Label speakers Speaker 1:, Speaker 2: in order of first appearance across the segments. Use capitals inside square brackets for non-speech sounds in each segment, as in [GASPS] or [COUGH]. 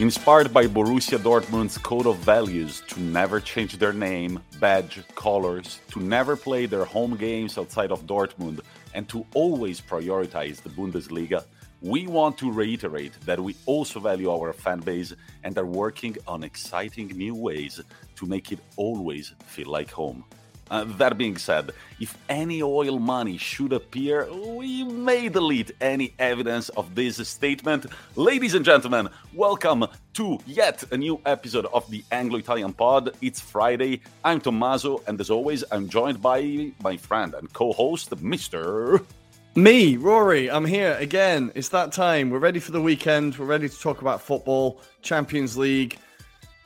Speaker 1: Inspired by Borussia Dortmund's code of values to never change their name, badge, colors, to never play their home games outside of Dortmund, and to always prioritize the Bundesliga, we want to reiterate that we also value our fan base and are working on exciting new ways to make it always feel like home. Uh, that being said, if any oil money should appear, we may delete any evidence of this statement. Ladies and gentlemen, welcome to yet a new episode of the Anglo Italian Pod. It's Friday. I'm Tommaso, and as always, I'm joined by my friend and co host, Mr.
Speaker 2: Me, Ruairi, I'm here again. It's that time. We're ready for the weekend. We're ready to talk about football, Champions League,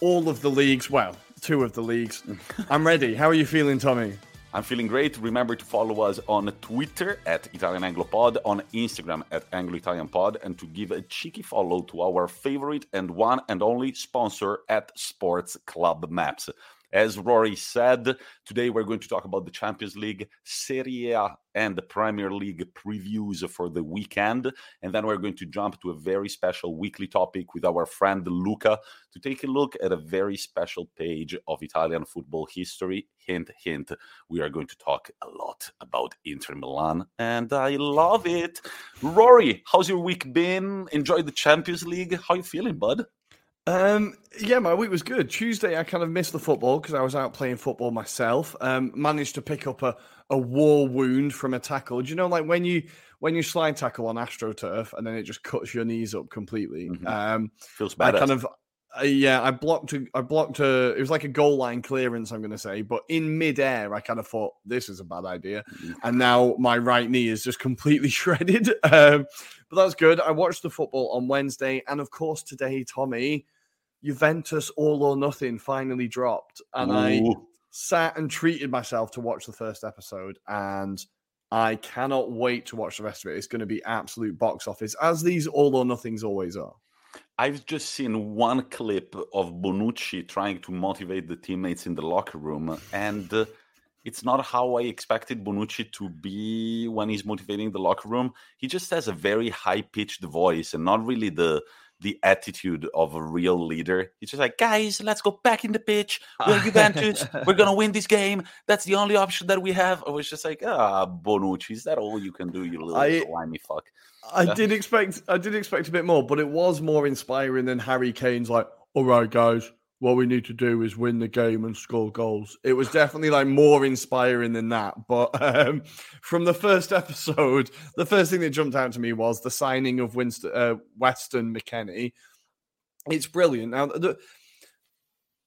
Speaker 2: all of the leagues. Well, two of the leagues. I'm ready. How are you feeling, Tommi?
Speaker 1: I'm feeling great. Remember to follow us on Twitter at Italian Anglopod, on Instagram at Anglo Italian Pod, and to give a cheeky follow to our favorite and one and only sponsor at Sports Club Maps. As Ruairi said, today we're going to talk about the Champions League, Serie A, and the Premier League previews for the weekend. And then we're going to jump to a very special weekly topic with our friend Luca to take a look at a very special page of Italian football history. Hint, hint, we are going to talk a lot about Inter Milan, and I love it. Ruairi, how's your week been? Enjoy the Champions League? How you feeling, bud?
Speaker 2: Um, yeah, my week was good. Tuesday, I kind of missed the football because I was out playing football myself. Um, managed to pick up a, a war wound from a tackle. Do you know, like when you when you slide tackle on AstroTurf and then it just cuts your knees up completely?
Speaker 1: Mhm.
Speaker 2: Um,
Speaker 1: Feels bad.
Speaker 2: I kind of, uh, yeah, I blocked. A, I blocked a. It was like a goal line clearance. I'm going to say, but in midair, I kind of thought this is a bad idea, and now my right knee is just completely [LAUGHS] shredded. Um, but that's good. I watched the football on Wednesday, and of course today, Tommi, Juventus All or Nothing finally dropped, and I sat and treated myself to watch the first episode, and I cannot wait to watch the rest of it. It's going to be absolute box office, as these All or Nothings always are.
Speaker 1: I've just seen one clip of Bonucci trying to motivate the teammates in the locker room, and uh, it's not how I expected Bonucci to be when he's motivating the locker room. He just has a very high pitched voice and not really the the attitude of a real leader. He's just like, guys, let's go back in the pitch. [LAUGHS] We're Juventus. We're gonna win this game. That's the only option that we have. I was just like, ah, Bonucci, is that all you can do, you little
Speaker 2: I-
Speaker 1: slimy fuck?
Speaker 2: I
Speaker 1: Yeah.
Speaker 2: did expect I did expect a bit more, but it was more inspiring than Harry Kane's like, all right, guys, what we need to do is win the game and score goals. It was definitely like more inspiring than that. But [LAUGHS] um, from the first episode, the first thing that jumped out to me was the signing of Winston uh, Weston McKennie. It's brilliant. Now the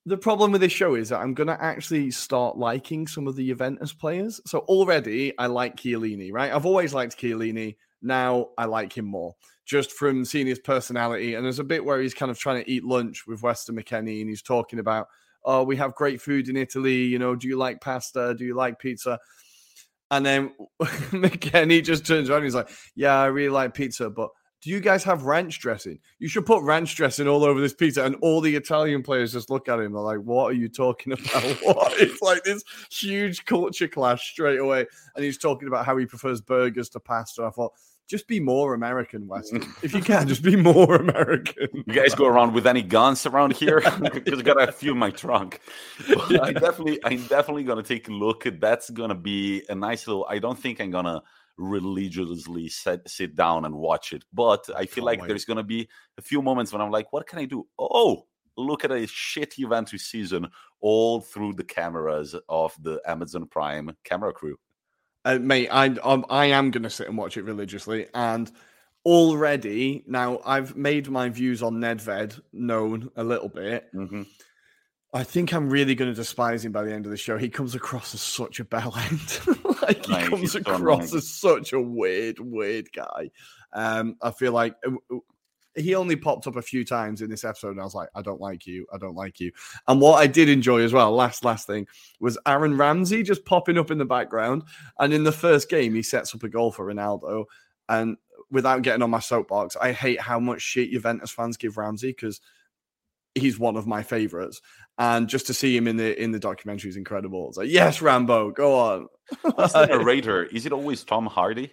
Speaker 2: the problem with this show is that I'm going to actually start liking some of the Juventus players. So already I like Chiellini, right? I've always liked Chiellini. Now I like him more just from seeing his personality. And there's a bit where he's kind of trying to eat lunch with Weston McKennie and he's talking about, oh, we have great food in Italy. You know, do you like pasta? Do you like pizza? And then [LAUGHS] McKennie just turns around he's like, yeah, I really like pizza, but do you guys have ranch dressing? You should put ranch dressing all over this pizza. And all the Italian players just look at him. They're like, what are you talking [LAUGHS] about? what? It's like this huge culture clash straight away. And he's talking about how he prefers burgers to pasta. I thought, just be more American, Weston. [LAUGHS] if you can, just be more American.
Speaker 1: You guys go around with any guns around here? [LAUGHS] [LAUGHS] Because I got a few in my trunk. But I definitely, I'm definitely gonna take a look. That's gonna be a nice little. I don't think I'm gonna religiously sit, sit down and watch it, but I feel like there's gonna be a few moments when I'm like, what can I do? Oh, look at a shitty Juventus season all through the cameras of the Amazon Prime camera crew.
Speaker 2: Uh, mate, I um, I am going to sit and watch it religiously, and already now I've made my views on Nedved known a little bit.
Speaker 1: Mhm.
Speaker 2: I think I'm really going to despise him by the end of the show. He comes across as such a bell end. [LAUGHS] like he comes across
Speaker 1: annoying.
Speaker 2: as such a weird, weird guy. Um, I feel like uh, he only popped up a few times in this episode, and I was like, I don't like you, I don't like you. And what I did enjoy as well, last last thing, was Aaron Ramsey just popping up in the background. And in the first game, he sets up a goal for Ronaldo. And without getting on my soapbox, I hate how much shit Juventus fans give Ramsey because he's one of my favorites. And just to see him in the in the documentary is incredible. It's like, yes, Rambo, go on.
Speaker 1: Who's the narrator? [LAUGHS] Is it always Tom Hardy?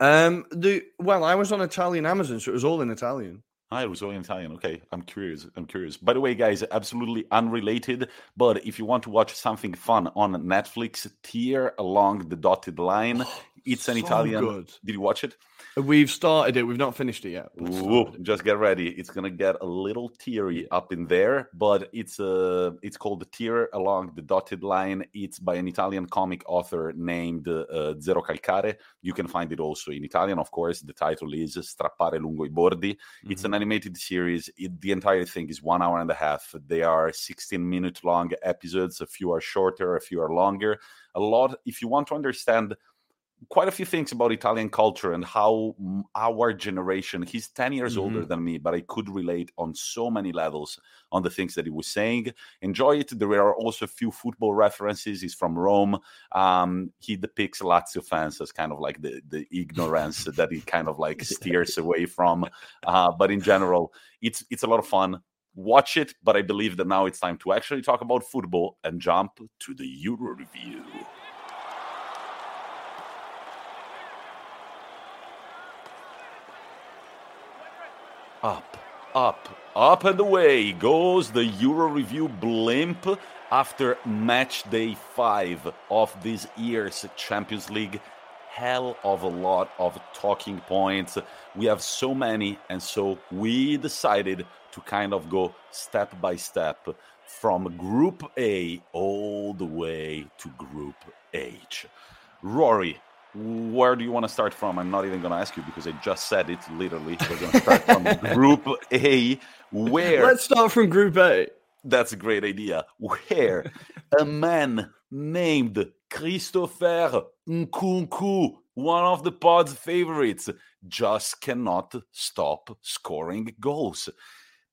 Speaker 2: Um, the well, I was on Italian Amazon, so it was all in Italian.
Speaker 1: I was only Italian. Okay, I'm curious. I'm curious. By the way, guys, absolutely unrelated. But if you want to watch something fun on Netflix, Tear Along the Dotted Line. It's an
Speaker 2: so
Speaker 1: Italian.
Speaker 2: good.
Speaker 1: Did you watch it?
Speaker 2: We've started it. We've not finished it yet.
Speaker 1: Ooh, just get ready. It's gonna get a little teary up in there, but it's uh it's called the tear along the dotted line. It's by an Italian comic author named uh, Zerocalcare. You can find it also in Italian, of course. The title is Strappare lungo i bordi. It's an animated series. It, the entire thing is one hour and a half. They are 16 minute long episodes. A few are shorter, a few are longer. A lot. If you want to understand quite a few things about Italian culture and how our generation, he's 10 years older than me, but I could relate on so many levels on the things that he was saying. Enjoy it. There are also a few football references. He's from Rome. Um, he depicts Lazio fans as kind of like the, the ignorance [LAUGHS] that he kind of like steers away from. Uh, but in general, it's it's a lot of fun. Watch it, but I believe that now it's time to actually talk about football and jump to the Euro review. Up, up, up and away goes the Euro Review blimp after match day five of this year's Champions League. Hell of a lot of talking points. We have so many, and so we decided to kind of go step by step from Group A all the way to Group H. Ruairi, where do you want to start from? I'm not even going to ask you because I just said it literally. We're going to start from [LAUGHS] Group A, where
Speaker 2: Let's start from Group A.
Speaker 1: that's a great idea. Where a man named Christopher Nkunku, one of the pod's favorites, just cannot stop scoring goals.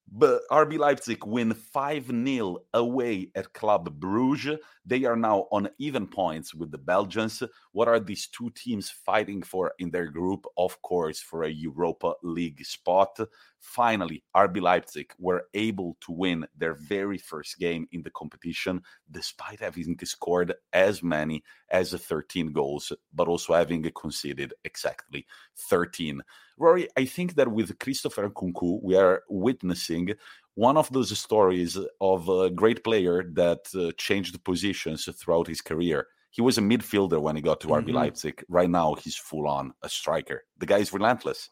Speaker 1: But RB Leipzig win 5 0 away at Club Bruges. They are now on even points with the Belgians. What are these two teams fighting for in their group? Of course, for a Europa League spot. Finally, RB Leipzig were able to win their very first game in the competition, despite having scored as many as 13 goals, but also having conceded exactly 13. Ruairi, I think that with Christopher Nkunku, we are witnessing one of those stories of a great player that uh, changed positions throughout his career. He was a midfielder when he got to RB
Speaker 2: Mhm.
Speaker 1: Leipzig. Right now, he's full on a striker. The guy is relentless.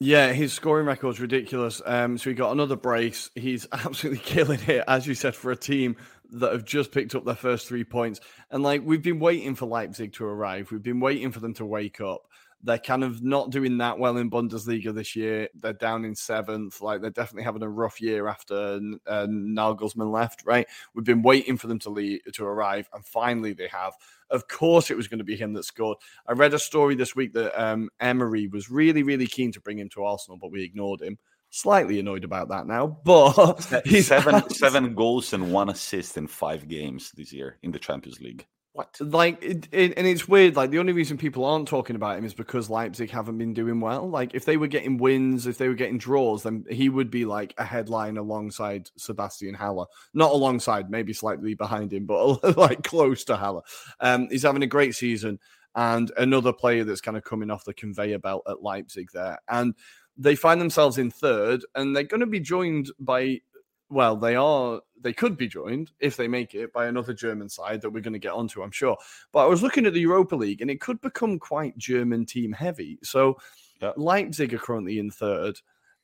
Speaker 2: Yeah, his scoring record's ridiculous. Um, so he got another brace. He's [LAUGHS] absolutely killing it, as you said, for a team that have just picked up their first three points. And like we've been waiting for Leipzig to arrive. We've been waiting for them to wake up. They're kind of not doing that well in Bundesliga this year. They're down in seventh. Like they're definitely having a rough year after uh, Nagelsmann left. Right? We've been waiting for them to leave, to arrive, and finally they have. Of course, it was going to be him that scored. I read a story this week that um, Emery was really, really keen to bring him to Arsenal, but we ignored him. Slightly annoyed about that now, [LAUGHS] but he's
Speaker 1: seven
Speaker 2: abs- [LAUGHS]
Speaker 1: seven goals and one assist in five games this year in the Champions League. What?
Speaker 2: Like, it, it, and it's weird. Like, the only reason people aren't talking about him is because Leipzig haven't been doing well. Like, if they were getting wins, if they were getting draws, then he would be like a headline alongside Sebastien Haller. Not alongside, maybe slightly behind him, but [LAUGHS] like close to Haller. Um, he's having a great season, and another player that's kind of coming off the conveyor belt at Leipzig there. And they find themselves in third, and they're going to be joined by well, they are. They could be joined if they make it by another German side that we're going to get onto, I'm sure. But I was looking at the Europa League, and it could become quite German team heavy. So
Speaker 1: Yeah.
Speaker 2: Leipzig are currently in third.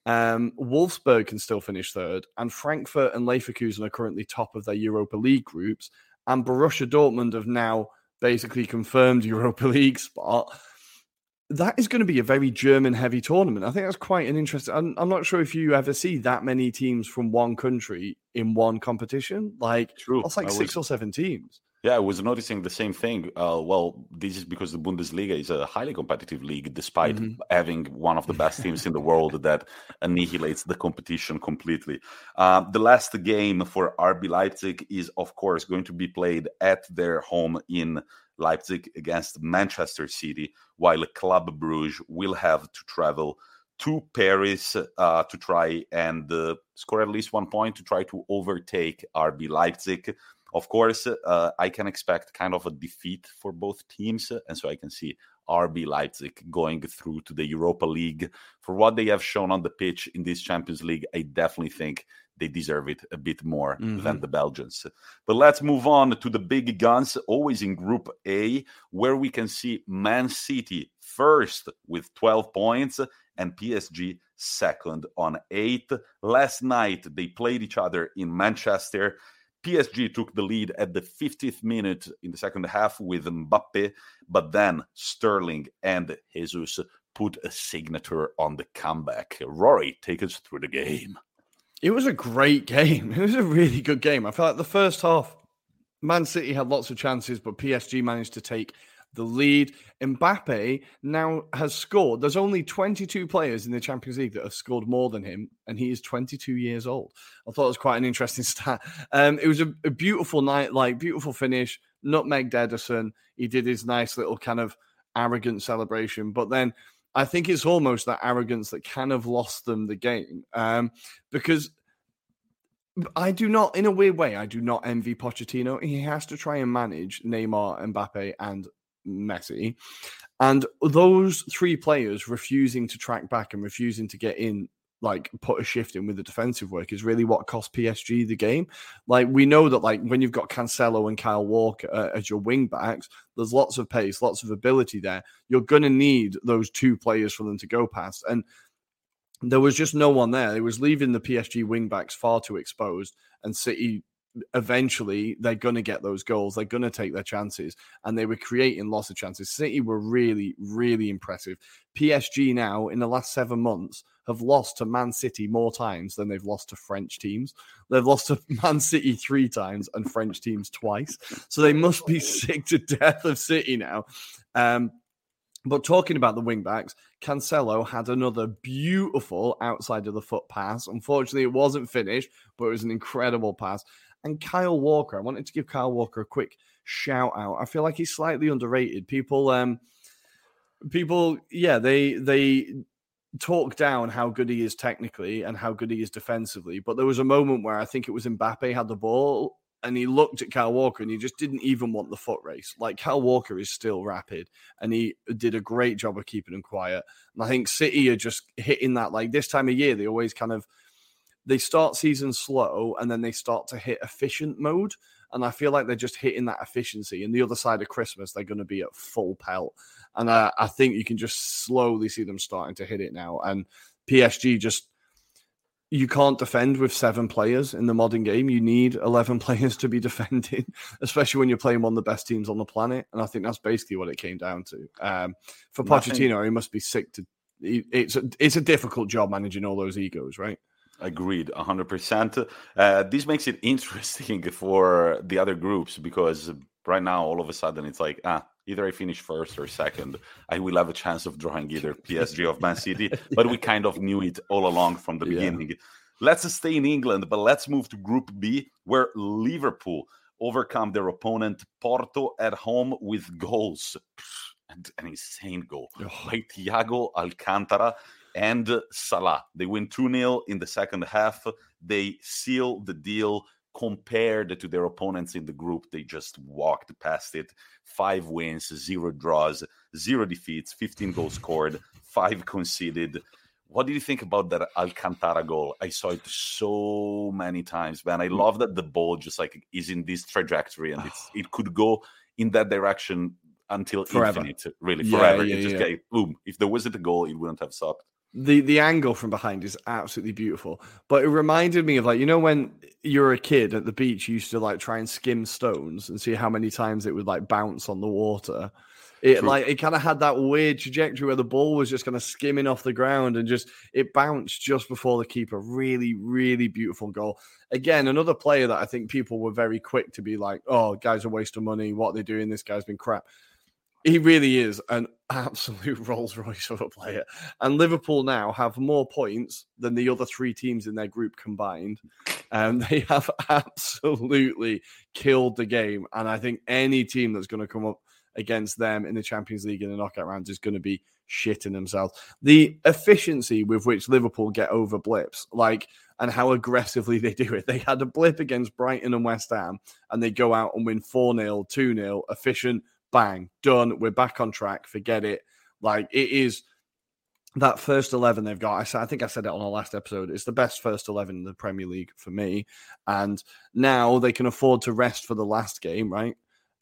Speaker 2: Um, Wolfsburg can still finish third, and Frankfurt and Leverkusen are currently top of their Europa League groups. And Borussia Dortmund have now basically confirmed [LAUGHS] Europa League spot that is going to be a very German heavy tournament. I think that's quite an interesting. I'm, I'm not sure if you ever see that many teams from one country in one competition. Like,
Speaker 1: True.
Speaker 2: that's like six or seven teams.
Speaker 1: Yeah, I was noticing the same thing. Uh, well, this is because the Bundesliga is a highly competitive league, despite
Speaker 2: Mhm.
Speaker 1: having one of the best teams in the world [LAUGHS] that annihilates the competition completely. Uh, the last game for RB Leipzig is, of course, going to be played at their home in Leipzig against Manchester City, while Club Bruges will have to travel to Paris uh, to try and uh, score at least one point to try to overtake RB Leipzig. Of course, uh, I can expect kind of a defeat for both teams, and so I can see RB Leipzig going through to the Europa League. For what they have shown on the pitch in this Champions League, I definitely think they deserve it a bit more mm-hmm. than the Belgians. But let's move on to the big guns, always in Group A, where we can see Man City first with 12 points and PSG second on eight. Last night, they played each other in Manchester. PSG took the lead at the 50th minute in the second half with Mbappe, but then Sterling and Jesus put a signature on the comeback. Ruairi, take us through the game.
Speaker 2: It was a great game. [LAUGHS] It was a really good game. I felt like the first half, Man City had lots of chances, but PSG managed to take the lead. Mbappe now has scored. There's only 22 players in the Champions League that have scored more than him, and he is 22 years old. I thought it was quite an interesting [LAUGHS] stat. Um, it was a, a, beautiful night, like beautiful finish. Nutmeg Ederson. He did his nice little kind of arrogant celebration, but then I think it's almost that arrogance that kind of lost them the game um, because I do not, in a weird way, I do not envy Pochettino. He has to try and manage Neymar, Mbappe, and Messi. And those three players refusing to track back and refusing to get in, like put a shift in with the defensive work, is really what cost PSG the game. Like we know that, like when you've got Cancelo and Kyle Walker uh, as your wing backs, there's lots of pace, lots of ability there. You're going to need those two players for them to go past, and there was just no one there. It was leaving the PSG wing backs far too exposed, and City eventually they're going to get those goals. They're going to take their chances, and they were creating lots of chances. City were really, really impressive. PSG now, in the last seven months, have lost to Man City more times than they've lost to French teams. They've lost to [LAUGHS] Man City three times and French teams twice. So they must be [LAUGHS] sick to death of City now. Um, but talking about the wing backs, Cancelo had another beautiful outside of the foot pass. Unfortunately, it wasn't finished, but it was an incredible pass. And Kyle Walker, I wanted to give Kyle Walker a quick shout out. I feel like he's slightly underrated. People, um, people, yeah, they they talk down how good he is technically and how good he is defensively. But there was a moment where I think it was Mbappe had the ball and he looked at Kyle Walker and he just didn't even want the foot race. Like Kyle Walker is still rapid and he did a great job of keeping him quiet. And I think City are just hitting that like this time of year, they always kind of they start season slow and then they start to hit efficient mode. And I feel like they're just hitting that efficiency. And the other side of Christmas, they're going to be at full pelt. And I, I think you can just slowly see them starting to hit it now. And PSG just you can't defend with seven players in the modern game. You need 11 [LAUGHS] players to be defending, especially when you're playing one of the best teams on the planet. And I think that's basically what it came down to. Um, for Pochettino, he must be sick to. It's a, it's a difficult job managing all those egos, right?
Speaker 1: Agreed, 100%. Uh, this makes it [LAUGHS] interesting for the other groups because right now, all of a sudden, it's like, ah, either I finish first or second. I will have a chance of drawing [LAUGHS] either PSG or Man City, [LAUGHS] but we kind of knew it all along from the beginning. Yeah. Let's stay in England, but let's move to Group B, where Liverpool overcome their opponent Porto at home with goals. And an insane goal oh. by Thiago Alcantara and Salah. They win 2 0 in the second half. They seal the deal compared to their opponents in the group. They just walked past it. Five wins, zero draws, zero defeats, 15 goals [LAUGHS] scored, five conceded. What do you think about that Alcantara goal? I saw it so many times, man. I mm. love that the ball just like is in this trajectory and it's [SIGHS] it could go in that direction until forever. infinite, really yeah, forever. Yeah, just yeah. get boom. If there wasn't a goal, it wouldn't have stopped
Speaker 2: the the angle from behind is absolutely beautiful. But it reminded me of like you know when you're a kid at the beach, you used to like try and skim stones and see how many times it would like bounce on the water. It True. like it kind of had that weird trajectory where the ball was just kind of skimming off the ground and just it bounced just before the keeper. Really, really beautiful goal. Again, another player that I think people were very quick to be like, "Oh, guys are waste of money. What they're doing, this guy's been crap." He really is an [LAUGHS] absolute Rolls Royce of a player. And Liverpool now have more points than the other three teams in their group combined. And they [LAUGHS] have absolutely killed the game. And I think any team that's going to come up against them in the Champions League in the knockout rounds is going to be shitting themselves. The efficiency with which Liverpool get over blips, like, and how aggressively they do it. They had a blip against Brighton and West Ham, and they go out and win 4 0, 2 0, efficient, bang, done. We're back on track. Forget it. Like, it is that first 11 they've got. I, think I said it on our last episode. It's the best first 11 in the Premier League for me. And now they can afford to rest for the last game, right?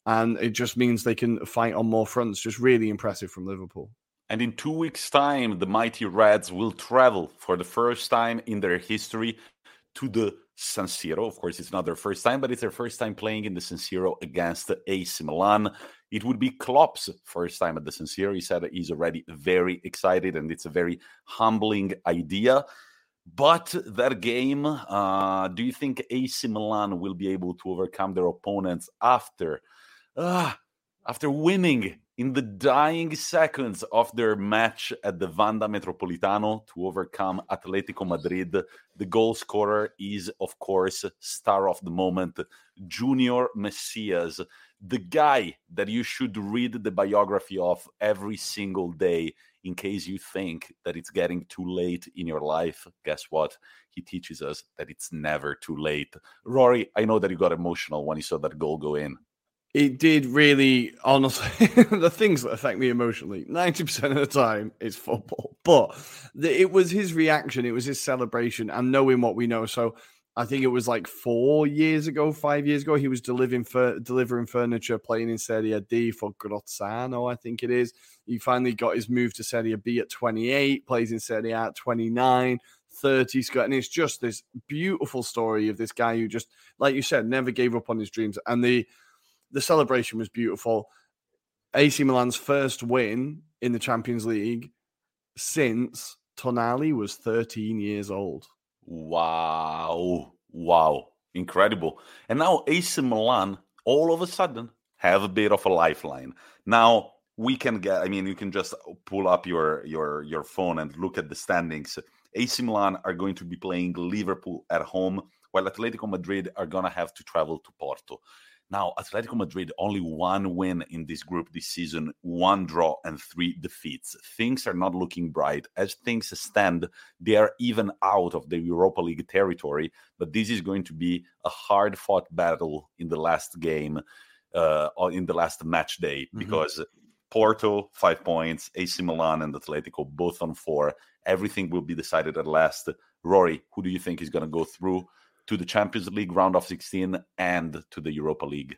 Speaker 2: And it just means they can fight on more fronts. Just really impressive from Liverpool.
Speaker 1: And in two weeks' time, the mighty Reds will travel for the first time in their history to the San Siro. Of course, it's not their first time, but it's their first time playing in the San Siro against AC Milan. It would be Klopp's first time at the San Siro. He said he's already very excited, and it's a very humbling idea. But that game, uh, do you think AC Milan will be able to overcome their opponents after, uh, after winning in the dying seconds of their match at the Wanda Metropolitano to overcome Atletico Madrid. The goal scorer is, of course, star of the moment, Junior Messias, the guy that you should read the biography of every single day in case you think that it's getting too late in your life. Guess what? He teaches us that it's never too late. Ruairi, I know that you got emotional when you saw that goal go in
Speaker 2: it did really honestly [LAUGHS] the things that affect me emotionally 90% of the time is football but the, it was his reaction it was his celebration and knowing what we know so i think it was like four years ago five years ago he was delivering for delivering furniture playing in serie d for Gozzano i think it is he finally got his move to serie b at 28 plays in serie a at 29 30 Scott, and it's just this beautiful story of this guy who just like you said never gave up on his dreams and the the celebration was beautiful. AC Milan's first win in the Champions League since Tonali was 13 years old.
Speaker 1: Wow. Wow. Incredible. And now AC Milan all of a sudden have a bit of a lifeline. Now we can get I mean you can just pull up your your your phone and look at the standings. AC Milan are going to be playing Liverpool at home while Atletico Madrid are going to have to travel to Porto. Now, Atletico Madrid only one win in this group this season, one draw and three defeats. Things are not looking bright. As things stand, they are even out of the Europa League territory, but this is going to be a hard fought battle in the last game, uh, in the last match day, mm-hmm. because Porto, five points, AC Milan and Atletico, both on four. Everything will be decided at last. Ruairi, who do you think is going to go through? To the Champions League round of 16 and to the Europa League?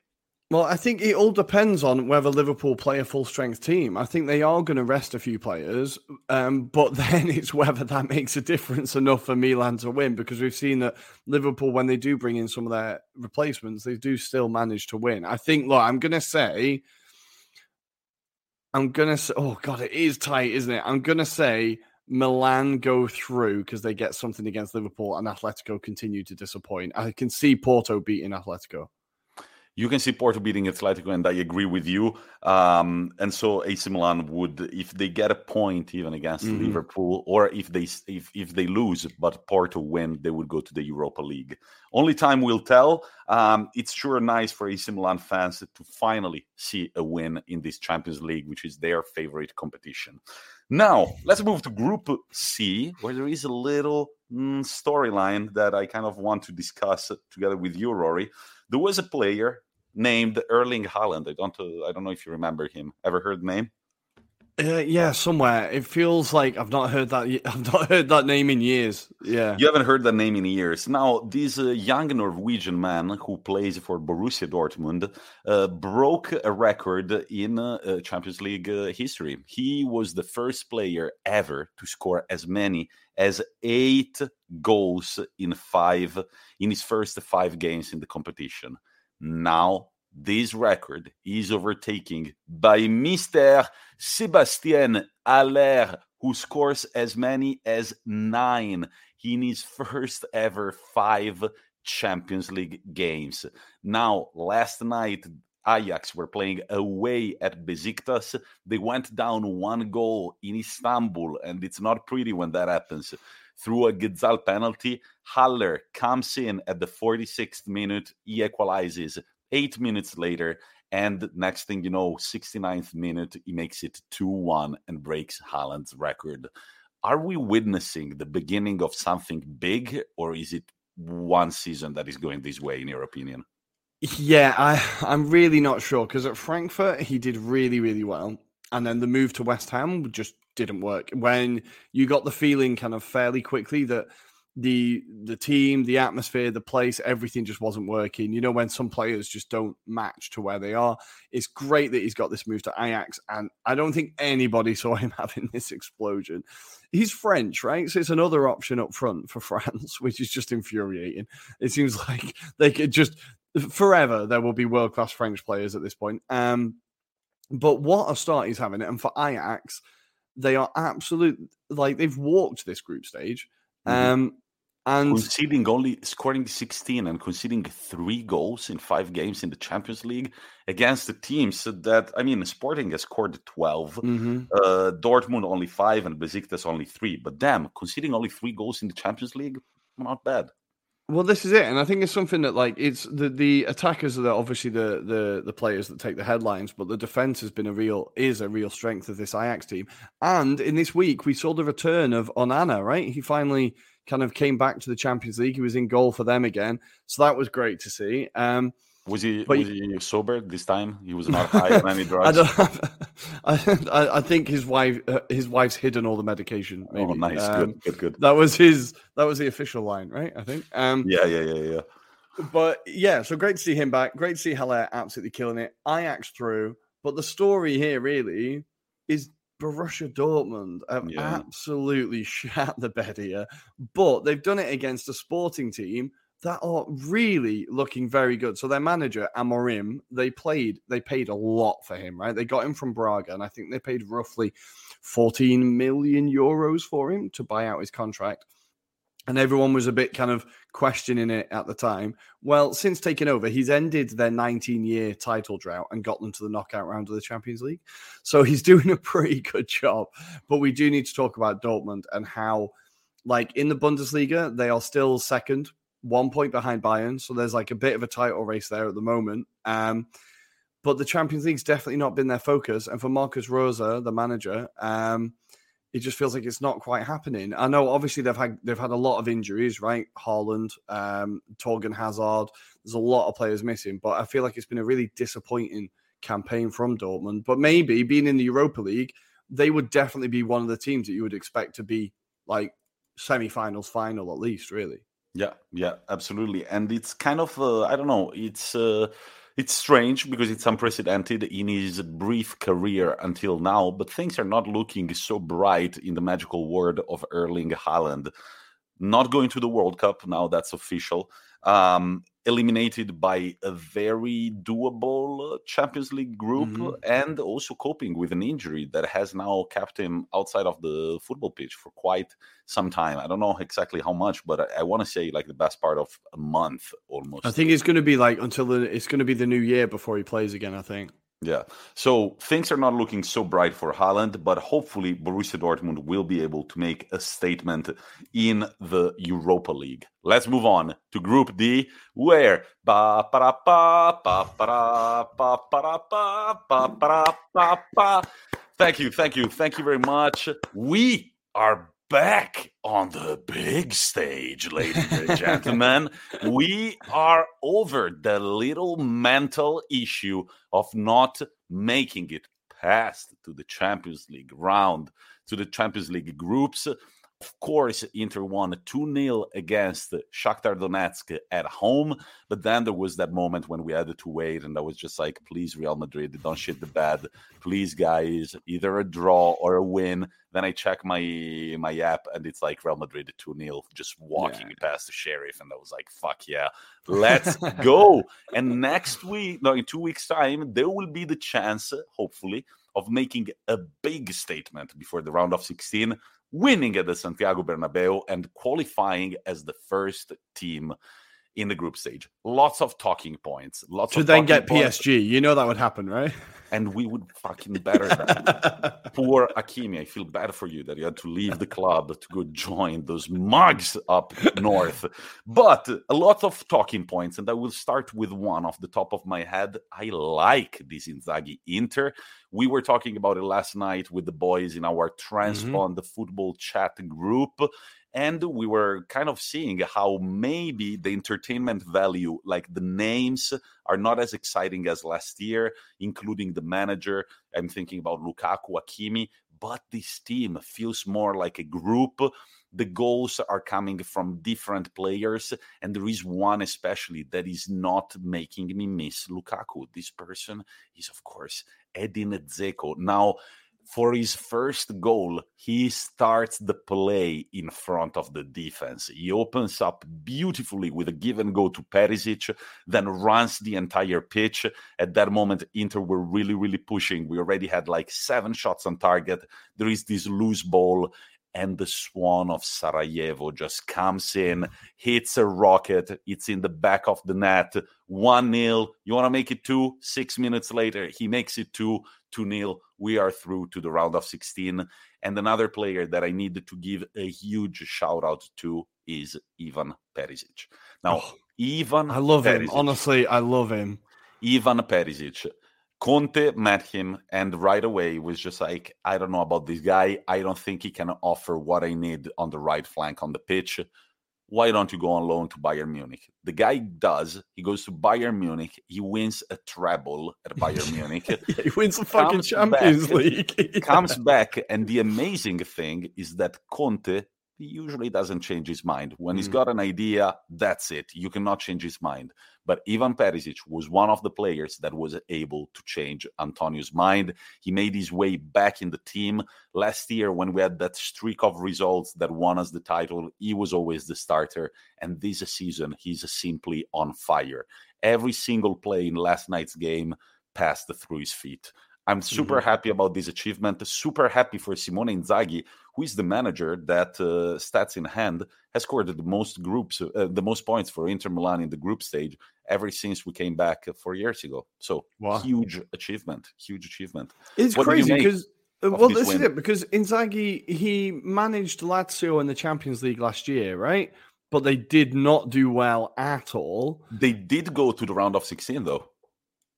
Speaker 2: Well, I think it all depends on whether Liverpool play a full strength team. I think they are going to rest a few players, um, but [LAUGHS] then it's whether that makes a difference enough for Milan to win because we've seen that Liverpool, when they do bring in some of their replacements, they do still manage to win. I think, look, I'm going to say, I'm going to say, oh God, it is tight, isn't it? I'm going to say Milan go through because they get something against Liverpool and Atletico continue to disappoint. I can see Porto beating Atletico.
Speaker 1: You can see Porto beating Atletico, and I agree with you. Um, and so AC Milan would, if they get a point even against mm-hmm. Liverpool, or if they if if they lose but Porto win, they would go to the Europa League. Only time will tell. Um, it's sure nice for AC Milan fans to finally see a win in this Champions League, which is their favorite competition. Now, let's move to Group C, where there is a little mm, storyline that I kind of want to discuss together with you, Ruairi. There was a player named Erling Haaland. I don't, uh, I don't know if you remember him. Ever heard the name?
Speaker 2: Uh, yeah, somewhere. It feels like I've not heard that. [LAUGHS] I've not heard that name in years. Yeah,
Speaker 1: you haven't heard that name in years. Now, this uh, young Norwegian man who plays for Borussia Dortmund uh, broke a record in uh, uh Champions League history. He was the first player ever to score as many as eight goals in five in his first five games in the competition. Now this record is overtaken by Mr. Sebastien Haller, who scores as many as nine in his first ever five Champions League games. Now, last night, Ajax were playing away at Besiktas. They went down one goal in Istanbul, and it's not pretty when that happens. Through a Ghezzal penalty, Haller comes in at the 46th minute, he equalizes Eight minutes later, And next thing you know, 69th minute, he makes it 2 1 and breaks Haaland's record. Are we witnessing the beginning of something big, or is it one season that is going this way, in your opinion?
Speaker 2: Yeah, I, I'm really not sure because at Frankfurt, he did really, really well. And then the move to West Ham just didn't work. When you got the feeling kind of fairly quickly that the the team, the atmosphere, the place, everything just wasn't working. You know, when some players just don't match to where they are. It's great that he's got this move to Ajax, and I don't think anybody [LAUGHS] saw him having this explosion. He's French, right? So it's another option up front for [LAUGHS] France, which is just infuriating. It seems like they could just forever there will be world class French players at this point. Um, but what a start he's having, and for Ajax, they are absolute like they've walked this group stage. Mm-hmm. Um, and
Speaker 1: conceding only scoring 16 and conceding three goals in five games in the Champions League against the teams that I mean, Sporting has scored 12, mm-hmm. uh, Dortmund only five, and Besiktas only three. But damn, conceding only three goals in the Champions League, not bad.
Speaker 2: Well, this is it, and I think it's something that like it's the the attackers are obviously the the the players that take the headlines, but the defense has been a real is a real strength of this Ajax team. And in this week, we saw the return of Onana. Right, he finally kind of came back to the Champions League. He was in goal for them again, so that was great to see. Um,
Speaker 1: was he but was he sober this time? He was [LAUGHS] not high on any drugs. [LAUGHS]
Speaker 2: I, I, I, think his wife uh, his wife's hidden all the medication.
Speaker 1: Oh, maybe. Oh, nice, um, good, good, good.
Speaker 2: That was his. That was the official line, right? I think. Um,
Speaker 1: yeah, yeah, yeah, yeah.
Speaker 2: But yeah, so great to see him back. Great to see Haller absolutely killing it. Ajax through, but the story here really is Borussia Dortmund have yeah. absolutely [LAUGHS] shat the bed here, but they've done it against a sporting team that are really looking very good. So their manager Amorim, they played, they paid a lot for him, right? They got him from Braga, and I think they paid roughly 14 million euros for him to buy out his contract. And everyone was a bit kind of questioning it at the time. Well, since taking over, he's ended their 19 year title drought and got them to the knockout round of the Champions League. So [LAUGHS] he's doing a pretty good job. But we do need to talk about Dortmund and how, like in the Bundesliga, they are still second one point behind Bayern. So there's like a bit of a title race there at the moment. Um, but the Champions League's definitely not been their focus. And for Marcus Rosa, the manager, um, it just feels like it's not quite happening. I know obviously they've had they've had a lot of injuries, right? Haaland, um, Thorgan Hazard. There's a lot of players missing, but I feel like it's been a really disappointing campaign from Dortmund. But maybe being in the Europa League, they would definitely be one of the teams that you would expect to be like semi-finals, final at least, really.
Speaker 1: Yeah, yeah, absolutely. And it's kind of uh, I don't know, it's uh, it's strange because it's unprecedented in his brief career until now, but things are not looking so bright in the magical world of Erling Haaland. Not going to the World Cup now that's official. Um, eliminated by a very doable Champions League group mm-hmm. and also coping with an injury that has now kept him outside of the football pitch for quite some time. I don't know exactly how much, but I, I want to say like the best part of a month almost.
Speaker 2: I think it's going to be like until the, it's going to be the new year before he plays again, I think.
Speaker 1: Yeah. So things are not looking so bright for Haaland, but hopefully Borussia Dortmund will be able to make a statement in the Europa League. Let's move on to Group D, where. Thank you, thank you, thank you very much. We are back on the big stage, ladies and [LAUGHS] gentlemen. we are over the little mental issue of not making it past to the Champions League round, to the Champions League groups. Of course, Inter won 2 0 against Shakhtar Donetsk at home. But then there was that moment when we had to wait, and I was just like, please, Real Madrid, don't shit the bed. Please, guys, either a draw or a win. Then I check my my app, and it's like Real Madrid 2 0, just walking yeah. past the Sheriff. And I was like, fuck yeah, let's [LAUGHS] go. And next week, no, in two weeks' time, there will be the chance, hopefully, of making a big statement before the round of 16 winning at the Santiago Bernabeu and qualifying as the first team in the group stage. Lots of talking points. Lots
Speaker 2: to
Speaker 1: then
Speaker 2: get points. PSG. You know that would happen, right?
Speaker 1: And we would fucking better that. [LAUGHS] Poor Hakimi, I feel bad for you that you had to leave the club to go join those mugs up north. But a lot of talking points, and I will start with one off the top of my head. I like this Inzaghi Inter. We were talking about it last night with the boys in our Transpond mm-hmm. football chat group and we were kind of seeing how maybe the entertainment value like the names are not as exciting as last year including the manager. I'm thinking about lukaku hakimi but this team feels more like a group. The goals are coming from different players and there is one especially that is not making me miss lukaku. This person is of course edin dzeko. Now for his first goal, he starts the play in front of the defense. He opens up beautifully with a give and go to Perisic, then runs the entire pitch. At that moment, Inter were really, really pushing. We already had like seven shots on target. There is this loose ball, and the swan of Sarajevo just comes in, hits a rocket. It's in the back of the net. 1 0. You want to make it two? Six minutes later, he makes it two, 2 0. We are through to the round of 16. And another player that I need to give a huge shout out to is Ivan Perisic. Now, oh, Ivan.
Speaker 2: I love
Speaker 1: Perisic,
Speaker 2: him. Honestly, I love him.
Speaker 1: Ivan Perisic Conte met him and right away was just like, I don't know about this guy. I don't think he can offer what I need on the right flank on the pitch. Why don't you go on loan to Bayern Munich? The guy does. He goes to Bayern Munich. He wins a treble at [LAUGHS] Bayern Munich.
Speaker 2: yeah, he wins the fucking Champions
Speaker 1: back,
Speaker 2: League.
Speaker 1: yeah. [LAUGHS] Comes back, and the amazing thing is that Conte he usually doesn't change his mind. When mm. he's got an idea, that's it. You cannot change his mind. But Ivan Perisic was one of the players that was able to change Antonio's mind. He made his way back in the team. Last year, when we had that streak of results that won us the title, he was always the starter. And this season, he's simply on fire. Every single play in last night's game passed through his feet. I'm super mm-hmm. happy about this achievement. Super happy for Simone Inzaghi, who is the manager that, uh, stats in hand, has scored the most groups, uh, the most points for Inter Milan in the group stage ever since we came back four years ago. So wow. huge achievement, huge achievement.
Speaker 2: It's what crazy because. Uh, well, this win? is it because Inzaghi he managed Lazio in the Champions League last year, right? But they did not do well at all.
Speaker 1: They did go to the round of 16 though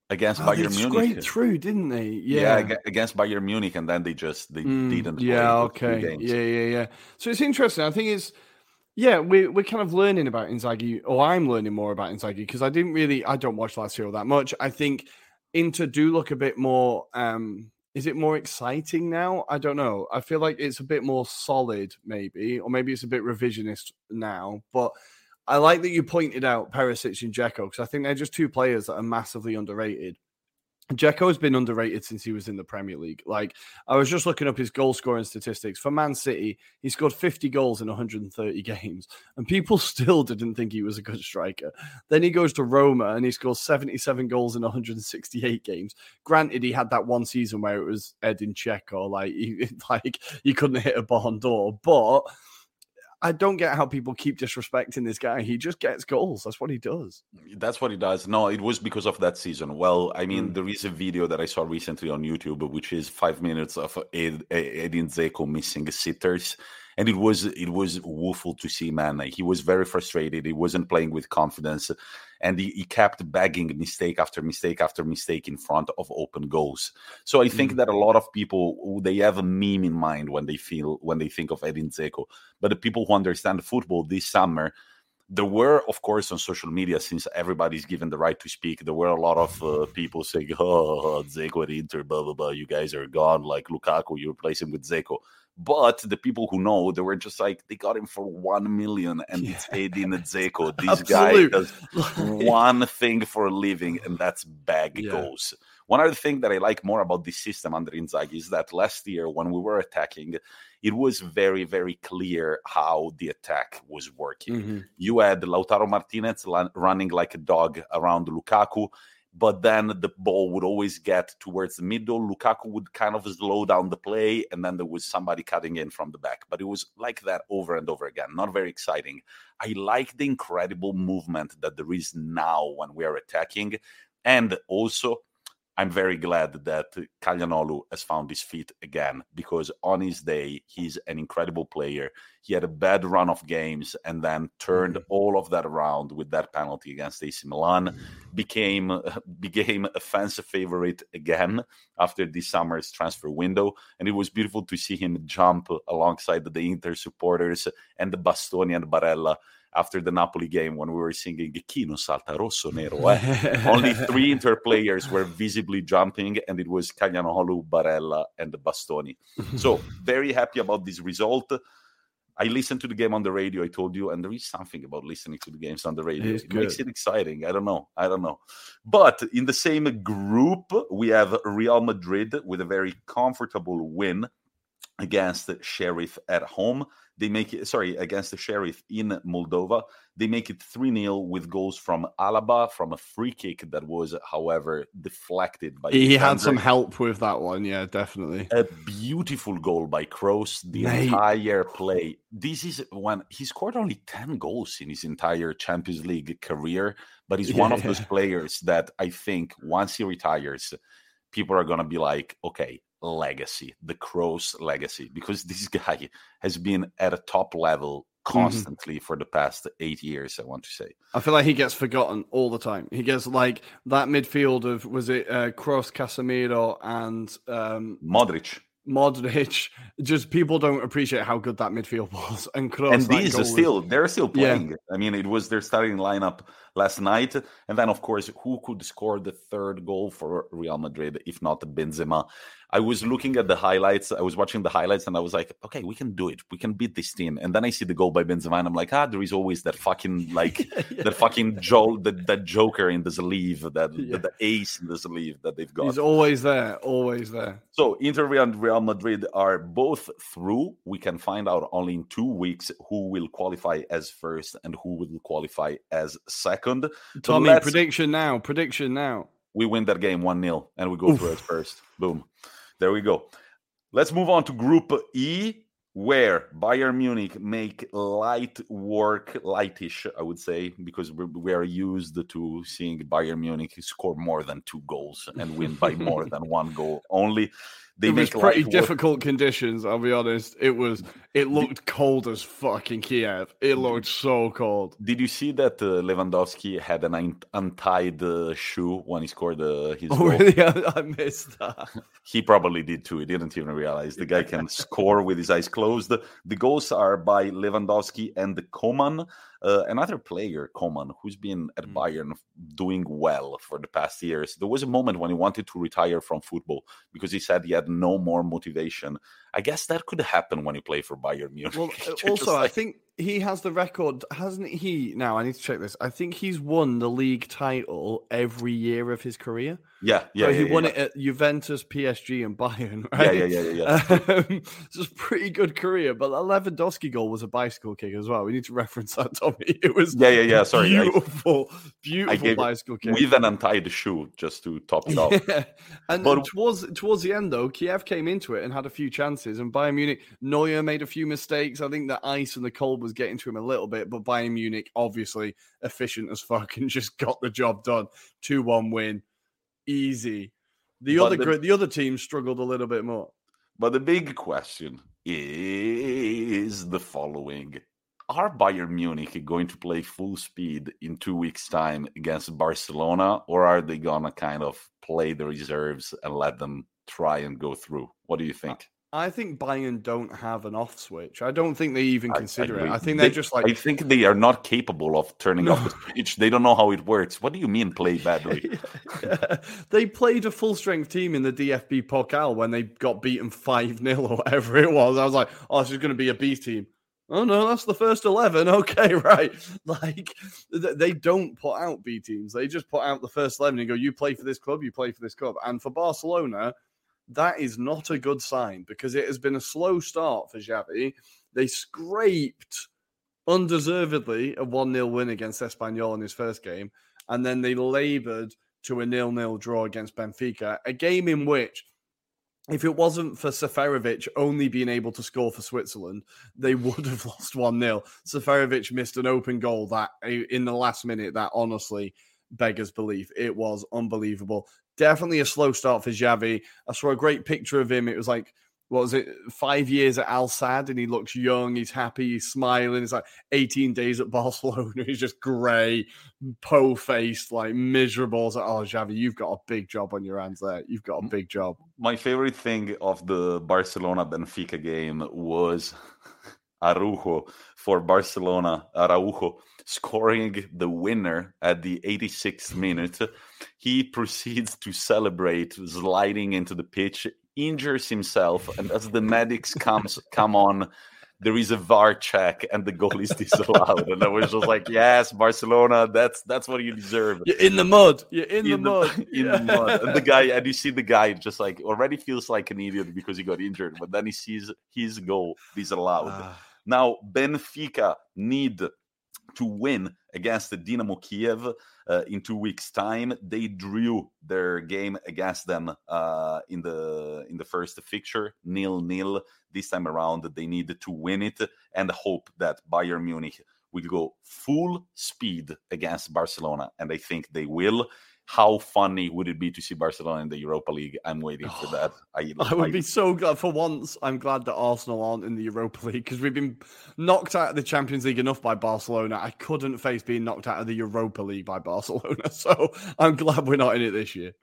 Speaker 1: against
Speaker 2: oh,
Speaker 1: Bayern
Speaker 2: Munich. Scraped through, didn't they?
Speaker 1: Yeah. yeah, against Bayern Munich, and then they just they mm, didn't.
Speaker 2: Yeah, okay, yeah, yeah, yeah. So it's interesting. I think it's yeah, we we're kind of learning about Inzaghi, or I'm learning more about Inzaghi because I didn't really, I don't watch last Lazio that much. I think Inter do look a bit more. um Is it more exciting now? I don't know. I feel like it's a bit more solid, maybe, or maybe it's a bit revisionist now, but. I like that you pointed out Perisic and Dzeko because I think they're just two players that are massively underrated. Dzeko has been underrated since he was in the Premier League. Like I was just looking up his goal scoring statistics for Man City. He scored 50 goals in 130 [LAUGHS] games, and people still didn't think he was a good striker. Then he goes to Roma and he scores 77 goals in 168 games. Granted, he had that one season where it was Edin Dzeko, like he, [LAUGHS] like he couldn't hit a ball door, but I don't get how people keep disrespecting this guy. He just gets goals. That's what he does.
Speaker 1: That's what he does. No, it was because of that season. Well, I mean, mm. there is a video that I saw recently on YouTube, which is five minutes of Ed, Edin Dzeko missing sitters and it was it was woeful to see man he was very frustrated he wasn't playing with confidence and he, he kept bagging mistake after mistake after mistake in front of open goals so i think mm. that a lot of people they have a meme in mind when they feel when they think of edin dzeko but the people who understand football this summer there were, of course, on social media, since everybody's given the right to speak, there were a lot of uh, people saying, "Oh, Dzeko at Inter, blah blah blah. You guys are gone. Like Lukaku, you replace him with Dzeko." But the people who know, they were just like, they got him for one million and yeah. [LAUGHS] it's Edin Dzeko. This guy does [LAUGHS] one thing for a living, and that's bag yeah. goals. One other thing that I like more about this system under Inzaghi is that last year when we were attacking, it was very, very clear how the attack was working. Mm-hmm. You had Lautaro Martinez running like a dog around Lukaku but then the ball would always get towards the middle. Lukaku would kind of slow down the play, and then there was somebody cutting in from the back. But it was like that over and over again. Not very exciting. I like the incredible movement that there is now when we are attacking. And also, I'm very glad that Calhanoglu has found his feet again because on his day, he's an incredible player. He had a bad run of games and then turned mm-hmm. all of that around with that penalty against AC Milan. Became [LAUGHS] became a fans favorite again after this summer's transfer window, and it was beautiful to see him jump alongside the Inter supporters and the Bastoni and Barella after the Napoli game when we were singing Chi non salta rosso nero. Eh? [LAUGHS] Only three Inter players were visibly jumping, and it was Calhanoglu, Barella, and Bastoni. [LAUGHS] so very happy about this result. I listened to the game on the radio. I told you, and there is something about listening to the games on the radio. It, it makes it exciting. I don't know. I don't know. But in the same group, we have Real Madrid with a very comfortable win against Sheriff at home. They make it, sorry, against the Sheriff in Moldova. They make it 3 0 with goals from Alaba from a free kick that was, however, deflected by.
Speaker 2: He had some help with that one. Yeah, definitely.
Speaker 1: A beautiful goal by Kroos, the Mate. entire play. This is when he scored only 10 goals in his entire Champions League career, but he's yeah, one of yeah. those players that I think once he retires, people are going to be like, okay, legacy, the Kroos legacy, because [LAUGHS] this guy has been at a top level mm-hmm. constantly mm-hmm. for the past eight years. I want to say.
Speaker 2: I feel like he gets forgotten all the time. He gets like that midfield of was it uh, Kroos, Casemiro, and um,
Speaker 1: Modric.
Speaker 2: Modric, [LAUGHS] just people don't appreciate how good that midfield [LAUGHS] was. And Kroos,
Speaker 1: and these are still they're still playing. Yeah. I mean, it was their starting lineup last night, and then of course, who could score the third goal for Real Madrid if not Benzema? I was looking at the highlights. I was watching the highlights, and I was like, "Okay, we can do it. We can beat this team." And then I see the goal by Benzema, and I'm like, "Ah, there is always that fucking like [LAUGHS] yeah. that fucking jo- that, that joker in the sleeve, that yeah. the, the, ace in the sleeve that they've got."
Speaker 2: He's always there, always there.
Speaker 1: So Inter and Real Madrid are both through. We can find out only in two weeks who will qualify as first and who will qualify as second.
Speaker 2: Tommi, prediction now. Prediction now.
Speaker 1: We win that game one 0 and we go Oof. through as first. Boom. There we go. Let's move on to Group E, where Bayern Munich make light work, lightish, I would say, because we are used to seeing Bayern Munich score more than two goals and win by more than [LAUGHS] one goal only.
Speaker 2: They it was pretty difficult work. conditions. I'll be honest. It was. It looked cold as fucking Kiev. It looked so cold.
Speaker 1: Did you see that uh, Lewandowski had an un- untied uh, shoe when he scored uh, his? Oh, [LAUGHS] goal?
Speaker 2: really? [LAUGHS] I missed that. [LAUGHS]
Speaker 1: he probably did too. He didn't even realize the guy can score with his eyes closed. The goals are by Lewandowski and Coman. Uh, another player, Coman, who's been at mm. Bayern doing well for the past years. There was a moment when he wanted to retire from football because he said he had no more motivation. I guess that could happen when you play for Bayern Munich. [LAUGHS]
Speaker 2: Well, also, like... I think he has the record, hasn't he? Now I need to check this. I think he's won the league title every year of his career.
Speaker 1: Yeah, yeah.
Speaker 2: So
Speaker 1: he
Speaker 2: yeah, won
Speaker 1: yeah.
Speaker 2: it at Juventus, PSG, and Bayern. Right?
Speaker 1: Yeah, yeah, yeah, yeah. yeah. Um,
Speaker 2: it's a pretty good career. But that Lewandowski goal was a bicycle kick as well. We need to reference that, [LAUGHS] Tommi. It was
Speaker 1: yeah, yeah, yeah. Sorry,
Speaker 2: beautiful, I, beautiful I bicycle kick
Speaker 1: with an untied shoe just to top it off. [LAUGHS]
Speaker 2: Yeah. And but, towards towards the end though, Kiev came into it and had a few chances, and Bayern Munich, Neuer made a few mistakes. I think the ice and the cold was getting to him a little bit, but Bayern Munich, obviously efficient as fuck, and [LAUGHS] just got the job done. 2 1 win. Easy. The but other the, the other team struggled a little bit more.
Speaker 1: But the big question is the following. Are Bayern Munich going to play full speed in two weeks' time against Barcelona, or are they gonna kind of play the reserves and let them try and go through? What do you think?
Speaker 2: I think Bayern don't have an off switch. I don't think they even consider I, I it. I think they're just like.
Speaker 1: I think they are not capable of turning no. off the switch. They don't know how it works. What do you mean play badly? [LAUGHS]
Speaker 2: yeah. They played a full strength team in the DFB Pokal when they got beaten 5 0 or whatever it was. I was like, oh, this is going to be a B team. Oh no, that's the first eleven. [LAUGHS] Okay, right. Like they don't put out B teams; they just put out the first eleven and go, "You play for this club, you play for this club." And for Barcelona, that is not a good sign because it has been a slow start for Xavi. They scraped undeservedly a 1 0 win against Espanyol in his first game, and then they laboured to a nil nil draw against Benfica, a game in which if it wasn't for Seferovic only being able to score for Switzerland, they [LAUGHS] would have lost 1 0. Seferovic missed an open goal that eh, in the last minute that honestly beggars belief. It was unbelievable. Definitely a slow start for Xavi. I saw a great picture of him. It was like what was it, five years at Al Sadd, and he looks young, he's happy, he's smiling. It's like 18 days at [LAUGHS] Barcelona, he's just grey, po faced, like miserable. It's like, oh, Xavi, you've got a big job on your hands there. You've got a big job.
Speaker 1: My favorite thing of the Barcelona Benfica game was [LAUGHS] Araujo for Barcelona, Araujo scoring the winner at the 86th minute. He proceeds to celebrate, sliding into the pitch injures himself, and as the medics comes come on, there is a VAR check, and the goal is disallowed. and I was just like, "Yes, Barcelona, that's that's what you deserve."
Speaker 2: You're in the mud. You're in, in the, the, mud. [LAUGHS]
Speaker 1: In yeah. the mud. And the guy, and you see the guy just like already feels like an idiot because he got injured, but then he sees his goal disallowed. Ah. Now Benfica need to win against the Dynamo Kiev uh, in two weeks' time. They drew their game against them uh, in the in the first fixture, nil nil. This time around, they need to win it and hope that Bayern Munich will go full speed against Barcelona, and I think they will how funny would it be to see Barcelona in the Europa League? I'm waiting for that. [SIGHS]
Speaker 2: I, I would I, be so glad for once. I'm glad that Arsenal aren't in the Europa League because we've been knocked out of the Champions League enough by Barcelona. I couldn't face being knocked out of the Europa League by Barcelona. [LAUGHS] So I'm glad we're not in it this year.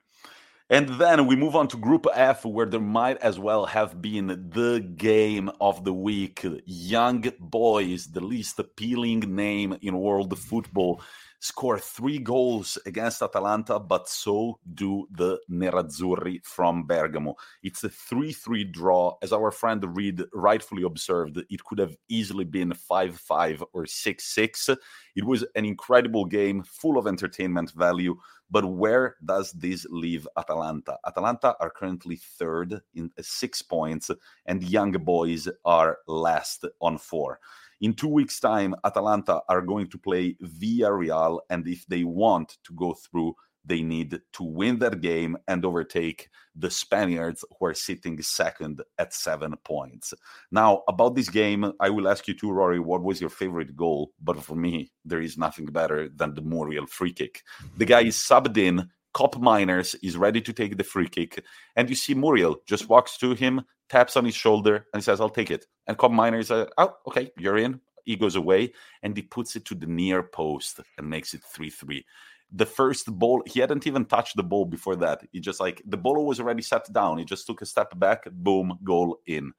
Speaker 1: And then we move on to Group F, where there might as well have been the game of the week. Young Boys, the least appealing name in world football score three goals against Atalanta, but so do the Nerazzurri from Bergamo. It's a 3 3 draw. As our friend Reed rightfully observed, it could have easily been 5 5 or 6 6. It was an incredible game, full of entertainment value. But where does this leave Atalanta? Atalanta are currently third in uh, six points, and Young Boys are last on four. In two weeks' time, Atalanta are going to play Villarreal, and if they want to go through, they need to win that game and overtake the Spaniards, who are sitting second at seven points. Now, about this game, I will ask you too, Ruairi, what was your favorite goal? But for me, there is nothing better than the Muriel free kick. The guy is subbed in. Koopmeiners is ready to take the free kick, and you see Muriel just walks to him, taps on his shoulder, and says, I'll take it. And Koopmeiners says, Oh, okay, you're in. He goes away and he puts it to the near post and makes it 3 3. The first ball, he hadn't even touched the ball before that. He just like the ball was already set down. He just took a step back, boom, goal in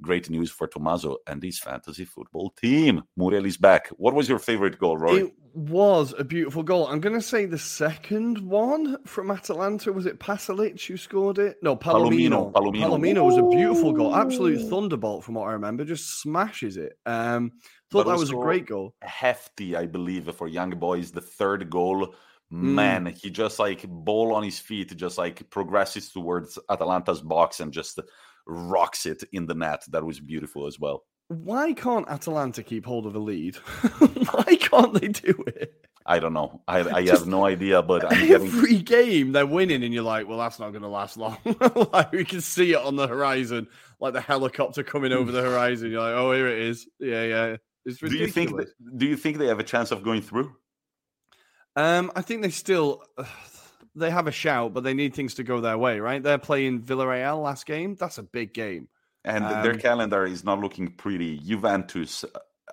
Speaker 1: great news for Tommaso and his fantasy football team. Muriel is back. What was your favorite goal, Roy?
Speaker 2: It was a beautiful goal. I'm going to say the second one from Atalanta. Was it Pasalic who scored it? No, Palomino. Palomino, Palomino. Palomino was a beautiful goal. Absolute thunderbolt from what I remember. Just smashes it. Um, thought but that was a great goal.
Speaker 1: Hefti, I believe, for young boys. The third goal man mm. he just like ball on his feet just like progresses towards atalanta's box and just rocks it in the net. That was beautiful as well.
Speaker 2: Why can't Atalanta keep hold of a lead? [LAUGHS] Why can't they do it?
Speaker 1: I don't know. I, I have no idea, but
Speaker 2: I'm [LAUGHS] every getting... game they're winning, and you're like, well, that's not going to last long. [LAUGHS] like we can see it on the horizon, like the helicopter coming over the horizon. You're like, oh, here it is. Yeah, yeah.
Speaker 1: It's ridiculous. Do you think? That, do you think they have a chance of going through?
Speaker 2: Um, I think they still. Uh, they have a shout, but they need things to go their way, right? They're playing Villarreal last game. That's a big game.
Speaker 1: And um, their calendar is not looking pretty. Juventus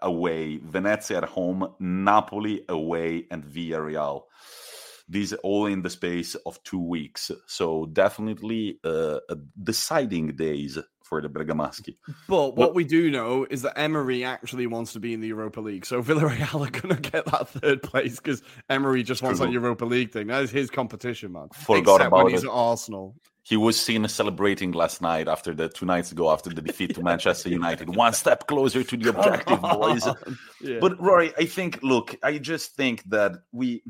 Speaker 1: away, Venezia at home, Napoli away, and Villarreal. These all in the space of two weeks. So definitely uh, deciding days for the Bergamaschi.
Speaker 2: But what we do know is that Emery actually wants to be in the Europa League. So [LAUGHS] Villarreal are going to get that third place because Emery just wants that Europa League thing. That is his competition, man.
Speaker 1: Forgot Except about when
Speaker 2: he's it. at Arsenal.
Speaker 1: He was seen celebrating last night after the two nights ago after the defeat to Manchester United. [LAUGHS] One step closer to the objective, boys. [LAUGHS] Yeah. But Ruairi, I think, look, I just think that we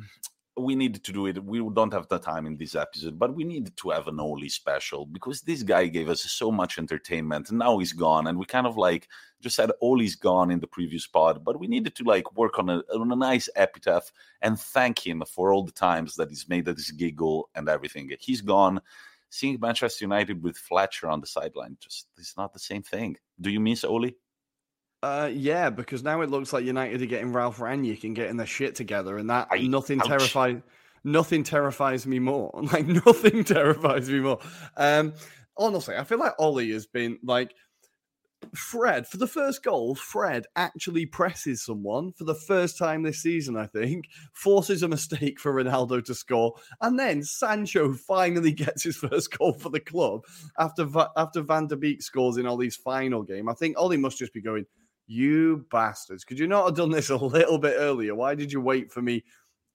Speaker 1: we need to do it. We don't have the time in this episode, but we need to have an Oli special because this guy gave us so much entertainment. And now he's gone, and we kind of like just said Oli's gone in the previous pod, but we needed to like work on a, on a nice epitaph and thank him for all the times that he's made us giggle and everything. He's gone. Seeing Manchester United with Fletcher on the sideline just it's not the same thing. Do you miss Oli?
Speaker 2: Uh, yeah, because now it looks like United are getting Ralf Rangnick and getting their shit together, and that I, nothing ouch. terrifies nothing terrifies me more. [LAUGHS] Like nothing terrifies me more. Um, honestly, I feel like Ollie has been like Fred, for the first goal, Fred actually presses someone for the first time this season, I think, forces a mistake for Ronaldo to score, and then Sancho finally [LAUGHS] gets his first goal for the club after after Van der Beek scores in Ollie's final game. I think Ollie must just be going, You bastards, could you not have done this a little bit earlier? Why did you wait for me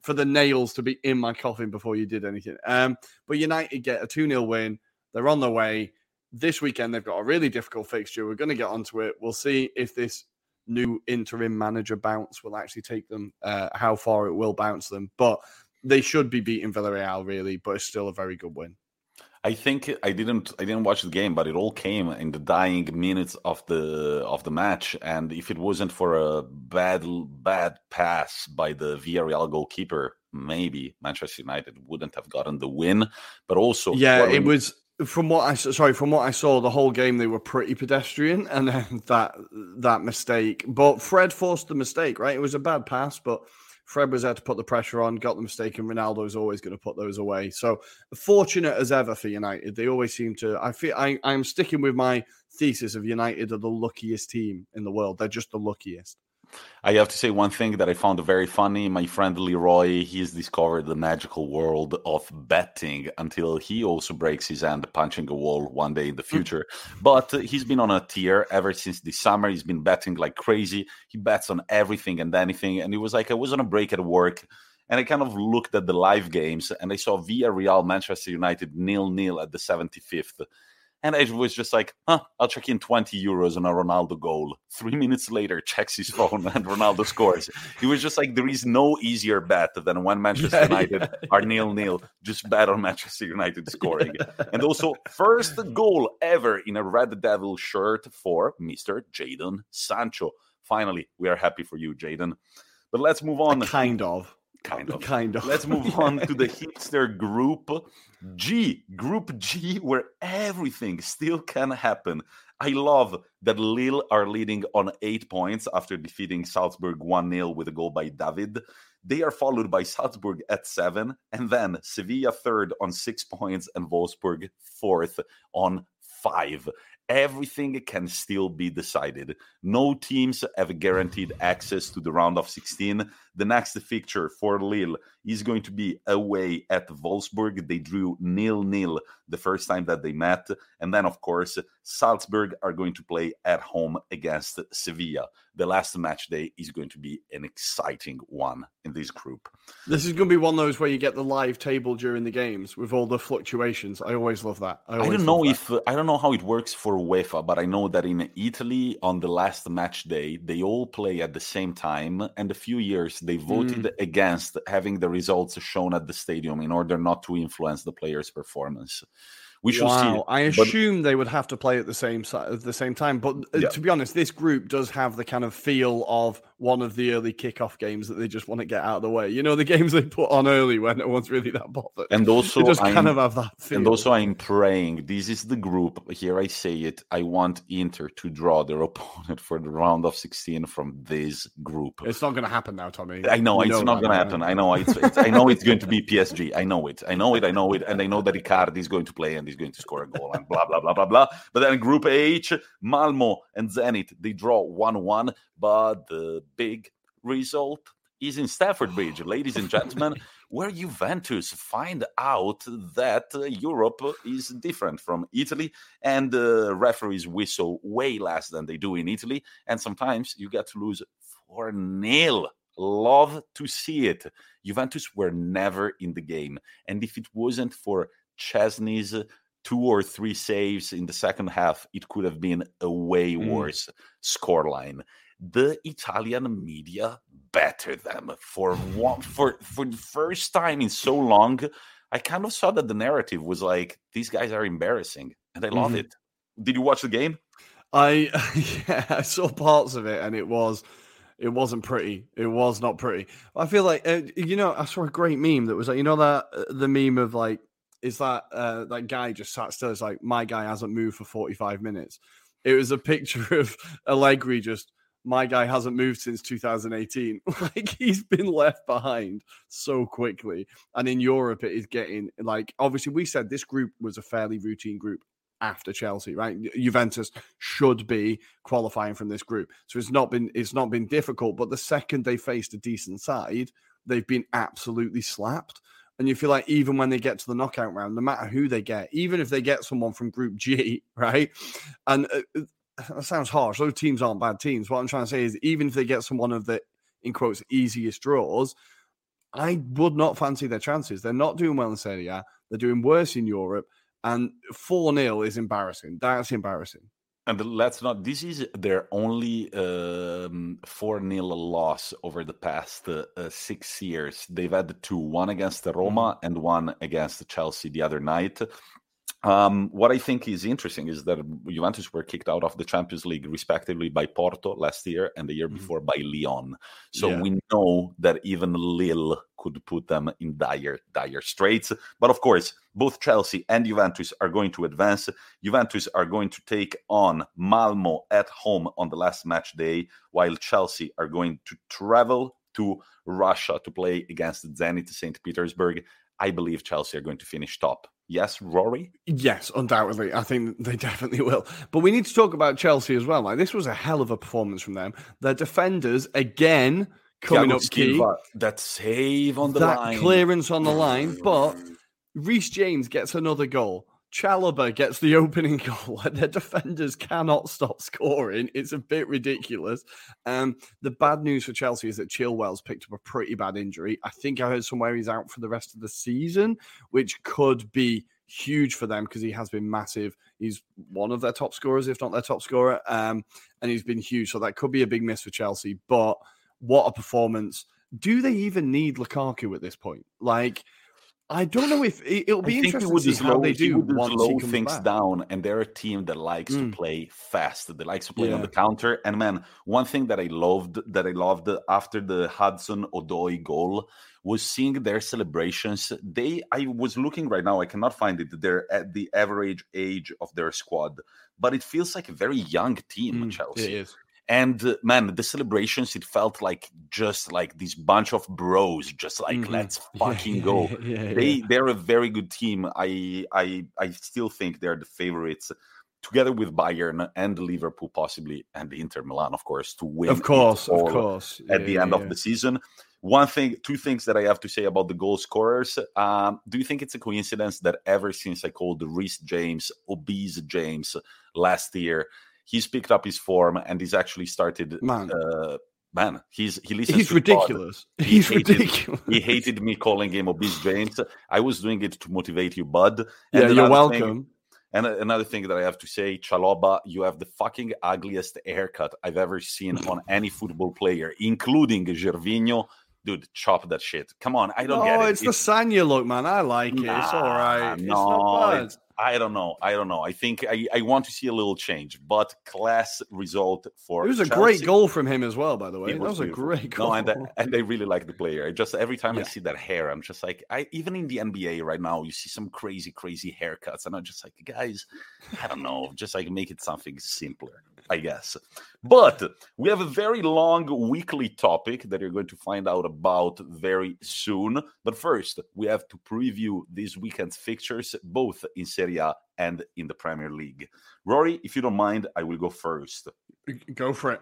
Speaker 2: for the nails to be in my coffin before you did anything? Um, but United get a 2 0 win, they're on their way this weekend they've got a really difficult fixture. We're going to get onto it. We'll see if this new interim manager bounce will actually take them, uh, how far it will bounce them. But they should be beating Villarreal really, but it's still a very good win.
Speaker 1: I think I didn't I didn't watch the game, but it all came in the dying minutes of the of the match. And if it wasn't for a bad bad pass by the Villarreal goalkeeper, maybe Manchester United wouldn't have gotten the win. But also,
Speaker 2: yeah, it was from what I sorry from what I saw, the whole game they were pretty pedestrian, and [LAUGHS] then that that mistake. But Fred forced the mistake, right? It was a bad pass, but Fred was there to put the pressure on, got the mistake, and Ronaldo is always going to put those away. So fortunate as ever for United, they always seem to. I feel I, I'm sticking with my thesis of United are the luckiest team in the world. They're just the luckiest.
Speaker 1: I have to say one thing that I found very funny. My friend Leroy, he's discovered the magical world of betting until he also breaks his hand punching a wall one day in the hmm. future. but he's been on a tier ever since the summer. He's been betting like crazy. He bets on everything and anything. And it was like I was on a break at work and I kind of looked at the live games and I saw Villarreal Manchester United nil nil at the 75th. And I was just like, huh, I'll check in 20 euros on a Ronaldo goal. Three minutes later, checks his [LAUGHS] phone and Ronaldo scores. He was just like, there is no easier bet than when Manchester yeah, United yeah. are nil nil. Just bet on Manchester United scoring. and also, first goal ever in a Red Devil shirt for Mr. Jadon Sancho. Finally, we are happy for you, Jadon. But let's move uh, on.
Speaker 2: Kind of.
Speaker 1: Kind of.
Speaker 2: Kind of.
Speaker 1: Let's move [LAUGHS] on to the hipster group G, Group G, where everything still can happen. I love that Lille are leading on eight points after defeating Salzburg 1 0 with a goal by David. They are followed by Salzburg at seven, and then Sevilla third on six points, and Wolfsburg fourth on five everything can still be decided. No teams have guaranteed access to the round of 16. The next fixture for Lille is going to be away at Wolfsburg. They drew nil nil the first time that they met. And then, of course, Salzburg are going to play at home against Sevilla. The last match day is going to be an exciting one in this group.
Speaker 2: This is going to be one of those where you get the live table during the games with all the fluctuations. I always love that.
Speaker 1: I, I don't know if that. I don't know how it works for UEFA, but I know that in Italy on the last match day they all play at the same time, and a few years they voted mm. against having the results shown at the stadium in order not to influence the players' performance. We shall wow. see.
Speaker 2: I assume but... they would have to play at the same at the same time. But uh, yeah. to be honest, this group does have the kind of feel of one of the early kickoff games that they just want to get out of the way. You know, the [LAUGHS] games they put on early when no one's really that bothered.
Speaker 1: And also,
Speaker 2: they just I'm, kind of have that feel.
Speaker 1: And also, I'm praying. This is the group. Here I say it. I want Inter to draw their [LAUGHS] opponent for the round of 16 from this group.
Speaker 2: It's not going to happen now, Tommi.
Speaker 1: I know, it's not going to happen. I know it's, it's I know it's going to be [LAUGHS] PSG. I know it. I know it. I know it. And I know that Icardi is going to play and he's going to score a goal and blah blah blah blah blah. But then Group H, Malmo and Zenit they draw one one, but the big result is in Stamford Bridge, [GASPS] ladies and gentlemen, where Juventus find out that uh, Europe is different from Italy and the referees whistle way less than they do in Italy. And sometimes you get to lose 4 nil. Love to see it. Juventus were never in the game. And if it wasn't for Szczesny's two or three saves in the second half, it could have been a way mm. worse scoreline. The Italian media better them for one for for the first time in so long. I kind of saw that the narrative was like these guys are embarrassing, and I love mm-hmm. it. Did you watch the game?
Speaker 2: I [LAUGHS] yeah, I saw parts of it, and it was it wasn't pretty. It was not pretty. I feel like uh, you know I saw a great meme that was like you know that uh, the meme of like is that uh, that guy just sat still. It's like my guy hasn't moved for 45 minutes. It was a picture [LAUGHS] of Allegri just my guy hasn't moved since 2018. [LAUGHS] like he's been left behind so quickly. And in Europe, it is getting like obviously we said this group was a fairly routine group after Chelsea, right? Juventus should be qualifying from this group. So it's not been it's not been difficult, but the second they faced a decent side, they've been absolutely slapped. And you feel like even when they get to the knockout round, no matter who they get, even if they get someone from Group G, [LAUGHS] right? And uh, that sounds harsh. Those teams aren't bad teams. What I'm trying to say is, even if they get some one of the in quotes easiest draws, I would not fancy their chances. They're not doing well in Serie A. They're doing worse in Europe, and four 0 is embarrassing. That's embarrassing.
Speaker 1: And let's not. This is their only um, four um, 0 loss over the past uh, uh, six years. They've had two, one against Roma mm-hmm. and one against Chelsea the other night. Um, what I think is interesting is that Juventus were kicked out of the Champions League, respectively, by Porto last year and the year mm-hmm. before by Lyon. So yeah. we know that even Lille could put them in dire, dire straits. But of course, both Chelsea and Juventus are going to advance. Juventus are going to take on Malmo at home on the last match day, while Chelsea are going to travel to Russia to play against Zenit St. Petersburg. I believe Chelsea are going to finish top Yes, Ruairi?
Speaker 2: Yes, undoubtedly. I think they [LAUGHS] definitely will. But we need to talk about Chelsea as well. Like this was a hell of a performance from them. Their defenders again coming Thiago up key.
Speaker 1: That save on the
Speaker 2: that
Speaker 1: line.
Speaker 2: clearance on the line, but [SIGHS] Reece James gets another goal. Chalobah gets the [LAUGHS] opening goal. And their defenders cannot stop scoring. It's a bit ridiculous. Um, the bad news for Chelsea is that Chilwell's picked up a pretty bad injury. I think I heard somewhere he's out for the rest of the season, which could be huge for them because he has been massive. He's one of their top scorers, if not their top scorer, um, and he's been huge. So that could be a big miss for Chelsea. But what a performance! Do they even need Lukaku at this point? Like I don't know if it'll be interesting to see how they do once slow
Speaker 1: things
Speaker 2: back.
Speaker 1: down. And they're a team that likes mm. to play fast. They likes to play yeah. on the counter. And man, one thing that I loved that I loved after the Hudson Odoi goal was seeing their celebrations. They, I was looking right now. I cannot find it. They're at the average age of their squad, but it feels like a very young team. Mm, Chelsea. And uh, man, the celebrations, it felt like just like this bunch of bros, just like mm-hmm. let's [LAUGHS] fucking
Speaker 2: yeah,
Speaker 1: go.
Speaker 2: Yeah, yeah,
Speaker 1: they they're a very good team. I I I still think they're the favorites together with Bayern and Liverpool, possibly, and Inter Milan, of course, to win.
Speaker 2: Of course, of course.
Speaker 1: at the end of the season. One thing, two things that I have to say about the goal scorers. Um, do you think it's a coincidence that ever since I called Reece James obese James last year, he's picked up his form and he's actually started.
Speaker 2: Man.
Speaker 1: Uh, man, he's he listens.
Speaker 2: He's ridiculous. He he's
Speaker 1: hated,
Speaker 2: ridiculous.
Speaker 1: He hated me calling him obese James. I was doing it to motivate you, bud.
Speaker 2: And yeah, you're welcome.
Speaker 1: Thing, and another thing that I have to say, Chalobah, you have the fucking ugliest haircut I've ever seen on [LAUGHS] any football player, including Gervinho. Dude, chop that shit. Come on, I don't
Speaker 2: no,
Speaker 1: get it.
Speaker 2: it's, it's the Sagna look, man. I like it. Nah, it's all right.
Speaker 1: No,
Speaker 2: it's
Speaker 1: I don't know. I don't know. I think I, I want to see a little change, but class result for.
Speaker 2: It was a
Speaker 1: Chelsea.
Speaker 2: great goal from him as well, by the way.
Speaker 1: It
Speaker 2: that was,
Speaker 1: was
Speaker 2: a great goal.
Speaker 1: No, and, I, and I really like the player. I just every time
Speaker 2: Yeah.
Speaker 1: I see that hair, I'm just like, I even in the NBA right now, you see some crazy, crazy haircuts, and I'm just like, guys, I don't know, just like make it something simpler, I guess. But we have a very long weekly topic that you're going to find out about very soon. But first, we have to preview this weekend's fixtures, both in Serie A and in the Premier League. Ruairi, if you don't mind, I will go first.
Speaker 2: Go for it.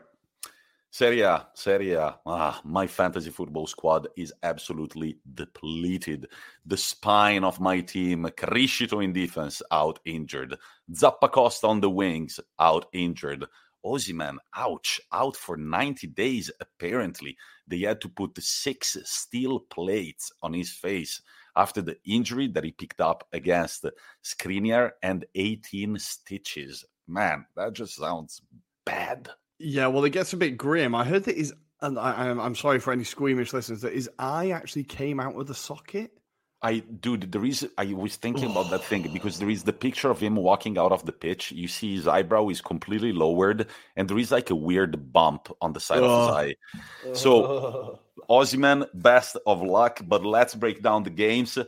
Speaker 1: Serie A, Serie A. Ah, my fantasy football squad is absolutely depleted. The spine of my team, Criscito in defense, out injured. Zappacosta on the wings, out injured. Osimhen, ouch, out for 90 days, apparently. They had to put six steel plates on his face after the injury that he picked up against Skriniar and 18 stitches. Man, that just sounds bad.
Speaker 2: Yeah, well, it gets a bit grim. I heard that his, and I, I'm sorry for any squeamish listeners, that his eye actually came out of the socket.
Speaker 1: I dude, there is I was thinking about that thing [SIGHS] because there is the picture of him walking out of the pitch. You see his eyebrow is completely lowered, and there is like a weird bump on the side of his eye. [LAUGHS] So Osimhen, best of luck, but let's break down the games.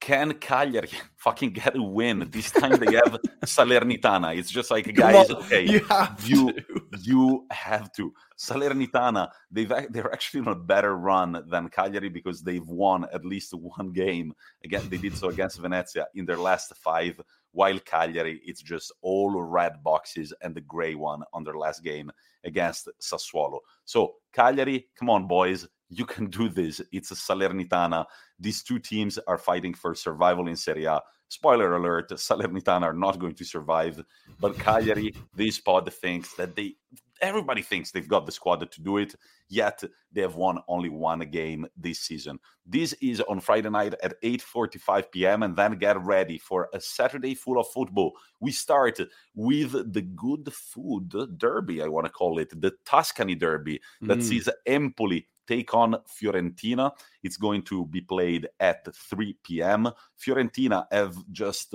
Speaker 1: Can Cagliari [LAUGHS] fucking get a win? [LAUGHS] This time they have Salernitana. It's just like guys,
Speaker 2: on,
Speaker 1: okay,
Speaker 2: you have
Speaker 1: you
Speaker 2: to.
Speaker 1: you have to. Salernitana, they've they're actually on a better run than Cagliari because they've won at least one game. Again, they did so [LAUGHS] against Venezia in their last five, while Cagliari, it's just all red boxes and the gray one on their last game against Sassuolo. So Cagliari, come on, boys, you can do this. It's a Salernitana. These two teams are fighting for survival in Serie A. Spoiler alert: Salernitana are not going to survive, but Cagliari, this pod thinks that they. Everybody thinks they've got the squad to do it, yet they have won only one game this season. This is on Friday night at 8:45 p.m. and then get ready for a Saturday full of football. We start with the good food derby, I want to call it, the Tuscany derby that mm. sees Empoli take on Fiorentina. It's going to be played at 3 p.m. Fiorentina have just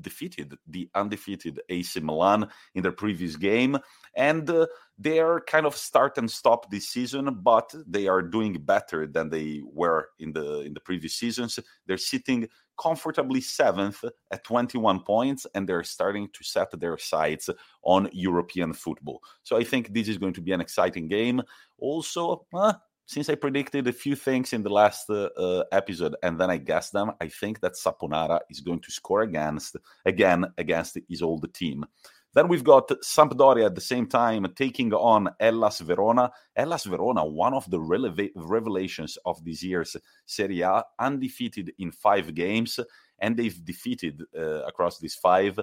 Speaker 1: defeated the undefeated AC Milan in their previous game. And uh, they are kind of start and stop this season, but they are doing better than they were in the in the previous seasons. They're sitting comfortably seventh at 21 points, and they're starting to set their sights on European football. So I think this is going to be an exciting game. Also, uh, since I predicted a few things in the last uh, episode and then I guessed them, I think that Saponara is going to score against again against his old team. Then we've got Sampdoria at the same time taking on Hellas Verona. Hellas Verona, one of the releva- revelations of this year's Serie A, undefeated in five games, and they've defeated uh, across these five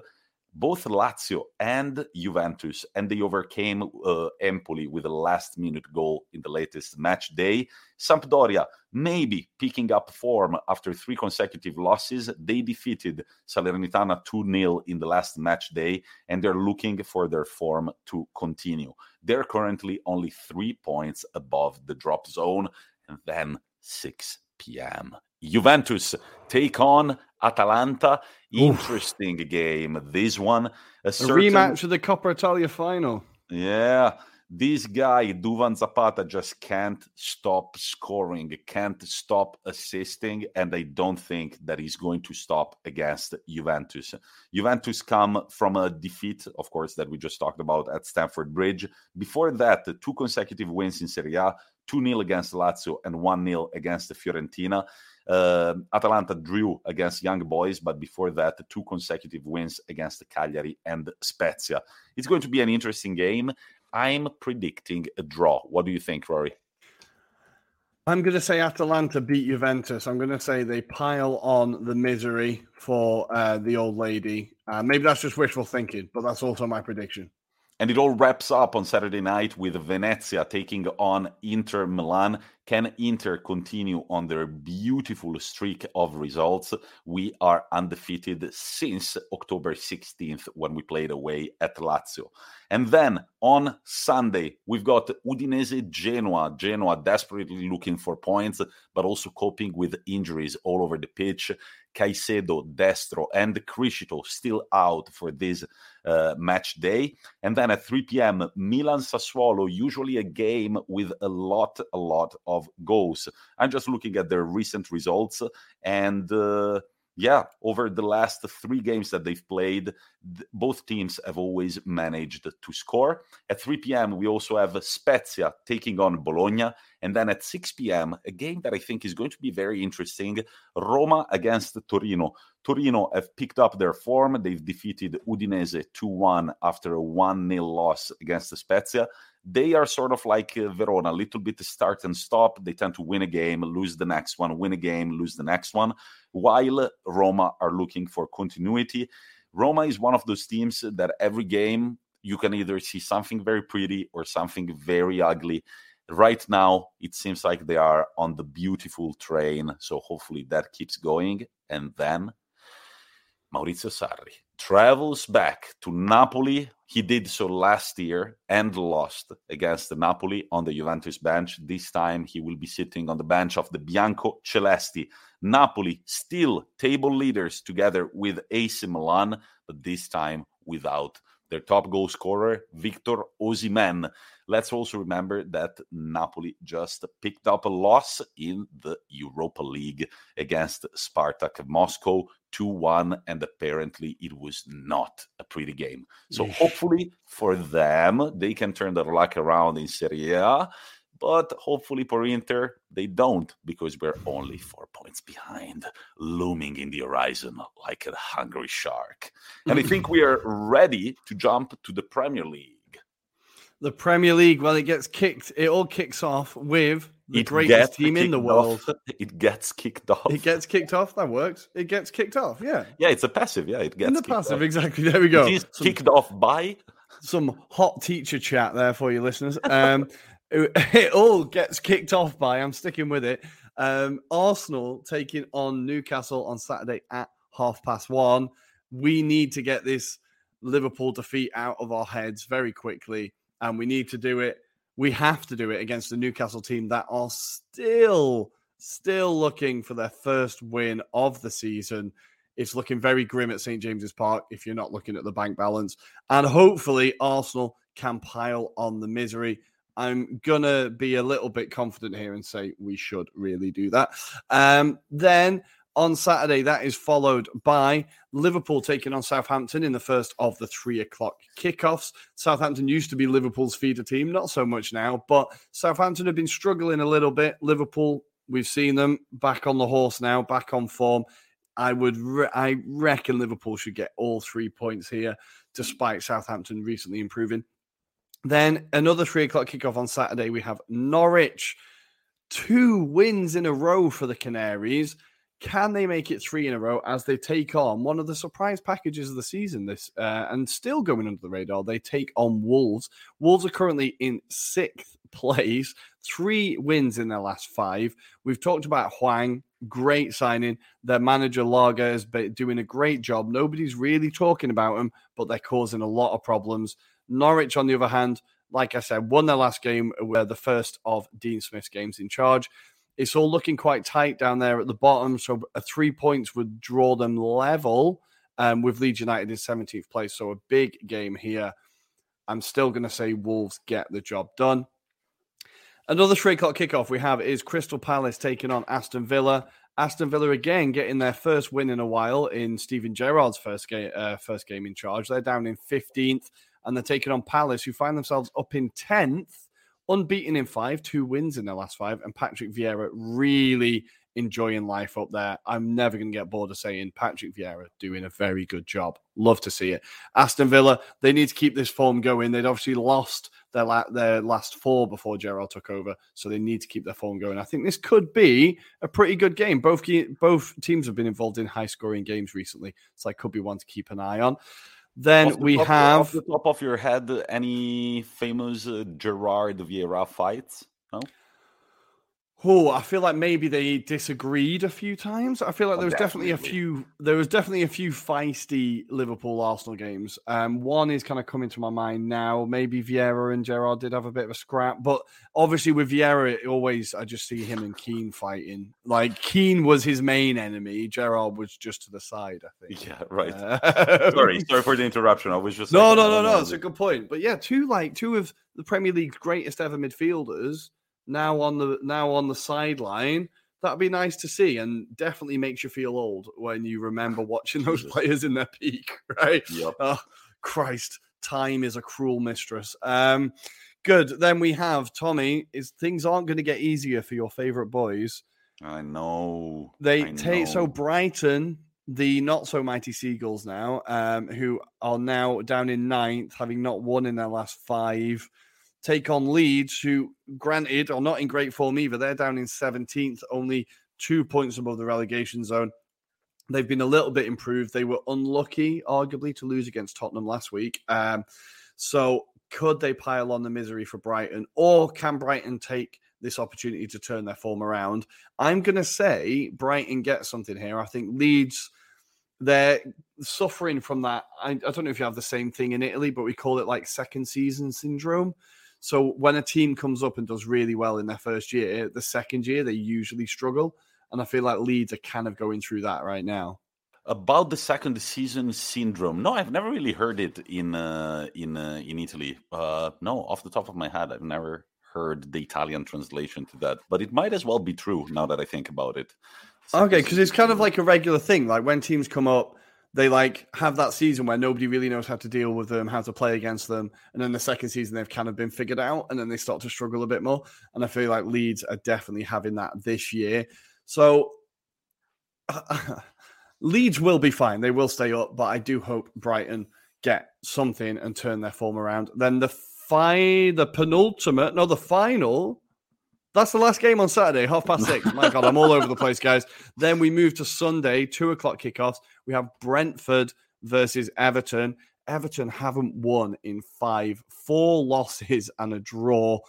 Speaker 1: both Lazio and Juventus, and they overcame uh, Empoli with a last minute goal in the latest match day. Sampdoria, maybe picking up form after three consecutive losses. They defeated Salernitana 2 0 in the last match day, and they're looking for their form to continue. They're currently only three points above the drop zone, and then 6 p.m. Juventus take on Atalanta. Interesting Oof. game. This one.
Speaker 2: A, certain... a rematch of the Coppa Italia final.
Speaker 1: Yeah. This guy, Duvan Zapata, just can't stop scoring, can't stop assisting, and I don't think that he's going to stop against Juventus. Juventus come from a defeat, of course, that we just talked about at Stamford Bridge. Before that, two consecutive wins in Serie A, 2 0 against Lazio and 1 0 against the Fiorentina. Uh, Atalanta drew against Young Boys, but before that, two consecutive wins against Cagliari and Spezia. It's going to be an interesting game. I'm predicting a draw. What do you think, Ruairi?
Speaker 2: I'm going to say Atalanta beat Juventus. I'm going to say they pile on the misery for uh, the old lady. Uh, maybe that's just wishful thinking, but that's also my prediction.
Speaker 1: And it all wraps up on Saturday night with Venezia taking on Inter Milan. Can Inter continue on their beautiful streak of results? We are undefeated since October 16th when we played away at Lazio. And then on Sunday, we've got Udinese Genoa. Genoa desperately looking for points, but also coping with injuries all over the pitch. Caicedo, Destro, and Criscito still out for this uh, match day. And then at 3 p.m., Milan Sassuolo, usually a game with a lot, a lot of goals. I'm just looking at their recent results and. Uh, yeah, over the last three games that they've played, th- both teams have always managed to score. At 3 p.m., we also have Spezia taking on Bologna. And then at 6 p.m., a game that I think is going to be very interesting Roma against Torino. Torino have picked up their form. They've defeated Udinese 2 1 after a 1 0 loss against Spezia they are sort of like uh, Verona, a little bit start and stop. They tend to win a game, lose the next one, win a game, lose the next one, while Roma are looking for continuity. Roma is one of those teams that every game you can either see something very pretty or something very ugly. Right now, it seems like they are on the beautiful train. So hopefully that keeps going. And then Maurizio Sarri travels back to Napoli. He did so last year and lost against Napoli on the Juventus bench. This time he will be sitting on the bench of the Bianco Celesti. Napoli still table leaders together with AC Milan, but this time without their top goal scorer, Victor Osimhen. Let's also remember that Napoli just picked up a loss in the Europa League against Spartak Moscow 2 1, and apparently it was not a pretty game. So, hopefully, for them, they can turn their luck around in Serie A but hopefully for Inter, they don't because we're only four points behind, looming in the horizon like a hungry shark. And I think [LAUGHS] we are ready to jump to the Premier League.
Speaker 2: The Premier League, well, it gets kicked, it all kicks off with the
Speaker 1: It
Speaker 2: greatest team in the world.
Speaker 1: off. [LAUGHS] It gets kicked off.
Speaker 2: It gets kicked off. That works. It gets kicked off. Yeah.
Speaker 1: yeah, it's a passive. Yeah, it gets
Speaker 2: in the
Speaker 1: kicked
Speaker 2: passive,
Speaker 1: off.
Speaker 2: exactly. There we go.
Speaker 1: It is
Speaker 2: Some-
Speaker 1: kicked off by.
Speaker 2: some hot teacher chat there for you listeners. [LAUGHS] Um, [LAUGHS] it, all gets kicked off by, I'm sticking with it, um, Arsenal taking on Newcastle on Saturday at half past one. We need to get this Liverpool defeat out of our heads very quickly, and we need to do it. We have to do it against the Newcastle team that are still, still looking for their first win of the season. It's looking very grim at St James's Park if you're not looking at the bank balance. And hopefully, Arsenal can pile on the misery. I'm to be a little bit confident here and say we should really do that. Um, then on Saturday, that is followed by Liverpool taking on Southampton in the first of the three o'clock kickoffs. Southampton used to be Liverpool's feeder team, not so much now, but Southampton have been struggling a little bit. Liverpool, we've seen them back on the horse now, back on form. I would, re- I reckon Liverpool should get all three points here, despite Southampton recently improving. Then another three o'clock kickoff on Saturday. We have Norwich, two wins in a row for the Canaries. Can they make it three in a row as they take on one of the surprise packages of the season? This uh, and still going under the radar. They take on Wolves. Wolves are currently in sixth place, three wins in their last five. We've talked about Hwang, great signing. Their manager Lage is doing a great job. Nobody's really talking about him, but they're causing a lot of problems. Norwich, on the other hand, like I said, won their last game, were the first of Dean Smith's games in charge. It's all looking quite tight down there at the bottom, so a three points would draw them level um, with Leeds United in 17th place. So a big game here. I'm still going to say Wolves get the job done. Another three o'clock kickoff we have is Crystal Palace taking on Aston Villa. Aston Villa again getting their first win in a while in Steven Gerrard's first game, uh, first game in charge. They're down in 15th and they're taking on Palace, who find themselves up in 10th, unbeaten in five, two wins in their last five. And Patrick Vieira really enjoying life up there. I'm never going to get bored of saying Patrick Vieira doing a very good job. Love to see it. Aston Villa, they need to keep this form going. They'd obviously lost their, la- their last four before Gerrard took over, so they need to keep their form going. I think this could be a pretty good game. Both, both teams have been involved in high scoring games recently, so that could be one to keep an eye on. Then
Speaker 1: the
Speaker 2: we
Speaker 1: top-
Speaker 2: have
Speaker 1: off the top of your head any famous uh, Gerrard Vieira fights? No.
Speaker 2: Oh, I feel like maybe they disagreed a few times. I feel like
Speaker 1: Oh,
Speaker 2: there was definitely a few. There was definitely a few feisty Liverpool Arsenal games. Um, one is kind of coming to my mind now. Maybe Vieira and Gerrard did have a bit of a scrap, but obviously with Vieira, it always I just see him and Keane fighting. Like Keane was his main enemy. Gerrard was just to the side. I think.
Speaker 1: Yeah, right.
Speaker 2: Uh,
Speaker 1: sorry, sorry for the interruption. I was just
Speaker 2: no,
Speaker 1: like,
Speaker 2: no, no, no. It's a good point. But yeah, two like two of the Premier League's greatest ever midfielders now on the now on the sideline. That'd be nice to see, and definitely makes you feel old when you remember watching those players in their peak. [LAUGHS] Right?
Speaker 1: Yep.
Speaker 2: Oh, Christ, time is a cruel mistress. Um, good. Then we have Tommi. Is things aren't going to get easier for your favorite boys?
Speaker 1: I know.
Speaker 2: They take so. Brighton, the not so mighty Seagulls now, um, who are now down in ninth, having not won in their last five, take on Leeds, who granted are not in great form either. They're down in 17th, only two points above the relegation zone. They've been a little bit improved. They were unlucky, arguably, to lose against Tottenham last week. Um, so could they pile on the misery for Brighton, or can Brighton take this opportunity to turn their form around? I'm going to say Brighton get something here. I think Leeds, they're suffering from that. I, I don't know if you have the same thing in Italy, but we call it like second season syndrome. So when a team comes up and does really well in their first year, the second year they usually struggle. And I feel like Leeds are kind of going through that right now.
Speaker 1: About the second season syndrome. No, I've never really heard it in uh, in uh, in Italy. Uh, no, off the top of my head, I've never heard the Italian translation to that. But it might as well be true now that I think about it.
Speaker 2: Okay, because it's kind of like a regular thing. Like when teams come up, they like have that season where nobody really knows how to deal with them, how to play against them, and then the second season they've kind of been figured out, and then they start to struggle a bit more. And I feel like Leeds are definitely having that this year. So [LAUGHS] Leeds will be fine; they will stay up, but I do hope Brighton get something and turn their form around. Then the fi- the penultimate, no, the final that's the last game on Saturday, half past six. My God, I'm all over the place, guys. Then we move to Sunday, two o'clock kickoffs. We have Brentford versus Everton. Everton haven't won in five, four losses and a draw.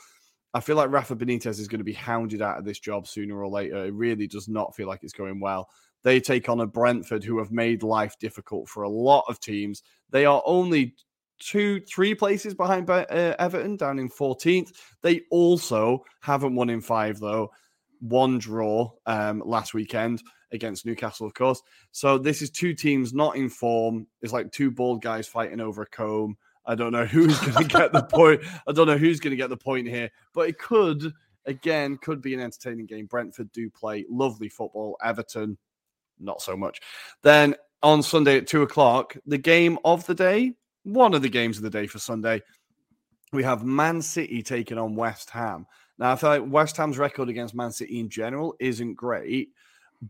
Speaker 2: I feel like Rafa Benitez is going to be hounded out of this job sooner or later. It really does not feel like it's going well. They take on a Brentford who have made life difficult for a lot of teams. They are only two, three places behind uh, Everton, down in 14th. They also haven't won in five, though. One draw um, last weekend against Newcastle, of course. So this is two teams not in form. It's like two bald guys fighting over a comb. I don't know [LAUGHS] who's going to get the [LAUGHS] point. I don't know who's going to get the point here, but it could, again, could be an entertaining game. Brentford do play lovely football. Everton, not so much. Then on Sunday at two o'clock, the game of the day one of the games of the day for Sunday. We have Man City taking on West Ham. Now, I feel like West Ham's record against Man City in general isn't great,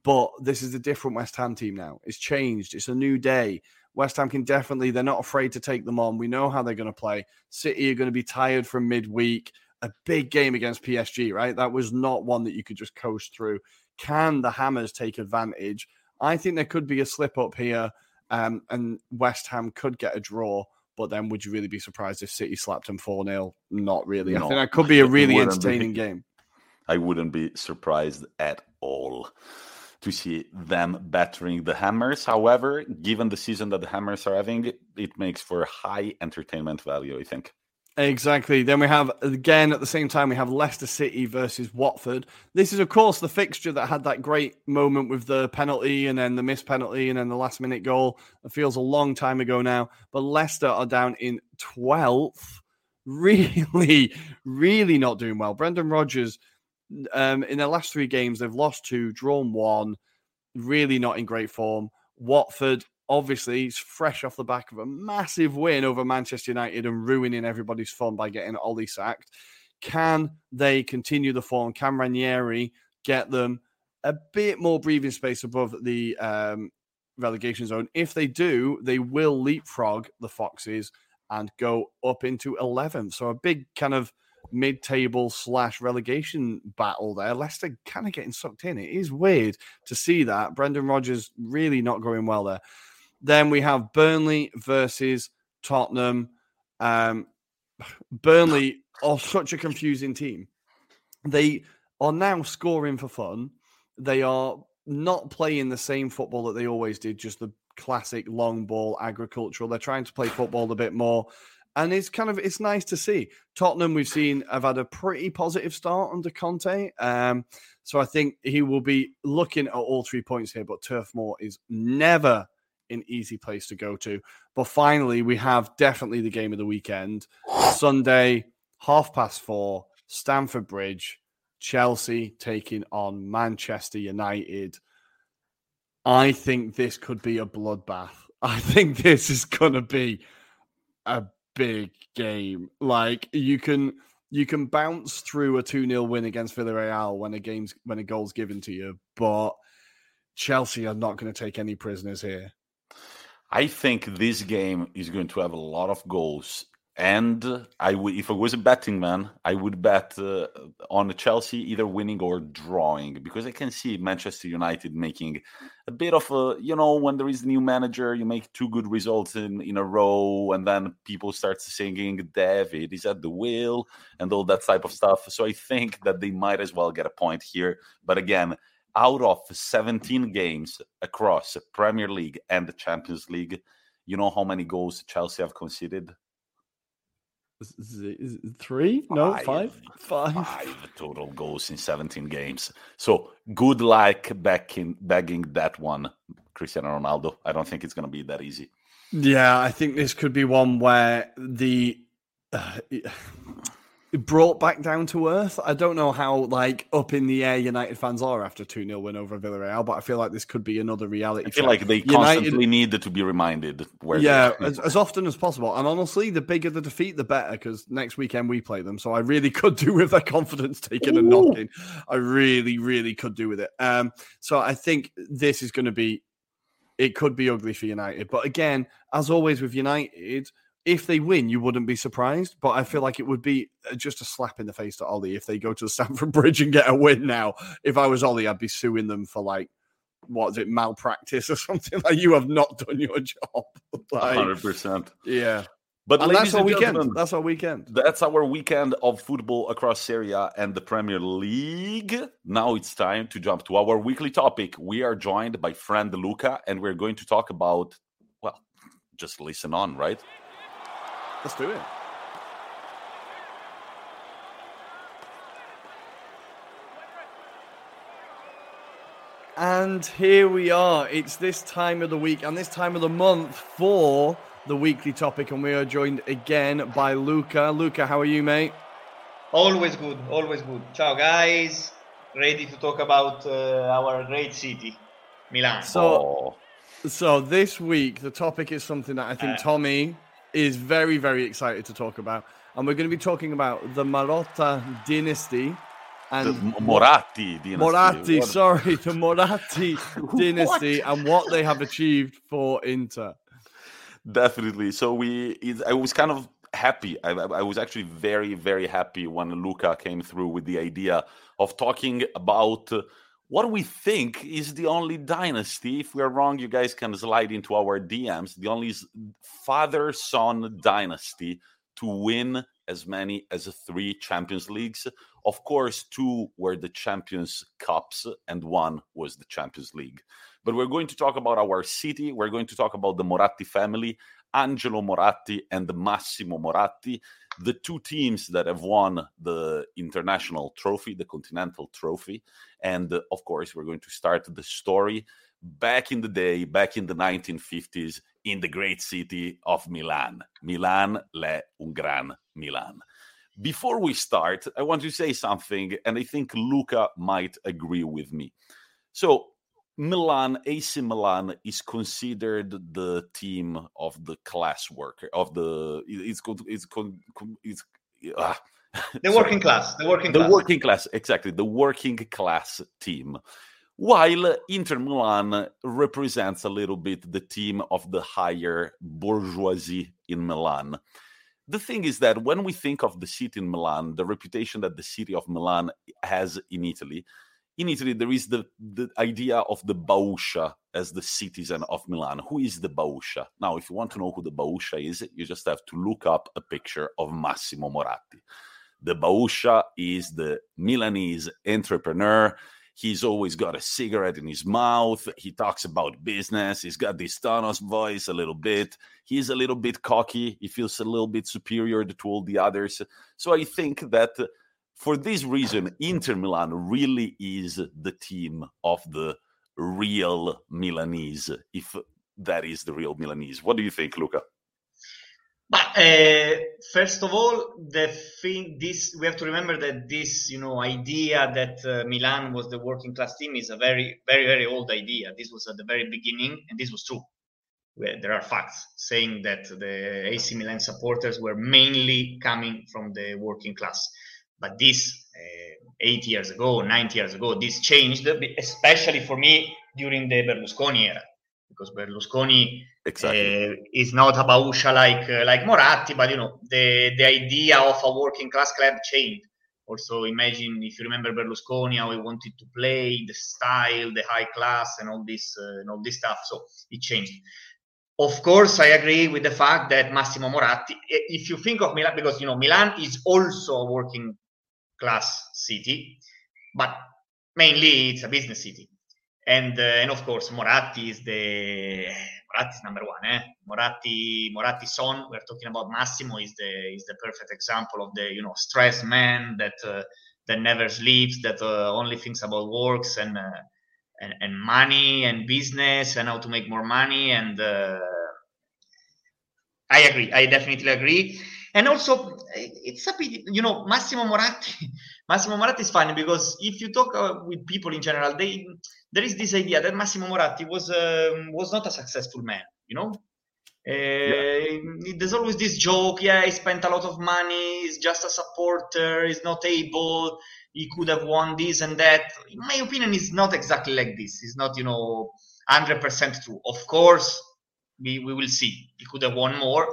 Speaker 2: but this is a different West Ham team now. It's changed. It's a new day. West Ham can definitely, they're not afraid to take them on. We know how they're going to play. City are going to be tired from midweek. A big game against PSG, right? That was not one that you could just coast through. Can the Hammers take advantage? I think there could be a slip up here um, and West Ham could get a draw. But then, would you really be surprised if City slapped them 4 0? Not really. No, I think that could be a really entertaining be, game.
Speaker 1: I wouldn't be surprised at all to see them battering the Hammers. However, given the season that the Hammers are having, it makes for high entertainment value, I think.
Speaker 2: Exactly. Then we have again at the same time we have Leicester City versus Watford. This is of course the fixture that had that great moment with the penalty and then the missed penalty and then the last minute goal. It feels a long time ago now, but Leicester are down in 12th. [LAUGHS] Really, really not doing well. Brendan Rodgers um, in their last three games they've lost two, drawn one. Really not in great form. Watford obviously he's fresh off the back of a massive win over Manchester United and ruining everybody's fun by getting Ollie sacked. Can they continue the form? Can Ranieri get them a bit more breathing space above the um, relegation zone? If they do, they will leapfrog the Foxes and go up into 11th. So a big kind of mid-table slash relegation battle there. Leicester kind of getting sucked in. It is weird to see that. Brendan Rodgers really not going well there. Then we have Burnley versus Tottenham. Um, Burnley are such a confusing team. They are now scoring for fun. They are not playing the same football that they always did, just the classic long ball agricultural. They're trying to play football a bit more. And it's kind of it's nice to see. Tottenham, we've seen have had a pretty positive start under Conte. Um, so I think he will be looking at all three points here, but Turf Moor is never an easy place to go to. But finally, we have definitely the game of the weekend Sunday, half past four, Stamford Bridge, Chelsea taking on Manchester United. I think this could be a bloodbath. [LAUGHS] I think this is going to be a big game. Like you can you can bounce through a 2-0 win against Villarreal when a game's when a goal's given to you, but Chelsea are not going to take any prisoners here.
Speaker 1: I think this game is going to have a lot of goals. And I would, if I was a betting man, I would bet uh, on Chelsea either winning or drawing because I can see Manchester United making a bit of a, you know, when there is a new manager, you make two good results in, in a row, and then people start singing David is at the wheel and all that type of stuff. So I think that they might as well get a point here. But again, out of 17 games across the Premier League and the Champions League, you know how many goals Chelsea have conceded?
Speaker 2: Three? No, five?
Speaker 1: Five. Five total goals in 17 games. So good luck backing, bagging that one. Cristiano Ronaldo. I don't think it's going to be that easy.
Speaker 2: Yeah, I think this could be one where the uh, brought back down to earth. I don't know how like up in the air United fans are after 2 0 win over Villarreal, but I feel like this could be another reality.
Speaker 1: I feel check. like they United, constantly needed to be reminded where
Speaker 2: Yeah, as, as, often as possible. And honestly, the bigger the defeat, the better, because next weekend we play them. So I really [LAUGHS] could do with their confidence taking Ooh. a knocking. I really, really could do with it. Um, so I think this is going to be it could be ugly for United. But again, as always with United, if they win, you wouldn't be surprised. But I feel like it would be uh, just a slap in the face to Ollie if they go to the [LAUGHS] Stamford Bridge and get a win now. If I was Ollie, I'd be suing them for like, what is it, malpractice or [LAUGHS] something like you have not done your job. [LAUGHS]
Speaker 1: like, 100%.
Speaker 2: Yeah. But and that's our weekend. That's our weekend.
Speaker 1: That's our weekend of football across Serie A and the Premier League. Now it's time to jump to our weekly topic. We are joined by friend Luca, and we're going to talk about, well, just listen on, right?
Speaker 2: Let's do it. And here we are. It's this time of the week and this time of the month for the weekly topic, and we are joined again by Luca. Luca, how are you, mate?
Speaker 3: Always good, always good. Ciao, guys. Ready to talk about uh, our great city, Milan.
Speaker 2: So, so this week the topic is something that I think uh, Tommi is very, very excited to talk about. And we're going to be talking about the Marotta dynasty and
Speaker 1: the Moratti dynasty.
Speaker 2: Moratti, what? sorry, the Moratti [LAUGHS] dynasty and what they have achieved for Inter.
Speaker 1: Definitely. So we, I was kind of happy. I, I, was actually very, very happy when Luca came through with the idea of talking about what we think is the only dynasty. If we are wrong, you guys can slide into our DMs. The only father son dynasty to win as many as three Champions Leagues. Of course, two were the Champions Cups, and one was the Champions League. But we're going to talk about our city. We're going to talk about the Moratti family, Angelo Moratti and Massimo Moratti the two teams that have won the international trophy, the continental trophy. And uh, of course, we're going to start the story back in the day, back in the 1950s, in the great city of Milan. Milan, le un gran Milan. Before we start, I want to say something, and I think Luca might agree with me. So, Milan, AC Milan is considered the team of the class worker of the it's it's it's
Speaker 3: uh, the [LAUGHS] working class, the working
Speaker 1: the
Speaker 3: class.
Speaker 1: working class, exactly the working class team. While Inter Milan represents a little bit the team of the higher bourgeoisie in Milan. The thing is that when we think of the city in Milan, the reputation that the city of Milan has in Italy, in Italy, there is the, the idea of the Bauscia as the citizen of Milan. Who is the Bauscia? Now, if you want to know who the Bauscia is, you just have to look up a picture of Massimo Moratti. The Bauscia is the Milanese entrepreneur. He's always got a cigarette in his mouth. He talks about business. He's got this Thanos voice a little bit. He's a little bit cocky. He feels a little bit superior to all the others. So I think that for this reason, Inter Milan really is the team of the real Milanese, if that is the real Milanese. What do you think, Luca?
Speaker 3: But uh, first of all, the thing this we have to remember that this you know idea that uh, Milan was the working class team is a very very very old idea. This was at the very beginning, and this was true. There are facts saying that the AC Milan supporters were mainly coming from the working class. But this uh, eight years ago, nine years ago, this changed, especially for me during the Berlusconi era, because Berlusconi exactly. uh, is not a Bauscia like uh, like Moratti, but you know the the idea of a working class club changed. Also, imagine if you remember Berlusconi, how he wanted to play, the style, the high class, and all this uh, and all this stuff. So it changed. Of course, I agree with the fact that Massimo Moratti. If you think of Milan, because you know Milan is also a working class city, but mainly it's a business city. And uh, and of course, Moratti is the Moratti number one. Eh? Moratti Moratti son. We're talking about Massimo is the is the perfect example of the you know stressed man that uh, that never sleeps, that uh, only thinks about works and uh, and, and money and business and how to make more money and uh, I agree. I definitely agree. And also, it's a bit, you know, Massimo Moratti. [LAUGHS] Massimo Moratti is funny because if you talk uh, with people in general, they there is this idea that Massimo Moratti was um, was not a successful man. You know, uh, yeah. there's always this joke. Yeah, he spent a lot of money. He's just a supporter. He's not able. He could have won this and that. In my opinion, it's not exactly like this. It's not, you know, hundred percent true. Of course, we, we will see. He could have won more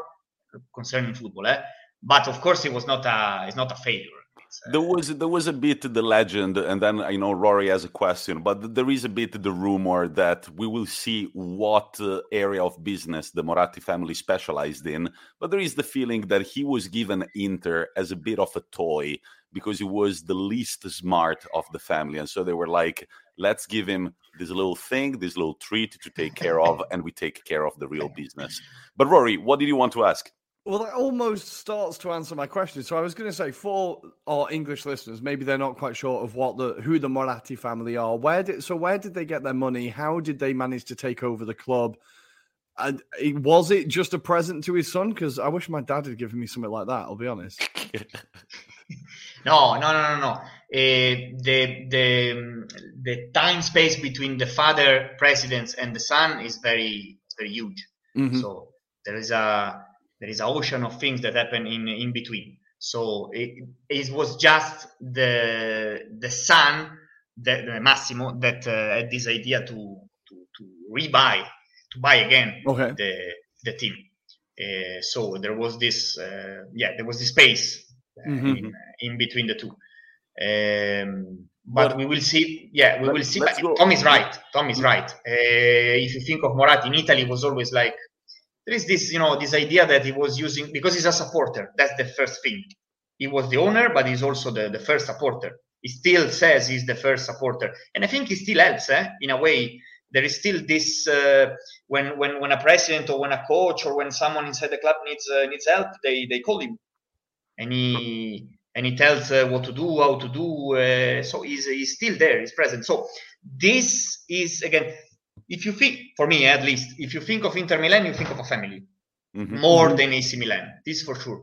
Speaker 3: concerning football, eh? but of course, it was not a it's not a failure.
Speaker 1: Uh, there was there was a bit the legend, and then I know Ruairi has a question, but there is a bit the rumor that we will see what uh, area of business the Moratti family specialized in. But there is the feeling that he was given Inter as a bit of a toy because he was the least smart of the family, and so they were like, "Let's give him this little thing, this little treat to take care of, and we take care of the real business." But Ruairi, what did you want to ask?
Speaker 2: Well, that almost starts to answer my question. So I was going to say for our English listeners, maybe they're not quite sure of what the who the Moratti family are. Where did so where did they get their money? How did they manage to take over the club? And was it just a present to his son? Because I wish my dad had given me something like that. I'll be honest. [LAUGHS]
Speaker 3: no, no, no, no, no. Uh, the the the time space between the father presidents and the son is very very huge. Mm-hmm. So there is a there is an ocean of things that happen in in between. So it, it was just the the son, that the Massimo, that uh, had this idea to to, to rebuy, to buy again okay. the the team. Uh, so there was this, uh, yeah, there was this space uh, mm-hmm. in, in between the two. Um, but, but, we will see. Yeah, we will see. Tom is right. Tom is right. Uh, if you think of Moratti in Italy, was always like there is this, you know, this idea that he was using because he's a supporter. That's the first thing. He was the owner, but he's also the, the first supporter. He still says he's the first supporter, and I think he still helps. Eh? In a way, there is still this uh, when when when a president or when a coach or when someone inside the club needs uh, needs help, they they call him, and he and he tells uh, what to do, how to do. Uh, so he's he's still there, he's present. So this is again if you think, for me at least, if you think of Inter Milan, you think of a family mm-hmm. more mm-hmm. than AC Milan. This for sure.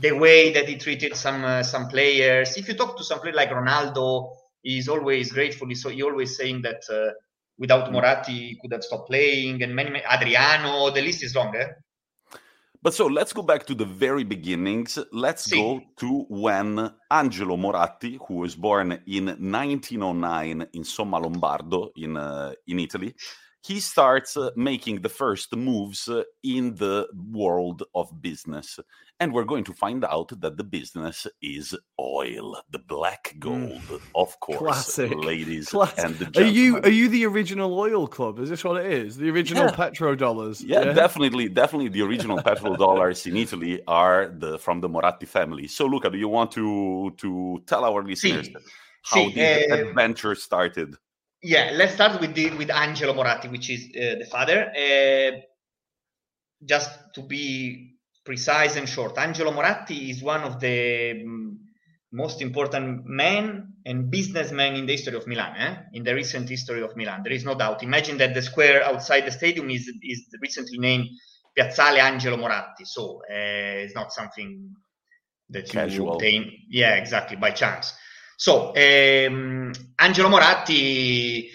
Speaker 3: The way that he treated some uh, some players. If you talk to some player like Ronaldo, he's always grateful. So he always saying that uh, without mm. Moratti, he could have stopped playing. And many, many Adriano, the list is longer. Eh?
Speaker 1: But so let's go back to the very beginnings. Let's sì. go to when Angelo Moratti, who was born in 1909 in Somma Lombardo in, uh, in Italy, he starts uh, making the first moves uh, in the world of business. And we're going to find out that the business is oil, the black mm. gold, mm. of course, Classic. ladies Classic. and gentlemen.
Speaker 2: Are you are you the original oil club? Is this what it is? The original yeah. petrodollars?
Speaker 1: Yeah, yeah, definitely, definitely. The original petrodollars in Italy are the from the Moratti family. So, Luca, do you want to to tell our listeners sì. how sì, the uh, adventure started?
Speaker 3: yeah, let's start with the with Angelo Moratti, which is uh, the father. Uh, just to be precise and short, Angelo Moratti is one of the um, most important men and businessmen in the history of Milan. Eh? In the recent history of Milan, there is no doubt. Imagine that the square outside the stadium is is recently named Piazzale Angelo Moratti, so uh, it's not something that Casual. you obtain. Yeah, exactly by chance. So um, Angelo Moratti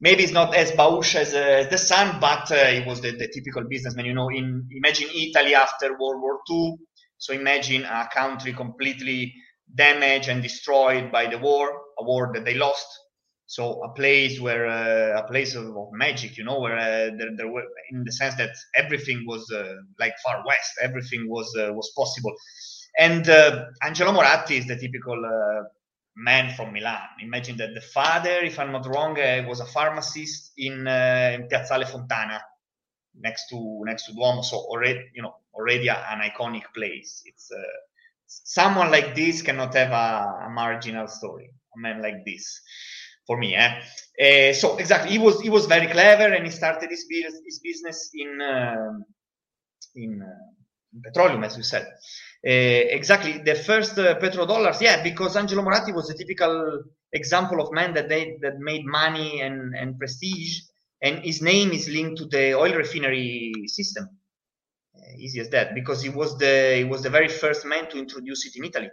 Speaker 3: maybe it's not as bausch as, uh, the son, but uh, he was the, the, typical businessman. You know, in imagine Italy after World War II. So imagine a country completely damaged and destroyed by the war, a war that they lost. So a place where uh, a place of, of, magic, you know, where uh, there, there, were in the sense that everything was uh, like far west, everything was uh, was possible. And Angelo Moratti is the typical man from Milan. Imagine that the father, if I'm not wrong, uh, was a pharmacist in, uh, in Piazzale Fontana, next to next to Duomo. So already, you know, already an iconic place. It's uh, someone like this cannot have a, a, marginal story. A man like this, for me, eh? So exactly, he was he was very clever, and he started his business his business in in petroleum, as you said. Uh, exactly, the first uh, petrodollars, yeah, because Angelo Moratti was a typical example of man that they that made money and, and prestige, and his name is linked to the oil refinery system. Uh, easy as that, because he was the he was the very first man to introduce it in Italy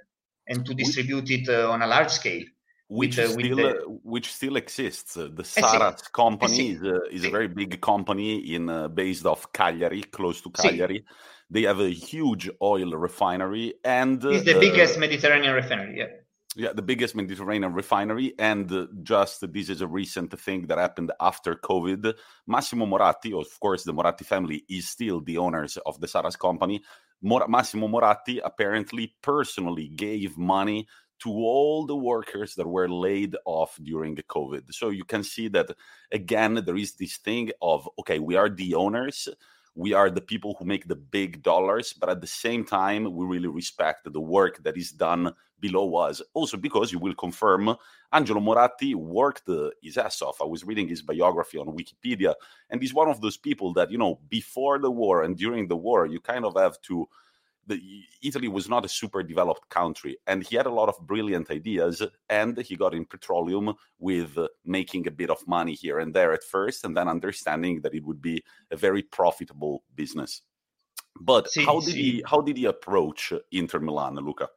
Speaker 3: and to distribute it uh, on a large scale
Speaker 1: which the, still the... uh, which still exists. the Saras company is, uh, is a very big company in uh, based off Cagliari, close to Cagliari. They have a huge oil refinery and
Speaker 3: it's the biggest Mediterranean refinery. Yeah.
Speaker 1: Yeah, the biggest Mediterranean refinery, and uh, just this is a recent thing that happened after COVID. Massimo Moratti, of course, the Moratti family is still the owners of the Saras company. Mor- Massimo Moratti apparently personally gave money to all the workers that were laid off during the COVID. So you can see that again, there is this thing of okay, we are the owners, we are the people who make the big dollars, but at the same time, we really respect the work that is done below us. Also, because you will confirm Angelo Moratti worked his ass off. I was reading his biography on Wikipedia, and he's one of those people that, you know, before the war and during the war, you kind of have to the, Italy was not a super developed country, and he had a lot of brilliant ideas. And he got in petroleum with making a bit of money here and there at first, and then understanding that it would be a very profitable business. But see, how did see. he how did he approach Inter Milan, Luca?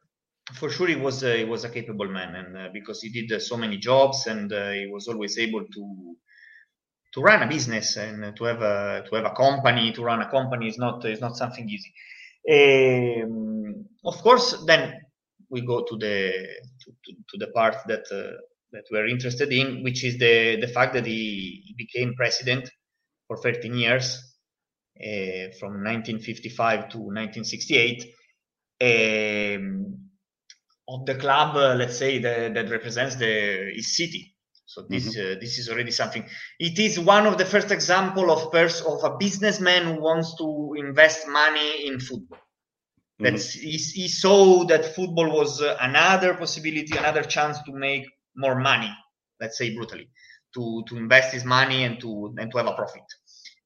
Speaker 3: For sure, he was uh, he was a capable man, and uh, because he did uh, so many jobs, and uh, he was always able to to run a business and to have a to have a company to run a company is not is not something easy um, of course, then we go to the to, to, to the part that uh, that we're interested in, which is the the fact that he, he became president for 13 years, uh, from 1955 to 1968, um, of the club, uh, let's say, the, that represents the his city. So this mm-hmm. uh, this is already something. It is one of the first example of pers- of a businessman who wants to invest money in football. Mm-hmm. That he, he, saw that football was uh, another possibility, another chance to make more money. Let's say brutally, to to invest his money and to and to have a profit.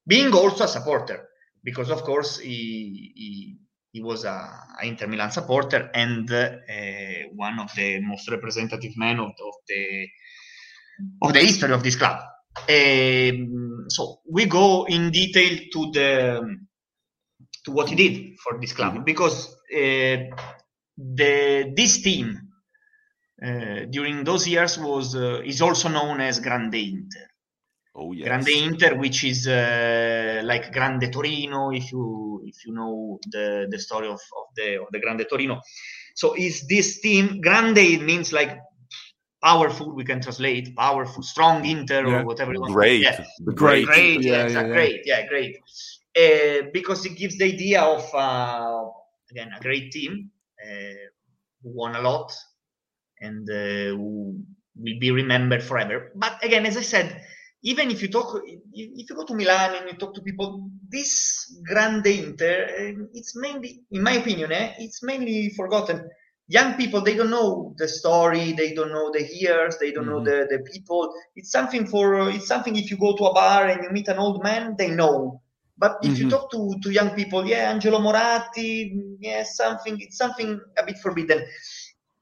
Speaker 3: Being also a supporter, because of course he he, he was a, a, Inter Milan supporter and uh, one of the most representative men of, of the of the history of this club. Um, so we go in detail to the to what he did for this club mm-hmm. because uh, the this team uh, during those years was uh, is also known as Grande Inter.
Speaker 1: Oh yes.
Speaker 3: Grande Inter, which is uh, like Grande Torino, if you if you know the the story of, of the of the Grande Torino. So is this team Grande means like powerful we can translate powerful strong inter yeah. or whatever you want
Speaker 1: great.
Speaker 3: Yeah.
Speaker 1: great.
Speaker 3: Great yeah, yeah, exactly. great yeah great. Uh, because it gives the idea of uh, again a great team uh, who won a lot and uh, who will be remembered forever. But again as i said even if you talk if you go to milan and you talk to people this grande inter uh, it's mainly in my opinion eh, it's mainly forgotten young people they don't know the story they don't know the years they don't mm-hmm. know the, the people. It's something for it's something if you go to a bar and you meet an old man they know. But if mm-hmm. you talk to, to young people yeah angelo moratti yeah something it's something a bit forbidden.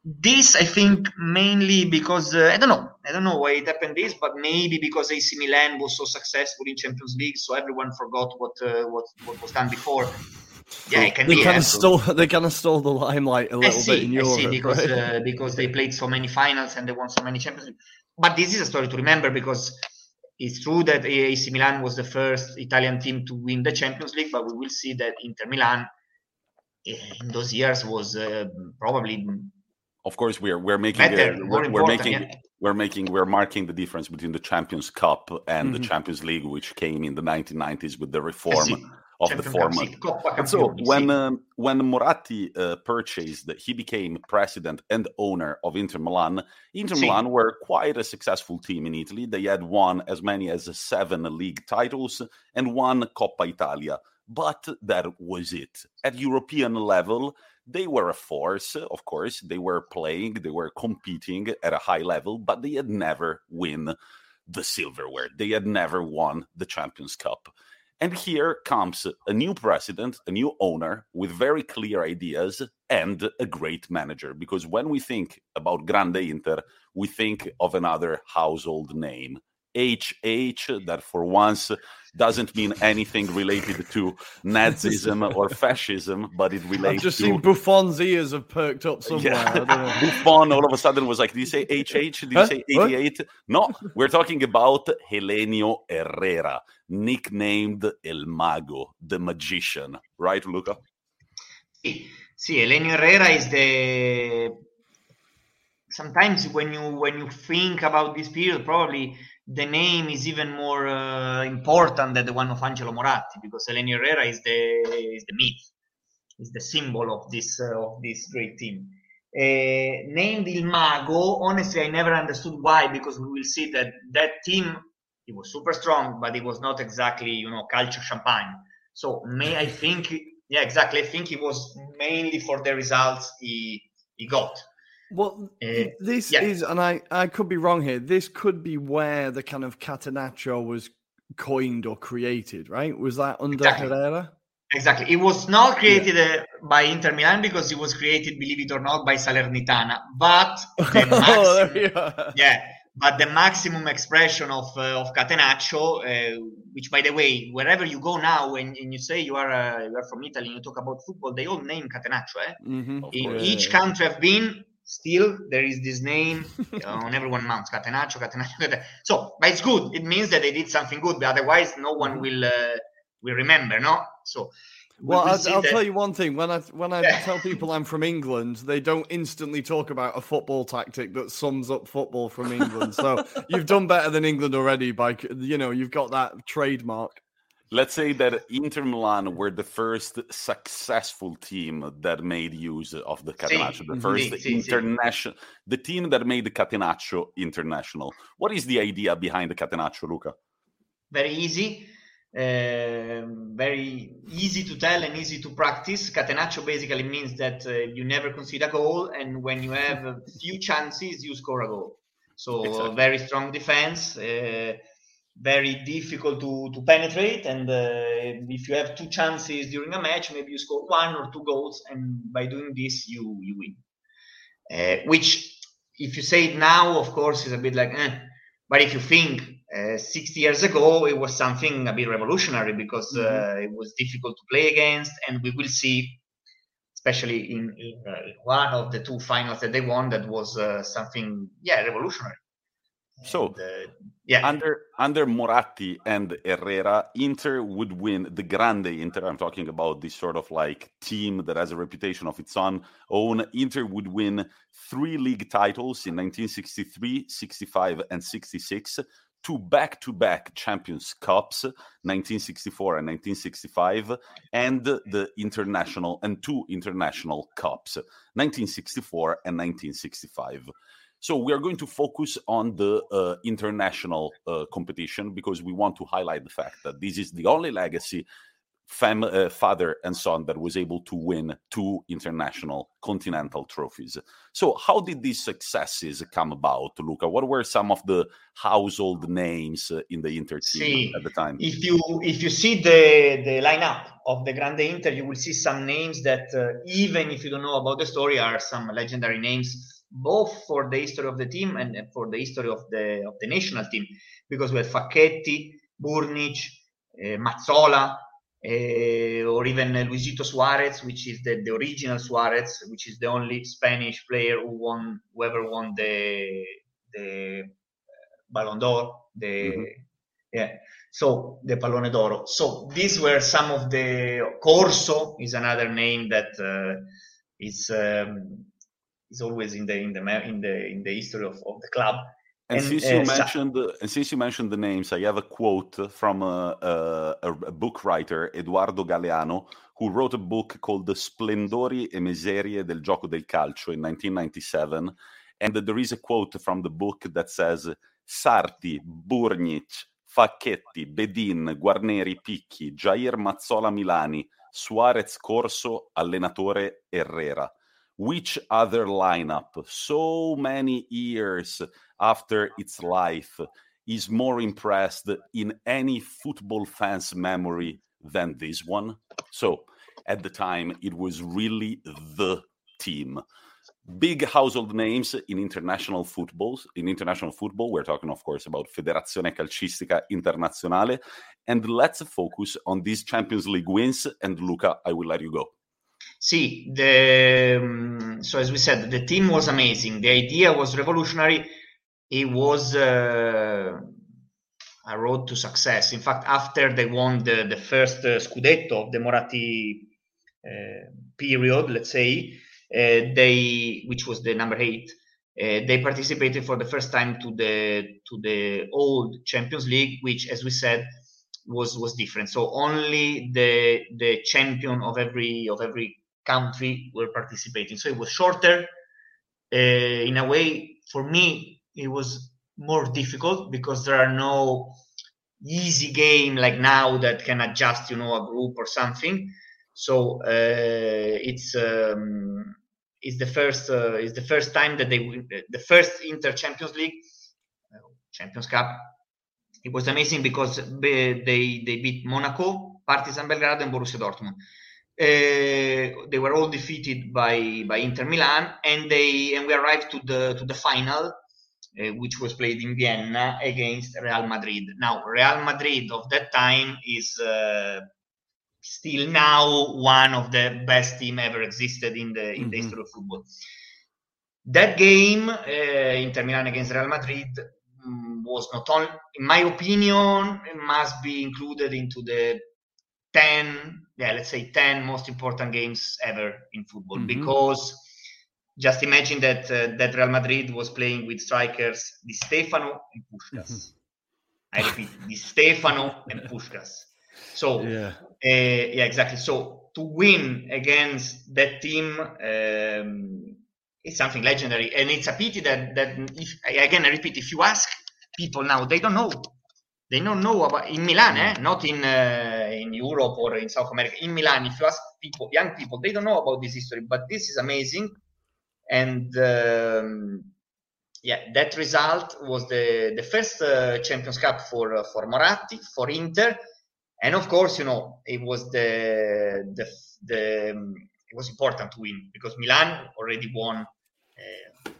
Speaker 3: This i think mainly because uh, i don't know. I don't know why it happened this but maybe because ac milan was so successful in champions league so everyone forgot what uh, what, what was done before yeah, it can
Speaker 2: they
Speaker 3: be.
Speaker 2: Kind of stole, [LAUGHS] they kind of stole the limelight a little
Speaker 3: see,
Speaker 2: bit in Europe.
Speaker 3: See, [LAUGHS] because,
Speaker 2: right?
Speaker 3: uh, because they played so many finals and they won so many championships. But this is a story to remember because it's true that AC Milan was the first Italian team to win the Champions League, but we will see that Inter Milan eh, in those years was uh, probably.
Speaker 1: Of course, we're we're making better, a, we're, we're, making yeah. we're making we're marking the difference between the Champions Cup and mm-hmm. the Champions League, which came in the 1990s with the reform of the format. And so when um, when Moratti uh, purchased, he became president and owner of Inter Milan. Inter Milan were quite a successful team in Italy. They had won as many as seven league titles and one Coppa Italia. But that was it. At European level, they were a force, of course. They were playing, they were competing at a high level, but they had never win the silverware. They had never won the Champions Cup. And here comes a new president, a new owner with very clear ideas and a great manager. Because when we think about Grande Inter, we think of another household name. HH, that for once doesn't mean anything related to Nazism [LAUGHS] or fascism, but it relates
Speaker 2: I've just
Speaker 1: to...
Speaker 2: seen Buffon's ears have perked up somewhere.
Speaker 1: Yeah. [LAUGHS] Buffon all of a sudden was like, Did you say HH? Did you
Speaker 2: Huh?
Speaker 1: say 88? No, we're talking about Helenio Herrera, nicknamed El Mago, the magician. Right, Luca?
Speaker 3: Sì, sì, Helenio Herrera is the sometimes when you when you think about this period, probably the name is even more uh, important than the one of Angelo Moratti because Helenio Herrera is the is the myth, is the symbol of this uh, of this great team. Uh, named Il Mago, honestly, I never understood why because we will see that that team it was super strong, but it was not exactly you know calcio champagne. So may I think yeah exactly I think it was mainly for the results he he got.
Speaker 2: Well,
Speaker 3: Uh,
Speaker 2: this
Speaker 3: yeah.
Speaker 2: is, and I, I could be wrong here. This could be where the kind of Catenaccio was coined or created, right? Was that under
Speaker 3: Exactly.
Speaker 2: Herrera?
Speaker 3: Exactly. It was not created uh, by Inter Milan because it was created, believe it or not, by Salernitana. But the [LAUGHS]
Speaker 2: oh,
Speaker 3: maximum,
Speaker 2: are.
Speaker 3: yeah, but the maximum expression of uh, of Catenaccio, uh, which by the way, wherever you go now, and, when you say you are uh, you are from Italy, and you talk about football, they all name Catenaccio. Eh?
Speaker 2: Mhm.
Speaker 3: In
Speaker 1: course.
Speaker 3: each country I've been, still there is this name [LAUGHS] on everyone mounts Catenaccio, Catenaccio. Catenaccio. So, but it's good. It means that they did something good. But otherwise, no one will uh, will remember. No. So. we
Speaker 2: Well, I'll, I'll
Speaker 3: that-
Speaker 2: tell you one thing. When I when I [LAUGHS] tell people I'm from England, they don't instantly talk about a football tactic that sums up football from England. so [LAUGHS] you've done better than England already. By you know, you've got that trademark.
Speaker 1: Let's say that Inter Milan were the first successful team that made use of the Catenaccio, the
Speaker 2: Mhm.
Speaker 1: first
Speaker 3: sì.
Speaker 1: international, the team that made the Catenaccio international. What is the idea behind the Catenaccio, Luca?
Speaker 3: very easy, um, very easy to tell and easy to practice. Catenaccio basically means that uh, you never concede a goal, and when you have a few chances, you score a goal. So
Speaker 1: Exactly.
Speaker 3: very strong defense, uh, very difficult to, to penetrate, and uh, if you have two chances during a match, maybe you score one or two goals, and by doing this, you you win. Uh, which, if you say it now, of course, is a bit like, eh. but if you think uh, 60 years ago, it was something a bit revolutionary because uh, it was difficult to play against, and we will see, especially in, in uh, one of the two finals that they won, that was uh, something, yeah, revolutionary.
Speaker 1: So,
Speaker 3: And, uh, yeah,
Speaker 1: Under under Moratti and Herrera, Inter would win the Grande Inter. I'm talking about this sort of like team that has a reputation of its own. Own Inter would win three league titles in 1963, 65, and 66. Two back-to-back Champions Cups, 1964 and 1965, and the international and two international cups, 1964 and 1965. So we are going to focus on the uh, international uh, competition because we want to highlight the fact that this is the only legacy fam- uh, father and son that was able to win two international continental trophies. So how did these successes come about, Luca? What were some of the household names uh, in the Inter team
Speaker 3: See,
Speaker 1: at the time?
Speaker 3: if you if you see the the lineup of the Grande Inter, you will see some names that uh, even if you don't know about the story, are some legendary names, both for the history of the team and for the history of the of the national team, because we have Facchetti, Burgnich, uh, Mazzola, uh, or even uh, Luisito Suarez, which is the, the original Suarez, which is the only Spanish player who won whoever won the the Ballon d'Or, the
Speaker 1: Mhm.
Speaker 3: yeah. So the Pallone d'Oro. So these were some of the Corso is another name that uh, is um, is always in the in the in the in the history of, of the club.
Speaker 1: And,
Speaker 3: And,
Speaker 1: since you
Speaker 3: uh, Sa-
Speaker 1: mentioned and since you mentioned the names, I have a quote from a, a, a a book writer, Eduardo Galeano, who wrote a book called The Splendori e Miserie del Gioco del Calcio in 1997. And there is a quote from the book that says Sarti, Burnic, Facchetti, Bedin, Guarneri, Picchi, Jair Mazzola Milani, Suarez Corso, allenatore Herrera. Which other lineup, so many years after its life, is more impressed in any football fan's memory than this one. So at the time, it was really the team. Big household names in international footballs. In international football, we're talking, of course, about Federazione Calcistica Internazionale. And let's focus on these Champions League wins. And Luca, I will let you go.
Speaker 3: See, the um, so as we said, the team was amazing. The idea was revolutionary. It was uh, a road to success. In fact, after they won the, the first uh, Scudetto of the Moratti uh, period, let's say, uh, they, which was the number eight, uh, they participated for the first time to the to the old Champions League, which, as we said, was was different. So only the the champion of every of every country were participating. So it was shorter. Uh, in a way, for me, it was more difficult because there are no easy game like now that can adjust, you know, a group or something. So uh, it's um, it's the first uh, it's the first time that they win the first Inter Champions League uh, Champions Cup. It was amazing because they they beat Monaco, Partizan Belgrade, and Borussia Dortmund. Uh, they were all defeated by by Inter Milan, and they and we arrived to the to the final, uh, which was played in Vienna against Real Madrid. Now, Real Madrid of that time is uh, still now one of the best team ever existed in the in mm-hmm. the history of football. That game, uh, Inter Milan against Real Madrid, um, was not only, in my opinion, must be included into the 10 yeah let's say 10 most important games ever in football mm-hmm. because just imagine that uh, that Real Madrid was playing with strikers Di Stefano and Puskas. I repeat, Di Stefano and Puskas. So [LAUGHS] yeah. Uh, yeah, exactly. So to win against that team um, is something legendary, and it's a pity that that if again I repeat, if you ask people now, they don't know they don't know about in Milan, eh? not in uh, in Europe or in South America. In Milan, if you ask people, young people, they don't know about this history. But this is amazing, and um, yeah, that result was the the first uh, Champions Cup for uh, for Moratti for Inter, and of course, you know, it was the the the um, it was important to win because Milan already won. Uh,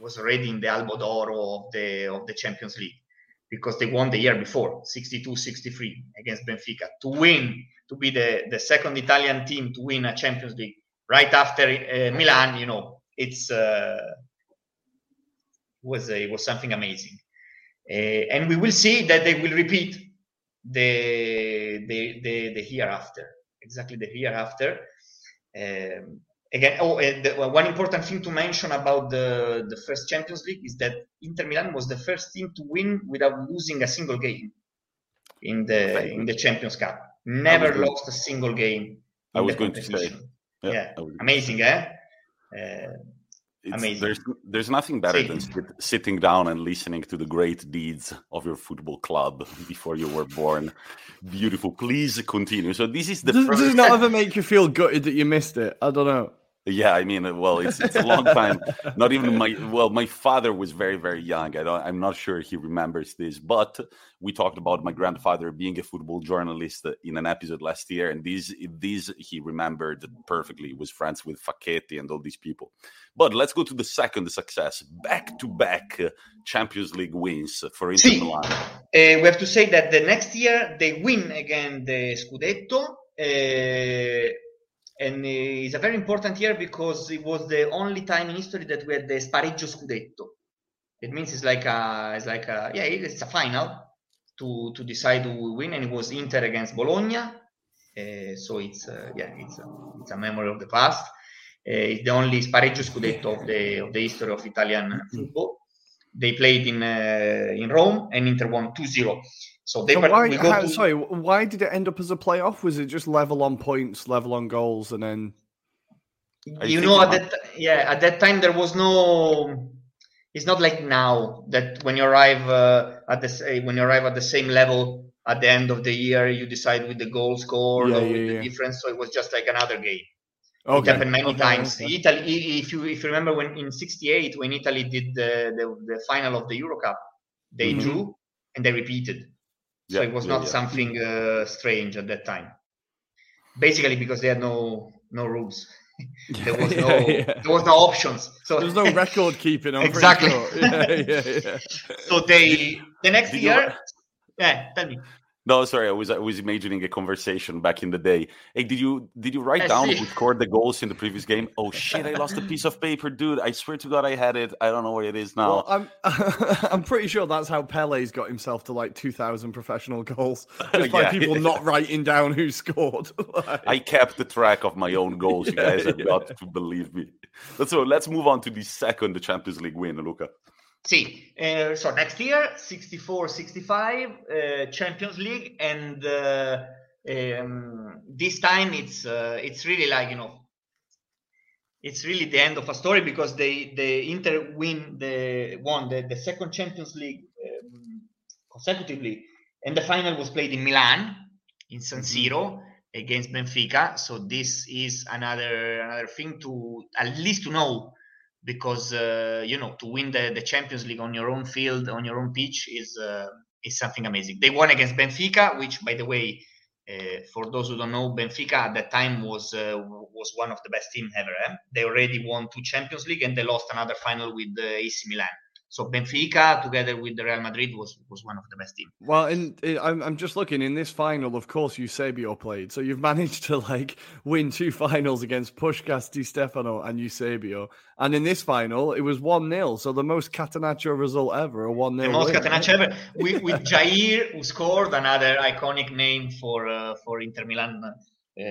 Speaker 3: was already in the Albo d'Oro of the of the Champions League because they won the year before 62-63 against benfica. To win to be the, the second italian team to win a champions league right after uh, milan you know it's uh, was it was something amazing. Uh, and we will see that they will repeat the the the, the hereafter exactly the hereafter um, again, oh, the, well, one important thing to mention about the, the first Champions League is that Inter Milan was the first team to win without losing a single game in the in the Champions Cup. Never lost a single game.
Speaker 1: I was going to say,
Speaker 3: yeah, yeah. amazing, eh? Uh, amazing.
Speaker 1: There's there's nothing better than sit, sitting down and listening to the great deeds of your football club [LAUGHS] before you were born. Beautiful. Please continue. So this is the.
Speaker 2: Does,
Speaker 1: first...
Speaker 2: does it not ever make you feel gutted that you missed it? I don't know.
Speaker 1: Yeah, I mean, well, it's, it's a long time. [LAUGHS] Not even my well, my father was very very young. I don't, I'm not sure he remembers this, but we talked about my grandfather being a football journalist in an episode last year, and these these he remembered perfectly. He was friends with Facchetti and all these people. But let's go to the second success: back to back Champions League wins for Inter sí. Milan. Uh,
Speaker 3: we have to say that the next year they win again the Scudetto. Uh, and it's a very important year because it was the only time in history that we had the spareggio scudetto. It means it's like a, it's like a, yeah, it's a final to to decide who will win, and it was Inter against Bologna. Uh, so it's uh, yeah, it's a, it's a memory of the past. Uh, it's the only spareggio scudetto of the of the history of Italian football. They played in in Rome, and Inter won 2-0. So they so
Speaker 2: why, how, to... sorry, why did it end up as a playoff? Was it just level on points, level on goals, and then?
Speaker 3: You know, at that yeah, at that time there was no. It's not like now that when you arrive uh, at the when you arrive at the same level at the end of the year, you decide with the goal score yeah, or yeah, with yeah. the difference. So it was just like another game. Okay. It happened many okay. times. Okay. Italy, if you if you remember when in '68 when Italy did the, the, the final of the Euro Cup, they mm-hmm. drew and they repeated. So it was
Speaker 1: yeah,
Speaker 3: not
Speaker 1: yeah.
Speaker 3: something uh, strange at that time. Basically, because they had no no rules. [LAUGHS] there was [LAUGHS] no
Speaker 2: Yeah, yeah.
Speaker 3: there was no options. So
Speaker 2: There's no record keeping. I'm
Speaker 3: Exactly.
Speaker 2: Sure. [LAUGHS] Yeah, yeah, yeah.
Speaker 3: so they the next
Speaker 1: Did
Speaker 3: year. Yeah, tell me.
Speaker 1: No, sorry, I was I was imagining a conversation back in the day. Hey, did you did you write
Speaker 3: I
Speaker 1: down who scored the goals in the previous game? [LAUGHS] Oh shit, I lost a piece of paper, dude. I swear to God I had it. I don't know where it is now.
Speaker 2: Well, I'm [LAUGHS] I'm pretty sure that's how Pele's got himself to like 2,000 professional goals, [LAUGHS] just by
Speaker 1: Yeah.
Speaker 2: people not writing down who scored. Like-
Speaker 1: I kept the track of my own goals. You guys have got to believe me. But so let's move on to the second Champions League win, Luca.
Speaker 3: See, uh, so next year, 64 65, uh, Champions League, and uh, um, this time it's uh, it's really like you know, it's really the end of a story because they they Inter win the won the, the second Champions League um, consecutively, and the final was played in Milan in San Siro against Benfica. So this is another another thing to at least to know because uh, you know to win the, the Champions League on your own field on your own pitch is uh, is something amazing. They won against Benfica, which by the way, uh, for those who don't know, Benfica at that time was uh, was one of the best team ever. Eh? They already won two Champions League and they lost another final with uh, AC Milan. So Benfica together with the Real Madrid was was one of the best teams.
Speaker 2: Well, in I'm I'm just looking in this final. Of course, Eusebio played, so you've [LAUGHS] managed to like win two finals against Puskás, Di Stefano, and Eusebio. And in this final, it was one 0 so the most Catenaccio result ever, a one 0
Speaker 3: the most Catenaccio ever [LAUGHS] with, with Jair, who scored another iconic name for uh, for Inter Milan uh,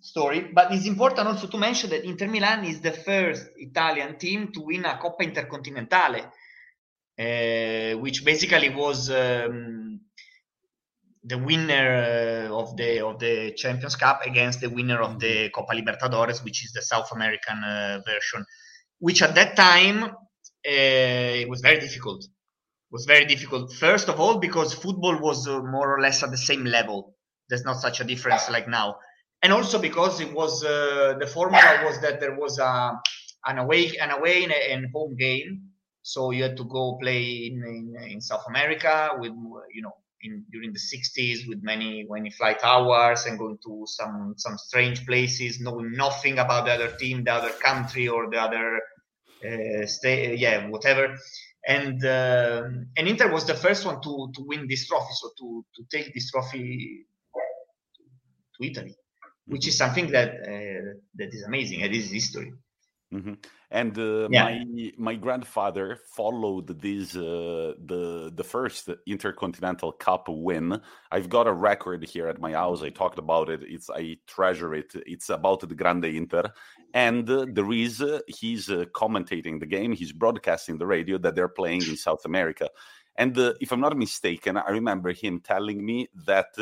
Speaker 3: story. But it's important also to mention that Inter Milan is the first Italian team to win a Coppa Intercontinentale, which basically was um, the winner uh, of the of the Champions Cup against the winner of the Copa Libertadores, which is the South American uh, version. Which at that time uh, it was very difficult was very difficult. First of all, because football was uh, more or less at the same level. There's not such a difference like now, and also because it was uh, the formula was that there was a an away an away and home game, so you had to go play in, in, in South America with you know in during the 60s with many many flight hours and going to some some strange places, knowing nothing about the other team, the other country, or the other uh, state, yeah, whatever and uh, and Inter was the first one to to win this trophy, so to to take this trophy to Italy, which is something that uh, that is amazing. It is history.
Speaker 1: Hmm And uh,
Speaker 3: Yeah.
Speaker 1: my my grandfather followed this uh, the the first Intercontinental Cup win. I've got a record here at my house. I talked about it. It's I treasure it. It's about the Grande Inter, and uh, there is uh, he's uh, commentating the game. He's broadcasting the radio that they're playing in South America. And uh, if I'm not mistaken, I remember him telling me that.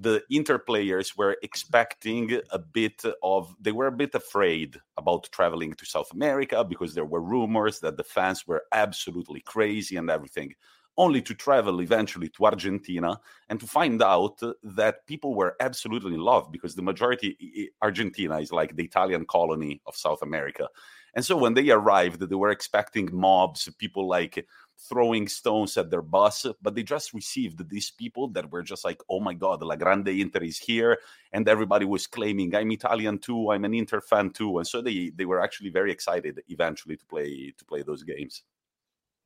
Speaker 1: The Inter players were expecting a bit of they were a bit afraid about traveling to South America because there were rumors that the fans were absolutely crazy and everything only to travel eventually to Argentina and to find out that people were absolutely in love because the majority Argentina is like the Italian colony of South America. And so when they arrived they were expecting mobs people like throwing stones at their bus, but they just received these people that were just like, oh my God, La Grande Inter is here. And everybody was claiming, I'm Italian too, I'm an Inter fan too. And so they, they were actually very excited eventually to play to play those games.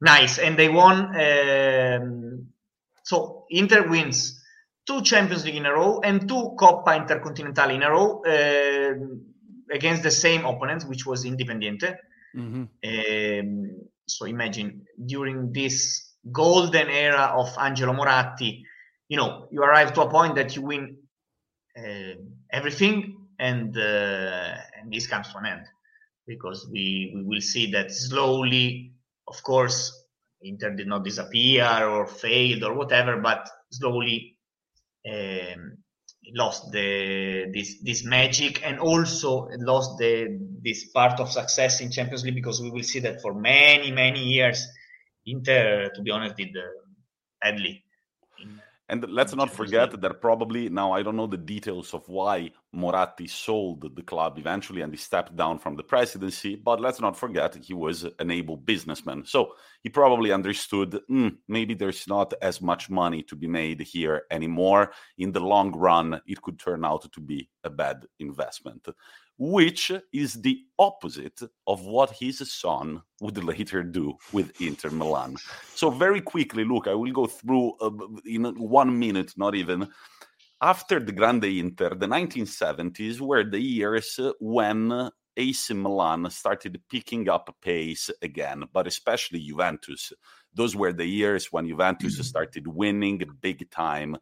Speaker 3: Nice, and they won. Um, so Inter wins two Champions League in a row and two Coppa Intercontinentale in a row uh, against the same opponents, which was Independiente.
Speaker 2: Mm-hmm.
Speaker 3: Um, so imagine during this golden era of Angelo Moratti, you know, you arrive to a point that you win uh, everything, and uh, and this comes to an end because we we will see that slowly, of course, Inter did not disappear or failed or whatever, but slowly um, lost the this this magic and also lost the this part of success in Champions League because we will see that for many many years Inter to be honest did uh, badly in,
Speaker 1: And let's not forget that probably now I don't know the details of why Moratti sold the club eventually and he stepped down from the presidency, but let's not forget he was an able businessman. So he probably understood mm, maybe there's not as much money to be made here anymore. In the long run, it could turn out to be a bad investment which is the opposite of what his son would later do with Inter Milan. So, very quickly, look, I will go through uh, in one minute, not even. After the Grande Inter, the 1970s were the years when AC Milan started picking up pace again, but especially Juventus. Those were the years when Juventus mm-hmm. started winning big time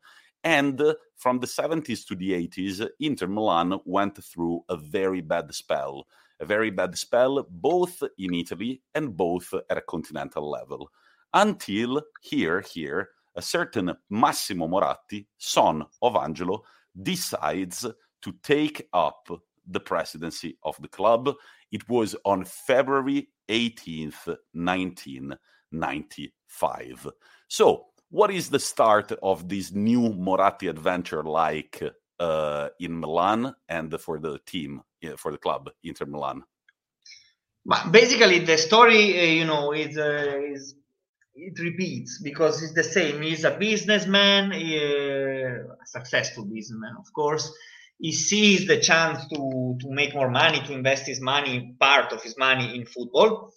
Speaker 1: and from the 70s to the 80s, Inter Milan went through a very bad spell. A very bad spell, both in Italy and both at a continental level. Until here, here, a certain Massimo Moratti, son of Angelo, decides to take up the presidency of the club. It was on February 18th, 1995. So, what is the start of this new Moratti adventure like uh, in Milan and for the team, for the club, Inter Milan?
Speaker 3: But basically, the story, uh, you know, is, uh, is it repeats because it's the same. He's a businessman, uh, a successful businessman, of course. He sees the chance to to make more money, to invest his money, part of his money in football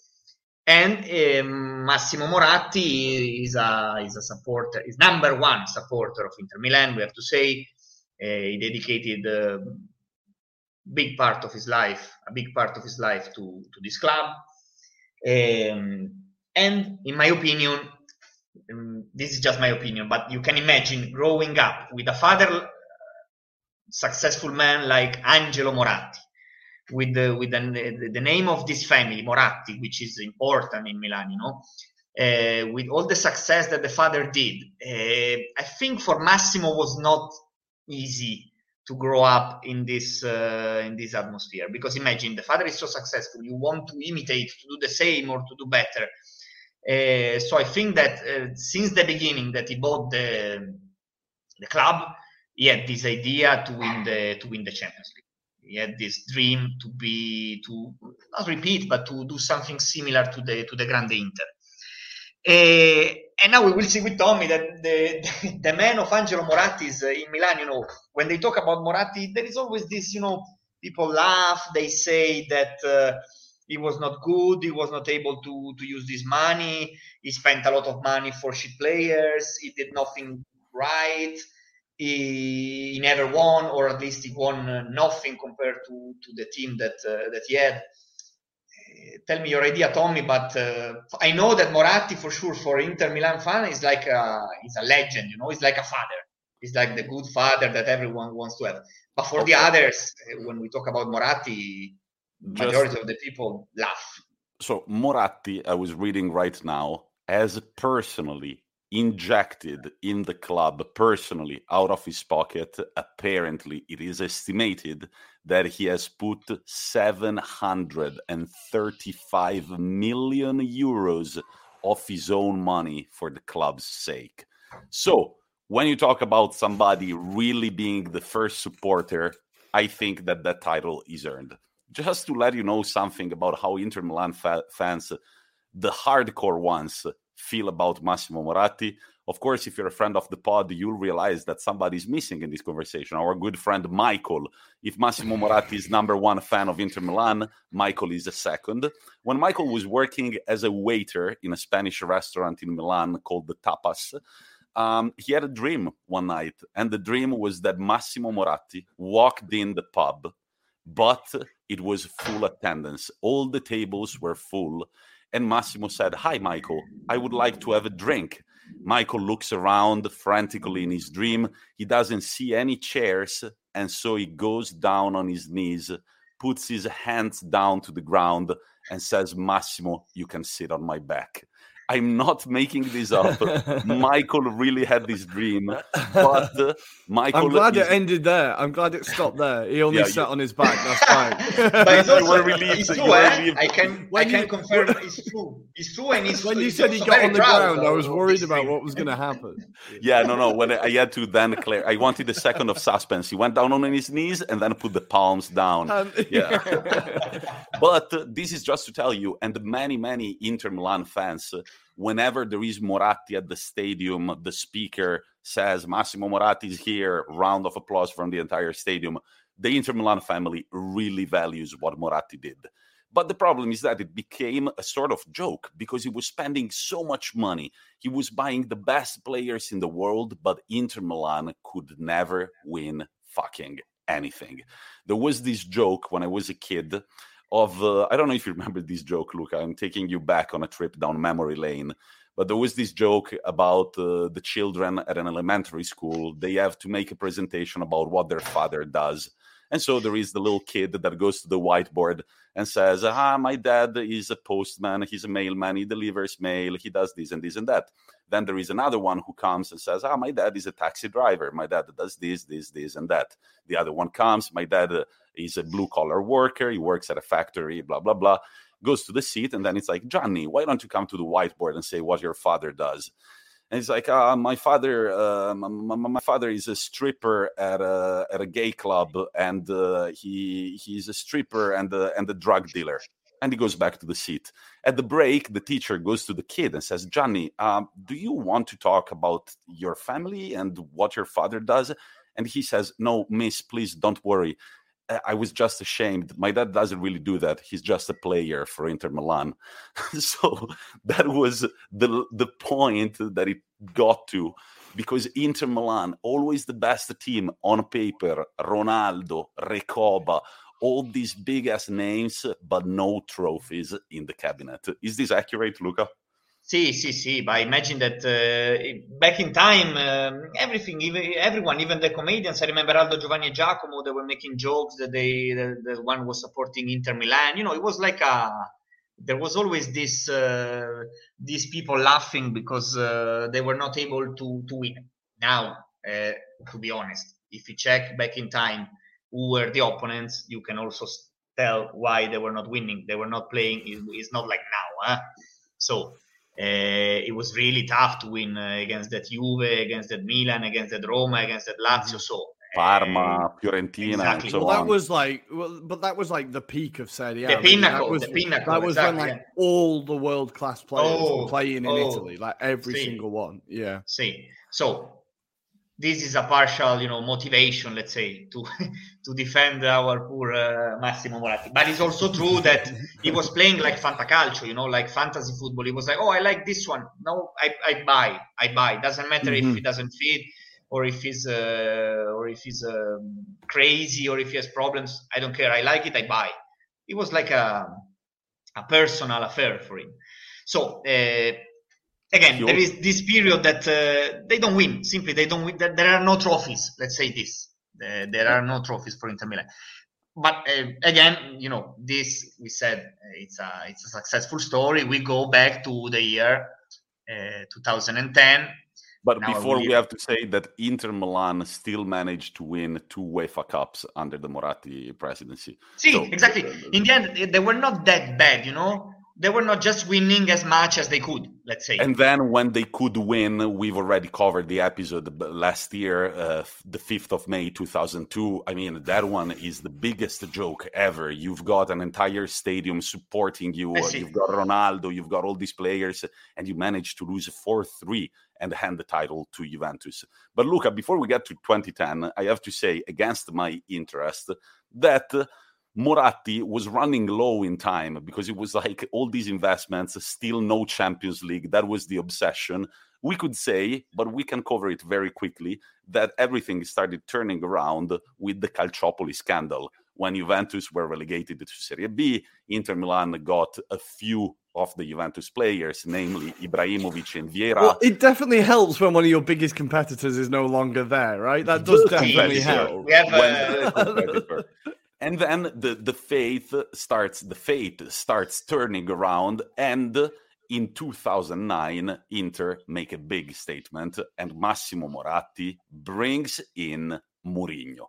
Speaker 3: and um, Massimo Moratti is a is a supporter, is number one supporter of Inter Milan. We have to say uh, he dedicated a big part of his life, a big part of his life to to this club. Um, and in my opinion, um, this is just my opinion, but you can imagine growing up with a father, successful man like Angelo Moratti, with the with the, the name of this family Moratti, which is important in Milan, you know. Uh, with all the success that the father did, uh, I think for Massimo was not easy to grow up in this uh, in this atmosphere because imagine the father is so successful, you want to imitate, to do the same or to do better. Uh, so I think that uh, since the beginning that he bought the the club, he had this idea to win the to win the Champions League he had this dream to be to not repeat but to do something similar to the to the Grande Inter. Uh, and now we will see with Tommi that the, the, [LAUGHS] the man of Angelo Moratti is uh, in Milan. You know, when they talk about Moratti, there is always this. You know, people laugh. They say that uh, he was not good. He was not able to to use this money. He spent a lot of money for shit players. He did nothing right he, he, never won, or at least he won uh, nothing compared to, to the team that uh, that he had. Uh, tell me your idea, Tommi. But uh, I know that Moratti, for sure, for Inter Milan fan, is like a, he's a legend. You know, he's like a father. He's like the good father that everyone wants to have. But for okay. the others, when we talk about Moratti, majority of the people laugh.
Speaker 1: So Moratti, I was reading right now, has personally injected in the club personally out of his pocket. Apparently, it is estimated that he has put 735 million euros of his own money for the club's sake. So, when you talk about somebody really being the first supporter, I think that that title is earned. Just to let you know something about how Inter Milan fa- fans, the hardcore ones, feel about Massimo Moratti. Of course, if you're a friend of the pod, you'll realize that somebody's missing in this conversation. Our good friend Michael. If Massimo Moratti is number one fan of Inter Milan, Michael is a second. When Michael was working as a waiter in a Spanish restaurant in Milan called the Tapas, um, he had a dream one night, and the dream was that Massimo Moratti walked in the pub, but it was full attendance. All the tables were full, and Massimo said, Hi, Michael, I would like to have a drink. Michael looks around frantically in his dream. He doesn't see any chairs, and so he goes down on his knees, puts his hands down to the ground, and says, Massimo, you can sit on my back. I'm not making this up. Michael really had this dream, but uh, Michael.
Speaker 2: I'm glad
Speaker 1: is...
Speaker 2: it ended there. I'm glad it stopped there. He only
Speaker 1: Yeah,
Speaker 2: sat
Speaker 1: you-
Speaker 2: on his back. That's fine. [LAUGHS]
Speaker 3: but it's
Speaker 1: You
Speaker 3: also
Speaker 1: were relieved
Speaker 3: it's true, eh?
Speaker 1: relieved.
Speaker 3: I can
Speaker 2: When
Speaker 3: I can
Speaker 2: you-
Speaker 3: confirm it's true. It's true, and it's
Speaker 2: when you
Speaker 3: it's
Speaker 2: said he got on the
Speaker 3: proud
Speaker 2: ground, I was worried about what was going to happen. [LAUGHS]
Speaker 1: Yeah, no, no. When I, I had to then clear, I wanted a second of suspense. He went down on his knees and then put the palms down.
Speaker 2: Um, [LAUGHS]
Speaker 1: Yeah. But uh, this is just to tell you, and many, many Inter Milan fans, uh, whenever there is Moratti at the stadium, the speaker says, Massimo Moratti is here, round of applause from the entire stadium. The Inter Milan family really values what Moratti did. But the problem is that it became a sort of joke because he was spending so much money. He was buying the best players in the world, but Inter Milan could never win fucking anything. There was this joke when I was a kid of uh, I don't know if you remember this joke, Luca. I'm taking you back on a trip down memory lane. But there was this joke about uh, the children at an elementary school. They have to make a presentation about what their father does. And so there is the little kid that goes to the whiteboard and says, Ah, my dad is a postman, he's a mailman, he delivers mail, he does this and this and that. Then there is another one who comes and says, Ah, my dad is a taxi driver, my dad does this, this, this, and that. The other one comes, my dad is a blue collar worker, he works at a factory, blah, blah, blah. Goes to the seat, and then it's like, Johnny, why don't you come to the whiteboard and say what your father does? And he's like, uh, my father, uh, my, my, my father is a stripper at a at a gay club, and uh, he he's a stripper and a, and a drug dealer. And he goes back to the seat. At the break, the teacher goes to the kid and says, Johnny, um, do you want to talk about your family and what your father does? And he says, No, miss, please don't worry. I- was just ashamed. My dad doesn't really do that. He's just a player for Inter Milan. [LAUGHS] so that was the the point that it got to because Inter Milan, always the best team on paper, Ronaldo, Recoba, all these big ass names, but no trophies in the cabinet. Is this accurate, Luca?
Speaker 3: Sì, sì, sì, but imagine that uh, back in time, um, everything, even everyone, even the comedians. I remember Aldo, Giovanni, and Giacomo. They were making jokes that they, the, the one was supporting Inter Milan. You know, it was like a. There was always this, uh, these people laughing because uh, they were not able to to win. Now, uh, to be honest, if you check back in time who were the opponents, you can also tell why they were not winning. They were not playing. It's not like now, huh? So it was really tough to win uh, against that Juve, against that Milan, against that Roma, against that Lazio. So uh,
Speaker 1: Parma, Fiorentina,
Speaker 3: exactly.
Speaker 1: and so
Speaker 2: well, that
Speaker 1: on.
Speaker 2: was like, well, but that was like the peak of Serie A.
Speaker 3: The
Speaker 2: really.
Speaker 3: pinnacle,
Speaker 2: That was,
Speaker 3: the pinnacle,
Speaker 2: That was
Speaker 3: exactly,
Speaker 2: when like all the world class players
Speaker 3: Oh,
Speaker 2: were playing in
Speaker 3: oh,
Speaker 2: Italy, like every
Speaker 3: see.
Speaker 2: single one. Yeah.
Speaker 3: see. So this is a partial, you know, motivation, let's say, to [LAUGHS] to defend our poor uh, Massimo Moratti. But it's also true [LAUGHS] that he was playing like fantacalcio, you know, like fantasy football. He was like, oh, I like this one. No, I, I buy, I buy. Doesn't matter if
Speaker 2: Mhm.
Speaker 3: he doesn't fit or if he's uh, or if he's um, crazy or if he has problems. I don't care. I like it. I buy. It was like a a personal affair for him. So. Uh, again,
Speaker 1: He
Speaker 3: there this period that uh, they don't win. Simply, they don't win. There are no trophies. Let's say this. Uh, there are no trophies for Inter Milan. But uh, again, you know, this we said uh, it's a it's a successful story. We go back to the year uh, 2010.
Speaker 1: But
Speaker 3: Now
Speaker 1: before we have to say that Inter Milan still managed to win two UEFA Cups under the Moratti presidency.
Speaker 3: See,
Speaker 1: So,
Speaker 3: exactly.
Speaker 1: uh,
Speaker 3: In the end, they were not that bad. You know, they were not just winning as much as they could. Let's say.
Speaker 1: And then when they could win, we've already covered the episode last year, uh, the 5th of May 2002. I mean, that one is the biggest joke ever. You've got an entire stadium supporting you. You've got Ronaldo, you've got all these players, and you managed to lose 4 3 and hand the title to Juventus. But Luca, before we get to 2010, I have to say, against my interest, that Moratti was running low in time because it was like all these investments, still no Champions League. That was the obsession. We could say, but we can cover it very quickly, that everything started turning around with the Calciopoli scandal. When Juventus were relegated to Serie B, Inter Milan got a few of the Juventus players, namely Ibrahimovic and Vieira.
Speaker 2: Well, it definitely helps when one of your biggest competitors is no longer there, right? That does definitely help.
Speaker 3: We have,
Speaker 1: when the competitor. And then the the faith starts the fate starts turning around and in 2009, Inter make a big statement, and Massimo Moratti brings in Mourinho.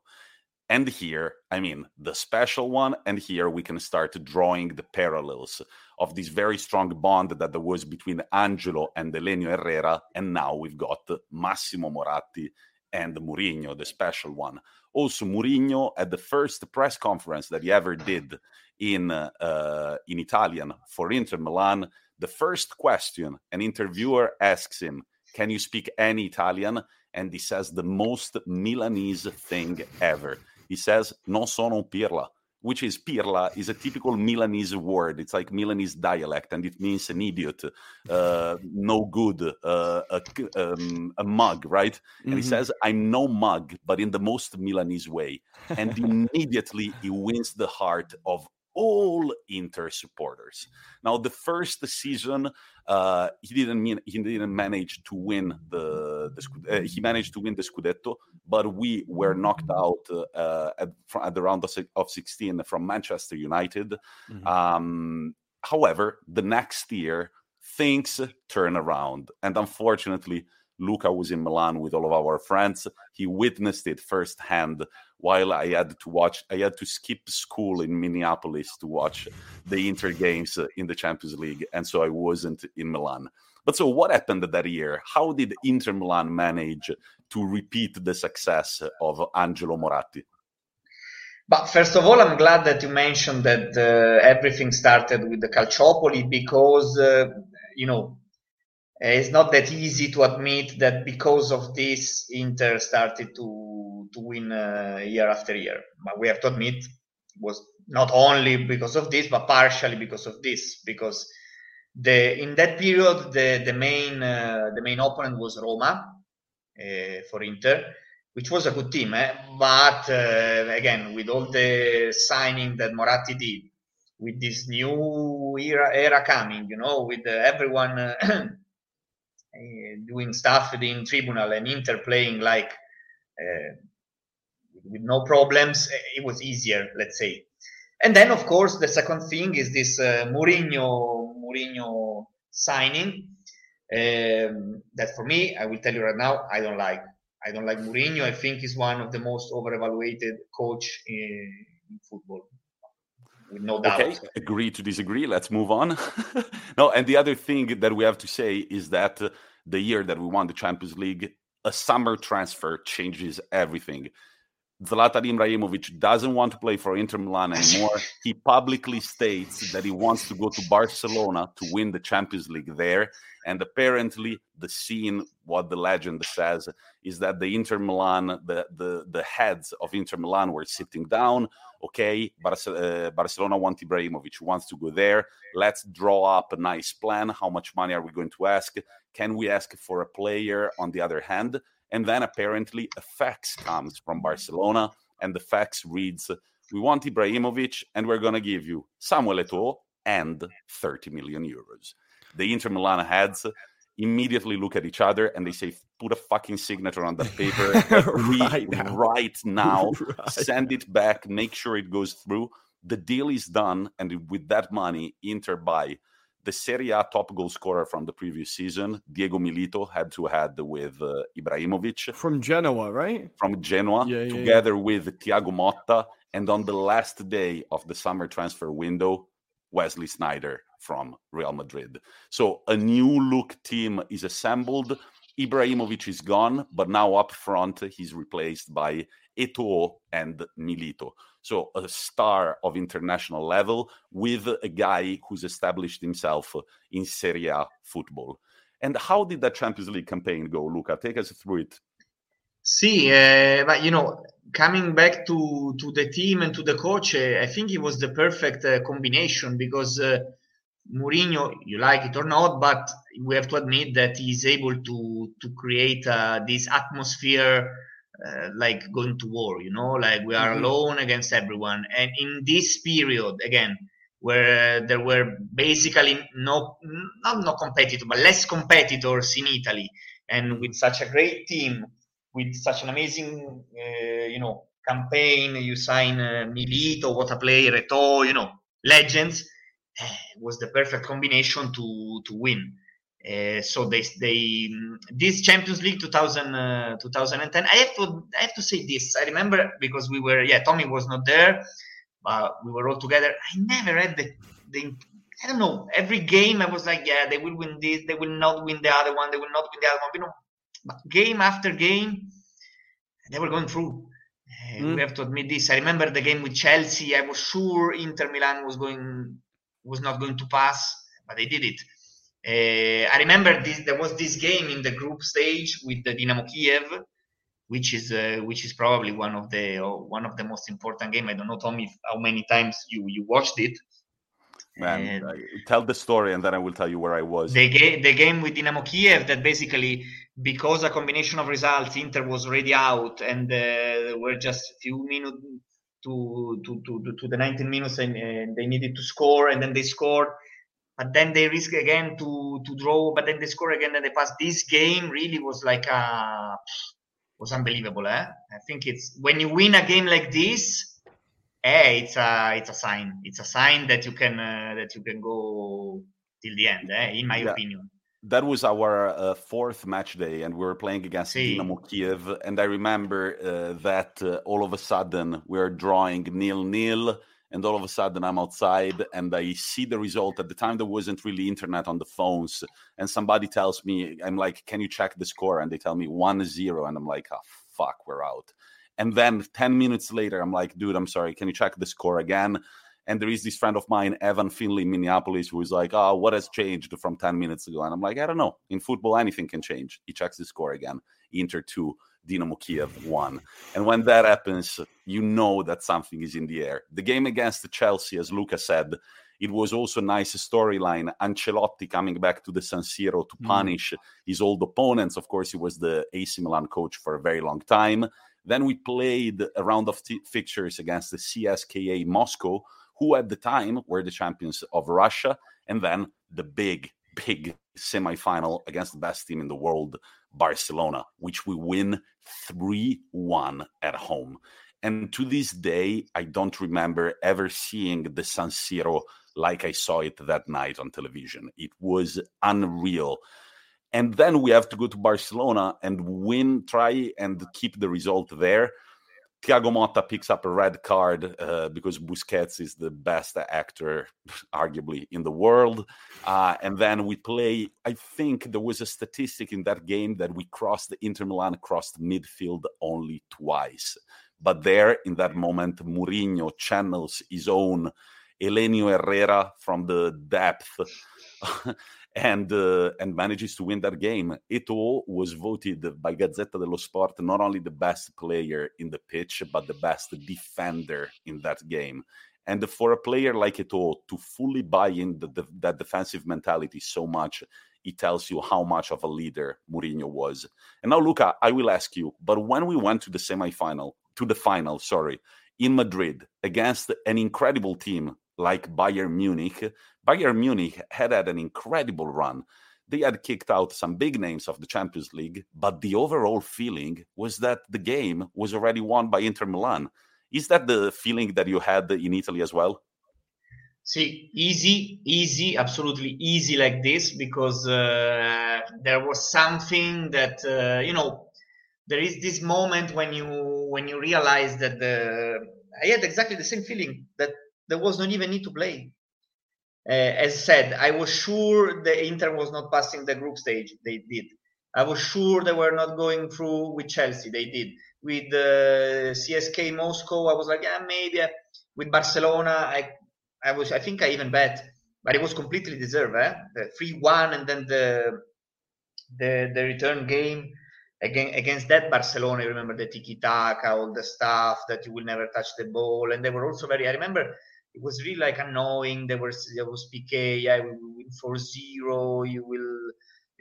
Speaker 1: And here, I mean, the special one, and here we can start drawing the parallels of this very strong bond that there was between Angelo and Helenio Herrera, and now we've got Massimo Moratti and Mourinho, the special one. Also, Mourinho at the first press conference that he ever did in uh, in Italian for Inter Milan, the first question an interviewer asks him, "Can you speak any Italian?" and he says the most Milanese thing ever. He says non sono pirla which is pirla is a typical milanese word. It's like milanese dialect and it means an idiot uh, no good uh, a, um, a, mug right? And mm-hmm. he says i'm no mug but in the most milanese way. And [LAUGHS] immediately he wins the heart of all Inter supporters. Now, the first season, uh, he didn't mean he didn't manage to win the, the uh, he managed to win the Scudetto, but we were knocked out uh, at, at, the round of 16 from Manchester United. Mm-hmm. Um, however, the next year things turn around, and unfortunately. Luca was in Milan with all of our friends. He witnessed it firsthand while I had to watch, I had to skip school in Minneapolis to watch the Inter games uh, in the Champions League, and so I wasn't in Milan. But so, what happened that year? How did Inter Milan manage to repeat the success of Angelo Moratti?
Speaker 3: But first of all, I'm glad that you mentioned that uh, everything started with the Calciopoli because, uh, you know, it's not that easy to admit that because of this, Inter started to to win uh, year after year. But we have to admit it was not only because of this, but partially because of this. Because the in that period, the the main uh, the main opponent was Roma uh, for Inter, which was a good team. Eh? But uh, again, with all the signing that Moratti did, with this new era era coming, you know, with uh, everyone. [CLEARS THROAT] Uh, doing stuff in tribunal and interplaying like uh, with no problems, uh, it was easier, let's say. And then, of course, the second thing is this uh, Mourinho Mourinho signing. Um, that for me, I will tell you right now, I don't like. I don't like Mourinho. I think he's one of the most overevaluated coach in football. No doubt. Okay,
Speaker 1: agree to disagree. Let's move on. [LAUGHS] no, and the other thing that we have to say is that the year that we won the Champions League, a summer transfer changes everything. Zlatan Ibrahimovic doesn't want to play for Inter Milan anymore. he publicly states that he wants to go to Barcelona to win the Champions League there. And apparently, the scene, what the legend says, is that the Inter Milan, the, the, the heads of Inter Milan were sitting down. Okay, Barce- uh, Barcelona want Ibrahimovic, wants to go there. Let's draw up a nice plan. How much money are we going to ask? Can we ask for a player on the other hand? And then apparently a fax comes from Barcelona, and the fax reads, "We want Ibrahimovic, and we're going to give you Samuel Eto'o and 30 million euros." The Inter Milan heads immediately look at each other and they say, "Put a fucking signature on that [LAUGHS] paper [LAUGHS] right, now. right now. [LAUGHS] right. Send it back. Make sure it goes through." The deal is done, and with that money, Inter buy the Serie A top goal scorer from the previous season, Diego Milito, had to head with uh, Ibrahimovic
Speaker 2: from Genoa, right?
Speaker 1: From Genoa, yeah, yeah, together yeah. with Thiago Motta, and on the last day of the summer transfer window, Wesley Sneijder from Real Madrid. So a new look team is assembled. Ibrahimovic is gone, but now up front he's replaced by Eto'o and Milito. So a star of international level with a guy who's established himself in Serie A football. And how did that Champions League campaign go, Luca? Take us through it.
Speaker 3: See, uh, but you know, coming back to to the team and to the coach, uh, I think it was the perfect uh, combination because uh, Mourinho, you like it or not, but we have to admit that he's able to to create uh, this atmosphere uh, like going to war, you know, like we are mm-hmm. alone against everyone. And in this period, again, where there were basically no, not no competitors, but less competitors in Italy, and with such a great team, with such an amazing, uh, you know, campaign, you sign uh, Milito, what a player, Eto'o, you know, legends. was the perfect combination to to win. Uh, so they they this Champions League 2000, uh, 2010. I have to I have to say this. I remember because we were yeah Tommi was not there, but we were all together. I never had the the I don't know every game I was like yeah they will win this they will not win the other one they will not win the other one you know but game after game they were going through. Uh, mm. We have to admit this. I remember the game with Chelsea. I was sure Inter Milan was going was not going to pass, but they did it. Uh, I remember this, there was this game in the group stage with the Dynamo Kiev, which is uh, which is probably one of the uh, one of the most important game. I don't know, Tommi, how many times you you watched it.
Speaker 1: Man, tell the story, and then I will tell you where I was.
Speaker 3: The game, the game with Dynamo Kiev, that basically because a combination of results, Inter was already out, and uh, there were just a few minutes to to to, to the 19 minutes, and, and they needed to score, and then they scored but then they risk again to to draw, but then they score again and they pass. This game really was like a was unbelievable. Eh? I think it's when you win a game like this, eh, it's a it's a sign. It's a sign that you can uh, that you can go till the end. Eh? In my yeah. opinion.
Speaker 1: That was our uh, fourth match day, and we were playing against sí. Dynamo Kiev. And I remember uh, that uh, all of a sudden we are drawing nil nil and all of a sudden I'm outside and I see the result. At the time, there wasn't really internet on the phones, and somebody tells me, I'm like, Can you check the score? And they tell me 1 0, and I'm like, Oh, fuck, we're out. And then 10 minutes later, I'm like, Dude, I'm sorry, can you check the score again? And there is this friend of mine, Evan Finley, Minneapolis, who is like, Oh, what has changed from 10 minutes ago? And I'm like, I don't know. In football, anything can change. He checks the score again. Inter 2. Dynamo Kiev 1. And when that happens, you know that something is in the air. The game against Chelsea, as Luca said, it was also a nice storyline. Ancelotti coming back to the San Siro to mm. punish mm. his old opponents. Of course, he was the AC Milan coach for a very long time. Then we played a round of t- fixtures against the CSKA Moscow, who at the time were the champions of Russia. And then the big, big semifinal against the best team in the world, Barcelona, which we win 3 1 at home. And to this day, I don't remember ever seeing the San Siro like I saw it that night on television. It was unreal. And then we have to go to Barcelona and win, try and keep the result there. Thiago Motta picks up a red card uh, because Busquets is the best actor, [LAUGHS] arguably, in the world. Uh, and then we play. I think there was a statistic in that game that we crossed the Inter Milan crossed midfield only twice. But there, in that moment, Mourinho channels his own Helenio Herrera from the depth [LAUGHS] and uh, and manages to win that game. Eto'o was voted by Gazzetta dello Sport not only the best player in the pitch, but the best defender in that game. And for a player like Eto'o to fully buy in the, the, that defensive mentality so much, it tells you how much of a leader Mourinho was. And now, Luca, I will ask you, but when we went to the semifinal, to the final, sorry, in Madrid against an incredible team like Bayern Munich, Bayern Munich had had an incredible run. They had kicked out some big names of the Champions League, but the overall feeling was that the game was already won by Inter Milan. Is that the feeling that you had in Italy as well?
Speaker 3: See, easy, easy, absolutely easy like this because uh, there was something that uh, you know. There is this moment when you when you realize that the I had exactly the same feeling that there was not even need to play. Uh, as said, I was sure the Inter was not passing the group stage. They did. I was sure they were not going through with Chelsea. They did. With uh, CSK Moscow, I was like, yeah, maybe. With Barcelona, I, I was, I think I even bet, but it was completely deserved. Eh? The three-one, and then the, the the return game against, against that Barcelona. You remember the tiki taka, all the stuff that you will never touch the ball, and they were also very. I remember it was really like annoying. There was there was Piqué, yeah, will win for zero. You will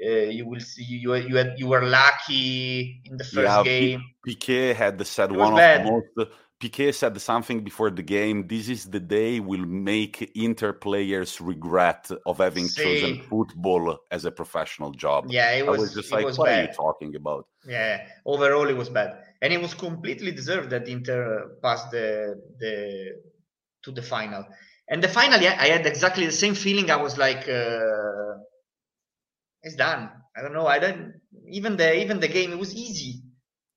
Speaker 3: uh, you will see you you had you were lucky in the first yeah, game.
Speaker 1: Piqué had said one bad. of the most. Piqué said something before the game. This is the day will make Inter players regret of having See. chosen football as a professional job.
Speaker 3: Yeah, it was,
Speaker 1: was just like, what bad. are you talking about?
Speaker 3: Yeah, overall it was bad, and it was completely deserved that Inter passed the the to the final. And the finally, I had exactly the same feeling. I was like, uh, it's done. I don't know. I don't even the even the game. It was easy.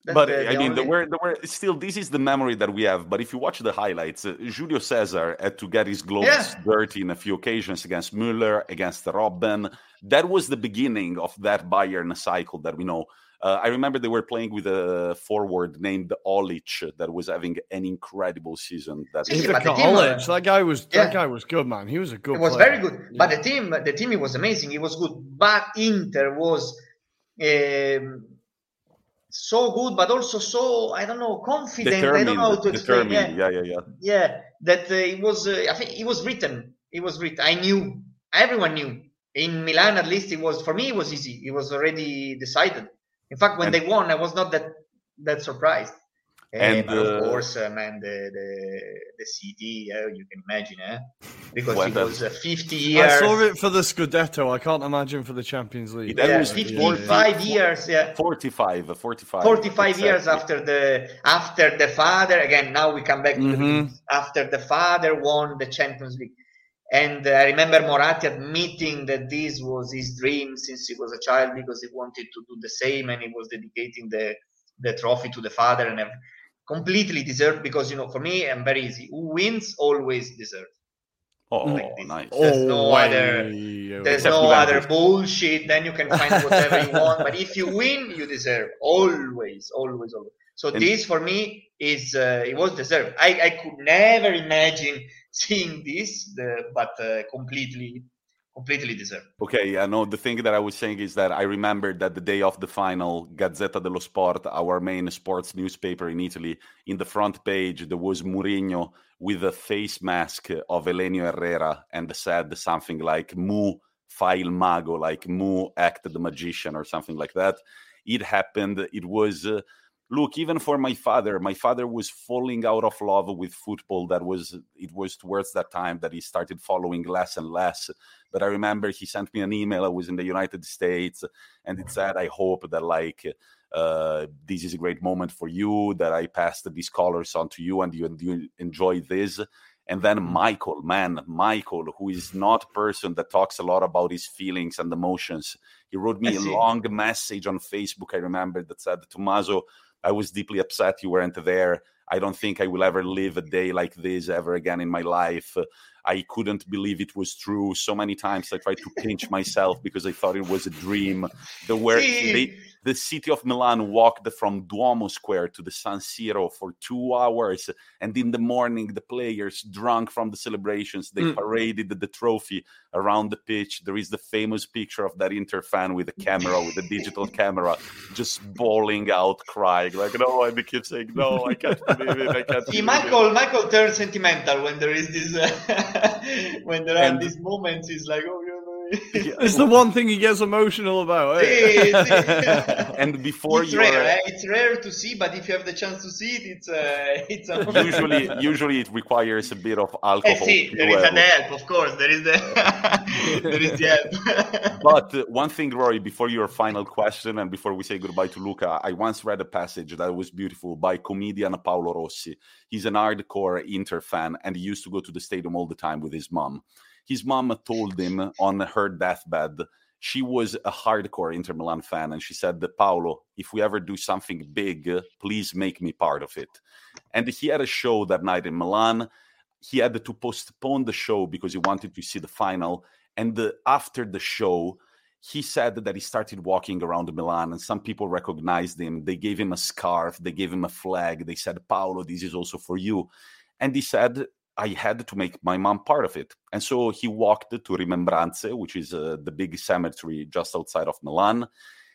Speaker 1: That's but the, the I mean, only... there were there were still. This is the memory that we have. But if you watch the highlights, uh, Julio Cesar had to get his gloves yeah. dirty in a few occasions against Müller, against Robben. That was the beginning of that Bayern cycle that we know. Uh, I remember they were playing with a forward named Olic that was having an incredible season. That
Speaker 2: yeah, Olic, that guy was yeah. that guy was good, man. He was a good.
Speaker 3: It was
Speaker 2: player.
Speaker 3: very good, yeah. but the team, the team, it was amazing. It was good, but Inter was. Um, so good, but also so I don't know confident.
Speaker 1: Determined,
Speaker 3: I don't know how to
Speaker 1: explain. Yeah. yeah, yeah, yeah.
Speaker 3: Yeah, that uh, it was. Uh, I think it was written. It was written. I knew. Everyone knew. In Milan, at least, it was for me. It was easy. It was already decided. In fact, when and, they won, I was not that that surprised. And, uh, of course, uh, man, the the, the CD, uh, you can imagine, eh? because it was uh, 50 years.
Speaker 2: I saw it for the Scudetto. I can't imagine for the Champions League.
Speaker 3: That yeah, was 55 yeah. years, yeah.
Speaker 1: 45, 45.
Speaker 3: 45 exactly. years after the after the father. Again, now we come back mm-hmm. the after the father won the Champions League. And I remember Moratti admitting that this was his dream since he was a child because he wanted to do the same and he was dedicating the, the trophy to the father and completely deserved because, you know, for me, I'm very easy. Who wins always deserves.
Speaker 1: Oh, like nice.
Speaker 3: There's no oh, other, there's no other bullshit. Then you can find whatever you want. But if you win, you deserve. Always, always, always. So and this for me is uh, it was deserved. I, I could never imagine seeing this, the, but uh, completely completely deserved.
Speaker 1: Okay, I know the thing that I was saying is that I remember that the day of the final, Gazzetta dello Sport, our main sports newspaper in Italy, in the front page there was Mourinho with a face mask of Helenio Herrera and said something like "Mu fa il mago," like "Mu act the magician" or something like that. It happened. It was. Uh, look even for my father my father was falling out of love with football. That was it was towards that time that he started following less and less. But i remember he sent me an email. I was in the united states and it said i hope that like uh, this is a great moment for you that i passed these colors on to you and you, you enjoy this. And then mm-hmm. michael man michael who is not a person that talks a lot about his feelings and emotions. He wrote me a long message on facebook i remember that said tommaso I was deeply upset you weren't there. I don't think I will ever live a day like this ever again in my life. I couldn't believe it was true. So many times I tried to pinch myself because I thought it was a dream. The where they, the city of Milan walked from Duomo Square to the San Siro for two hours. And in the morning, the players, drunk from the celebrations, they mm. paraded the trophy around the pitch. There is the famous picture of that Inter fan with a camera, with a digital [LAUGHS] camera, just bawling out, crying, like, no, and the kid saying, no, I can't believe it. I can't [LAUGHS]
Speaker 3: See, Michael, it. Michael turns sentimental when there is this, uh, [LAUGHS] when there and, are these moments. He's like, oh, [LAUGHS]
Speaker 2: it's the one thing he gets emotional about.
Speaker 1: Eh? [LAUGHS] and before
Speaker 3: it's
Speaker 1: you
Speaker 3: rare, eh? it's rare to see, but if you have the chance to see it, it's uh, it's
Speaker 1: usually usually it requires a bit of alcohol. Eh,
Speaker 3: see, there is an help, of course. There is the [LAUGHS] there is the help.
Speaker 1: but uh, one thing, Ruairi, before your final question and before we say goodbye to Luca, I once read a passage that was beautiful by comedian Paolo Rossi. He's an hardcore Inter fan, and he used to go to the stadium all the time with his mom his mom told him on her deathbed she was a hardcore Inter Milan fan, and she said, "Paolo, if we ever do something big, please make me part of it." And he had a show that night in Milan. He had to postpone the show because he wanted to see the final. And the, after the show, he said that he started walking around Milan, and some people recognized him. They gave him a scarf, they gave him a flag. They said, "Paolo, this is also for you." And he said, I had to make my mom part of it. And so he walked to Rimembranze, which is uh, the big cemetery just outside of Milan.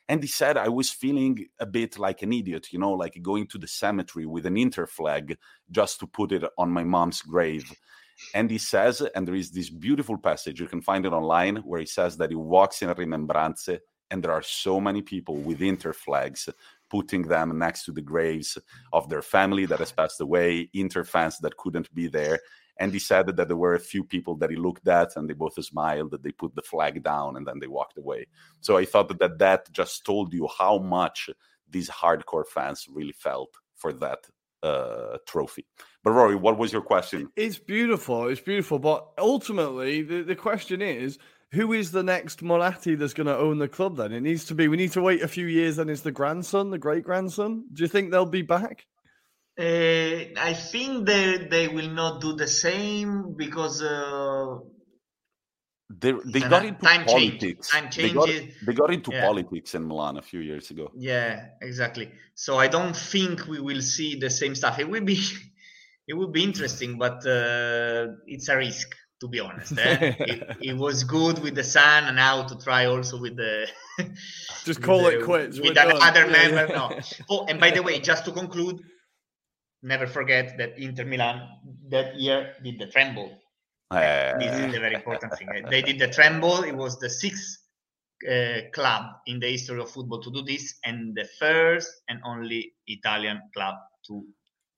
Speaker 1: And he said, I was feeling a bit like an idiot, you know, like going to the cemetery with an Inter flag just to put it on my mom's grave. And he says, and there is this beautiful passage, you can find it online, where he says that he walks in Rimembranze and there are so many people with Inter flags putting them next to the graves of their family that has passed away, Inter fans that couldn't be there. And he said that there were a few people that he looked at and they both smiled, that they put the flag down and then they walked away. So I thought that that, that just told you how much these hardcore fans really felt for that uh, trophy. But Ruairi, what was your question?
Speaker 2: It's beautiful. It's beautiful. But ultimately, the, the question is who is the next Moratti that's going to own the club then? It needs to be, we need to wait a few years and it's the grandson, the great grandson. Do you think they'll be back?
Speaker 3: Uh, I think they, they will not do the same because. Uh,
Speaker 1: they, they got into
Speaker 3: time
Speaker 1: politics.
Speaker 3: Time
Speaker 1: they, got, they got into yeah. politics in Milan a few years ago.
Speaker 3: Yeah, exactly. So I don't think we will see the same stuff. It will be, [LAUGHS] it will be interesting, but uh, it's a risk to be honest. [LAUGHS] Eh? it, it, was good with the sun, and now to try also with the. [LAUGHS]
Speaker 2: just call
Speaker 3: with
Speaker 2: it quits.
Speaker 3: With another member, no. [LAUGHS] Oh, and by the way, just to conclude, never forget that Inter Milan that year did the tremble. Uh, this is a very important thing. They did the tremble. It was the sixth uh, club in the history of football to do this, and the first and only Italian club to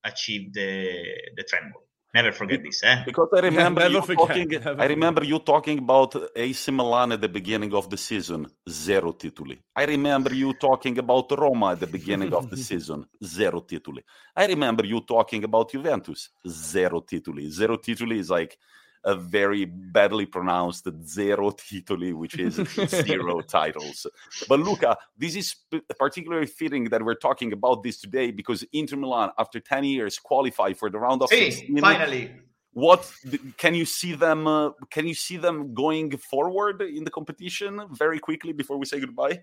Speaker 3: achieve the the tremble. Never forget this, eh?
Speaker 1: Because I remember you talking. I remember you talking about AC Milan at the beginning of the season, zero titoli. I remember you talking about Roma at the beginning of the [LAUGHS] season, zero titoli. I remember you talking about Juventus, zero titoli. Zero titoli is like a very badly pronounced zero titoli, which is zero [LAUGHS] titles. But Luca, this is particularly fitting that we're talking about this today because Inter Milan, after 10 years, qualify for the round of
Speaker 3: hey, 16. Finally.
Speaker 1: What can you see them? Uh, can you see them going forward in the competition very quickly before we say goodbye?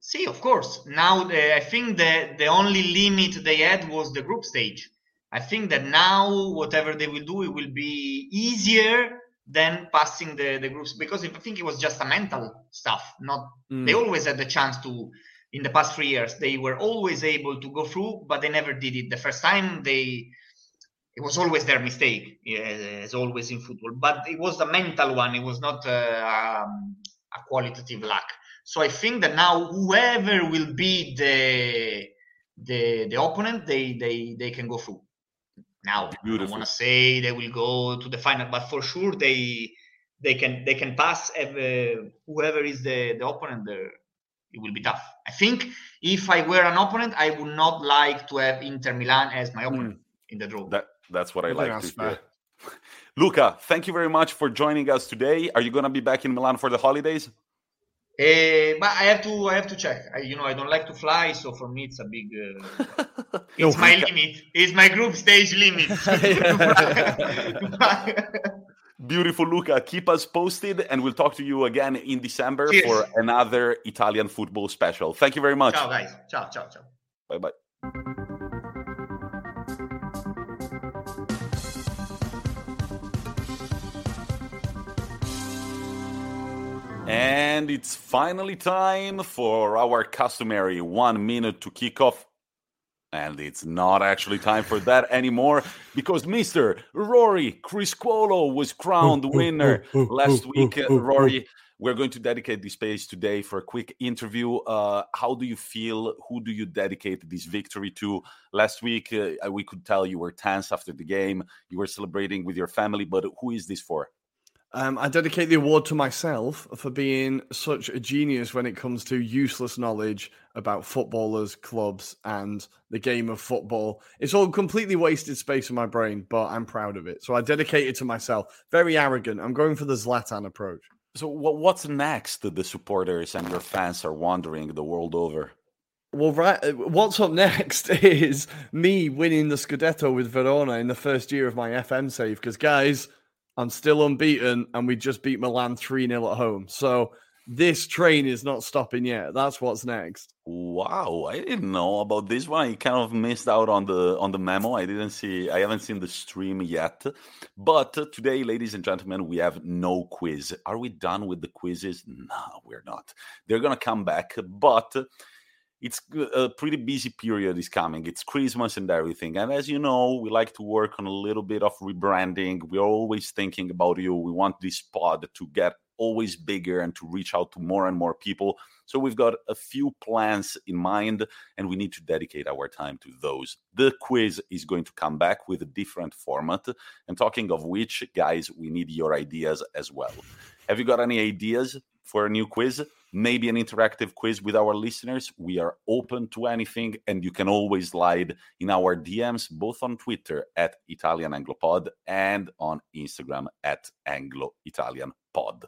Speaker 3: See, of course. Now, the, I think the the only limit they had was the group stage I think that now whatever they will do, it will be easier than passing the, the groups because I think it was just a mental stuff. Not mm. they always had the chance to in the past three years. They were always able to go through, but they never did it. The first time they it was always their mistake, as always in football. But it was a mental one. It was not a, um, a qualitative lack. So I think that now whoever will be the the the opponent, they they they can go through. Now, Beautiful. I want to say they will go to the final, but for sure they they can they can pass uh, whoever is the the opponent there. It will be tough. I think if I were an opponent, I would not like to have Inter Milan as my opponent mm. in the draw.
Speaker 1: That that's what I like to hear. [LAUGHS] Luca, thank you very much for joining us today. Are you going to be back in Milan for the holidays?
Speaker 3: Uh, but I have to I have to check. I, you know, I don't like to fly, so for me it's a big. Uh, [LAUGHS] it's my limit. It's my group stage limit. [LAUGHS] [LAUGHS]
Speaker 1: Beautiful, Luca. Keep us posted, and we'll talk to you again in December Cheers. for another Italian football special. Thank you very much.
Speaker 3: Ciao, guys. Ciao, ciao, ciao.
Speaker 1: Bye, bye. And it's finally time for our customary one minute to kick off. And it's not actually time for that anymore because Mr. Ruairi Criscuolo was crowned winner last week. Ruairi, we're going to dedicate this space today for a quick interview. Uh, how do you feel? Who do you dedicate this victory to? Last week, uh, we could tell you were tense after the game. You were celebrating with your family, but who is this for?
Speaker 2: Um, I dedicate the award to myself for being such a genius when it comes to useless knowledge about footballers, clubs, and the game of football. It's all completely wasted space in my brain, but I'm proud of it. So I dedicate it to myself. Very arrogant. I'm going for the Zlatan approach.
Speaker 1: So, what's next? That the supporters and your fans are wandering the world over.
Speaker 2: Well, right. Uh, what's up next [LAUGHS] is me winning the Scudetto with Verona in the first year of my FM save. Because, guys, I'm still unbeaten, and we just beat Milan 3 0 at home. So this train is not stopping yet. That's what's next.
Speaker 1: Wow, I didn't know about this one. I kind of missed out on the on the memo. I didn't see. I haven't seen the stream yet. But today, ladies and gentlemen, we have no quiz. Are we done with the quizzes? No, we're not. They're gonna come back, but it's a uh, pretty busy period is coming. It's Christmas and everything. And as you know, we like to work on a little bit of rebranding. We're always thinking about you. We want this pod to get always bigger and to reach out to more and more people. So we've got a few plans in mind and we need to dedicate our time to those. The quiz is going to come back with a different format. And talking of which, guys, we need your ideas as well. Have you got any ideas for a new quiz? Maybe an interactive quiz with our listeners, we are open to anything. And you can always slide in our DMs, both on Twitter at Italian Anglopod and on Instagram at Anglo Italian Pod.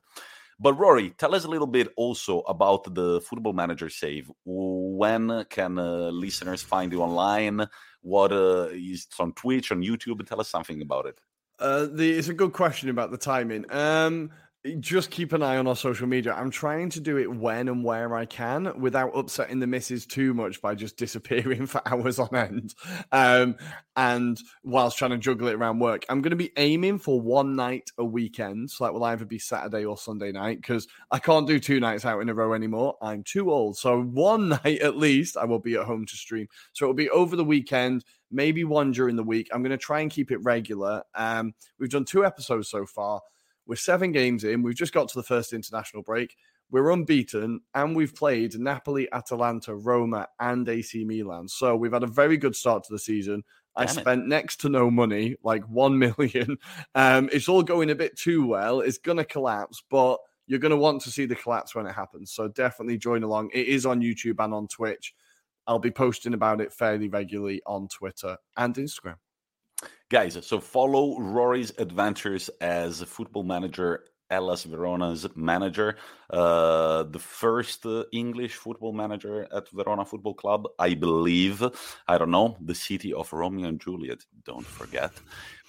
Speaker 1: But Ruairi, tell us a little bit also about the Football Manager save. When can uh, listeners find you online? What uh, is on Twitch, on YouTube? Tell us something about it.
Speaker 2: Uh, the, it's a good question about the timing. Um, just keep an eye on our social media. I'm trying to do it when and where I can without upsetting the misses too much by just [LAUGHS] disappearing for hours on end. Um, and whilst trying to juggle it around work, I'm going to be aiming for one night a weekend. So that will either be Saturday or Sunday night because I can't do two nights out in a row anymore. I'm too old. So one [LAUGHS] night at least, I will be at home to stream. So it'll be over the weekend maybe one during the week. I'm going to try and keep it regular. Um, we've done two episodes so far. We're seven games in. We've just got to the first international break. We're unbeaten, and we've played Napoli, Atalanta, Roma, and AC Milan. So we've had a very good start to the season. Damn I spent it. next to no money, like [LAUGHS] one million. Um, it's all going a bit too well. It's going to collapse, but you're going to want to see the collapse when it happens. So definitely join along. It is on YouTube and on Twitch. I'll be posting about it fairly regularly on Twitter and Instagram.
Speaker 1: Guys, so follow Ruairi's adventures as football manager Hellas Verona's manager, uh, the first uh, English football manager at Verona Football Club, I believe. I don't know, the city of Romeo and Juliet, don't forget.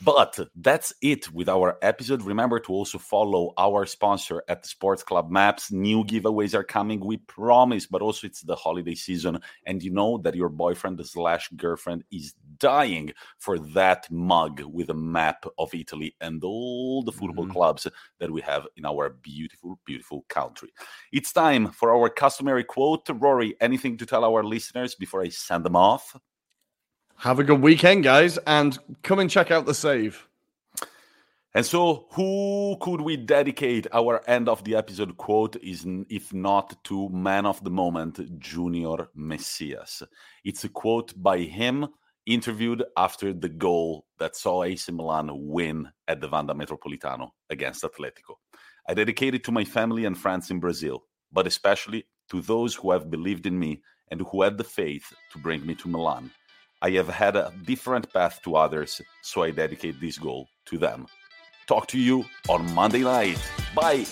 Speaker 1: But that's it with our episode. Remember to also follow our sponsor at Sports Club Maps. New giveaways are coming, we promise, but also it's the holiday season. And you know that your boyfriend slash girlfriend is dying for that mug with a map of Italy and all the football mm-hmm. clubs that we have in our beautiful, beautiful country. It's time for our customary quote. Ruairi, anything to tell our listeners before I send them off?
Speaker 2: Have a good weekend, guys, and come and check out the save.
Speaker 1: And so, who could we dedicate our end of the episode quote is if not to man of the moment, Junior Messias? It's a quote by him interviewed after the goal that saw AC Milan win at the Wanda Metropolitano against Atletico. I dedicate it to my family and friends in Brazil, but especially to those who have believed in me and who had the faith to bring me to Milan. I have had a different path to others, so I dedicate this goal to them. Talk to you on Monday night. Bye.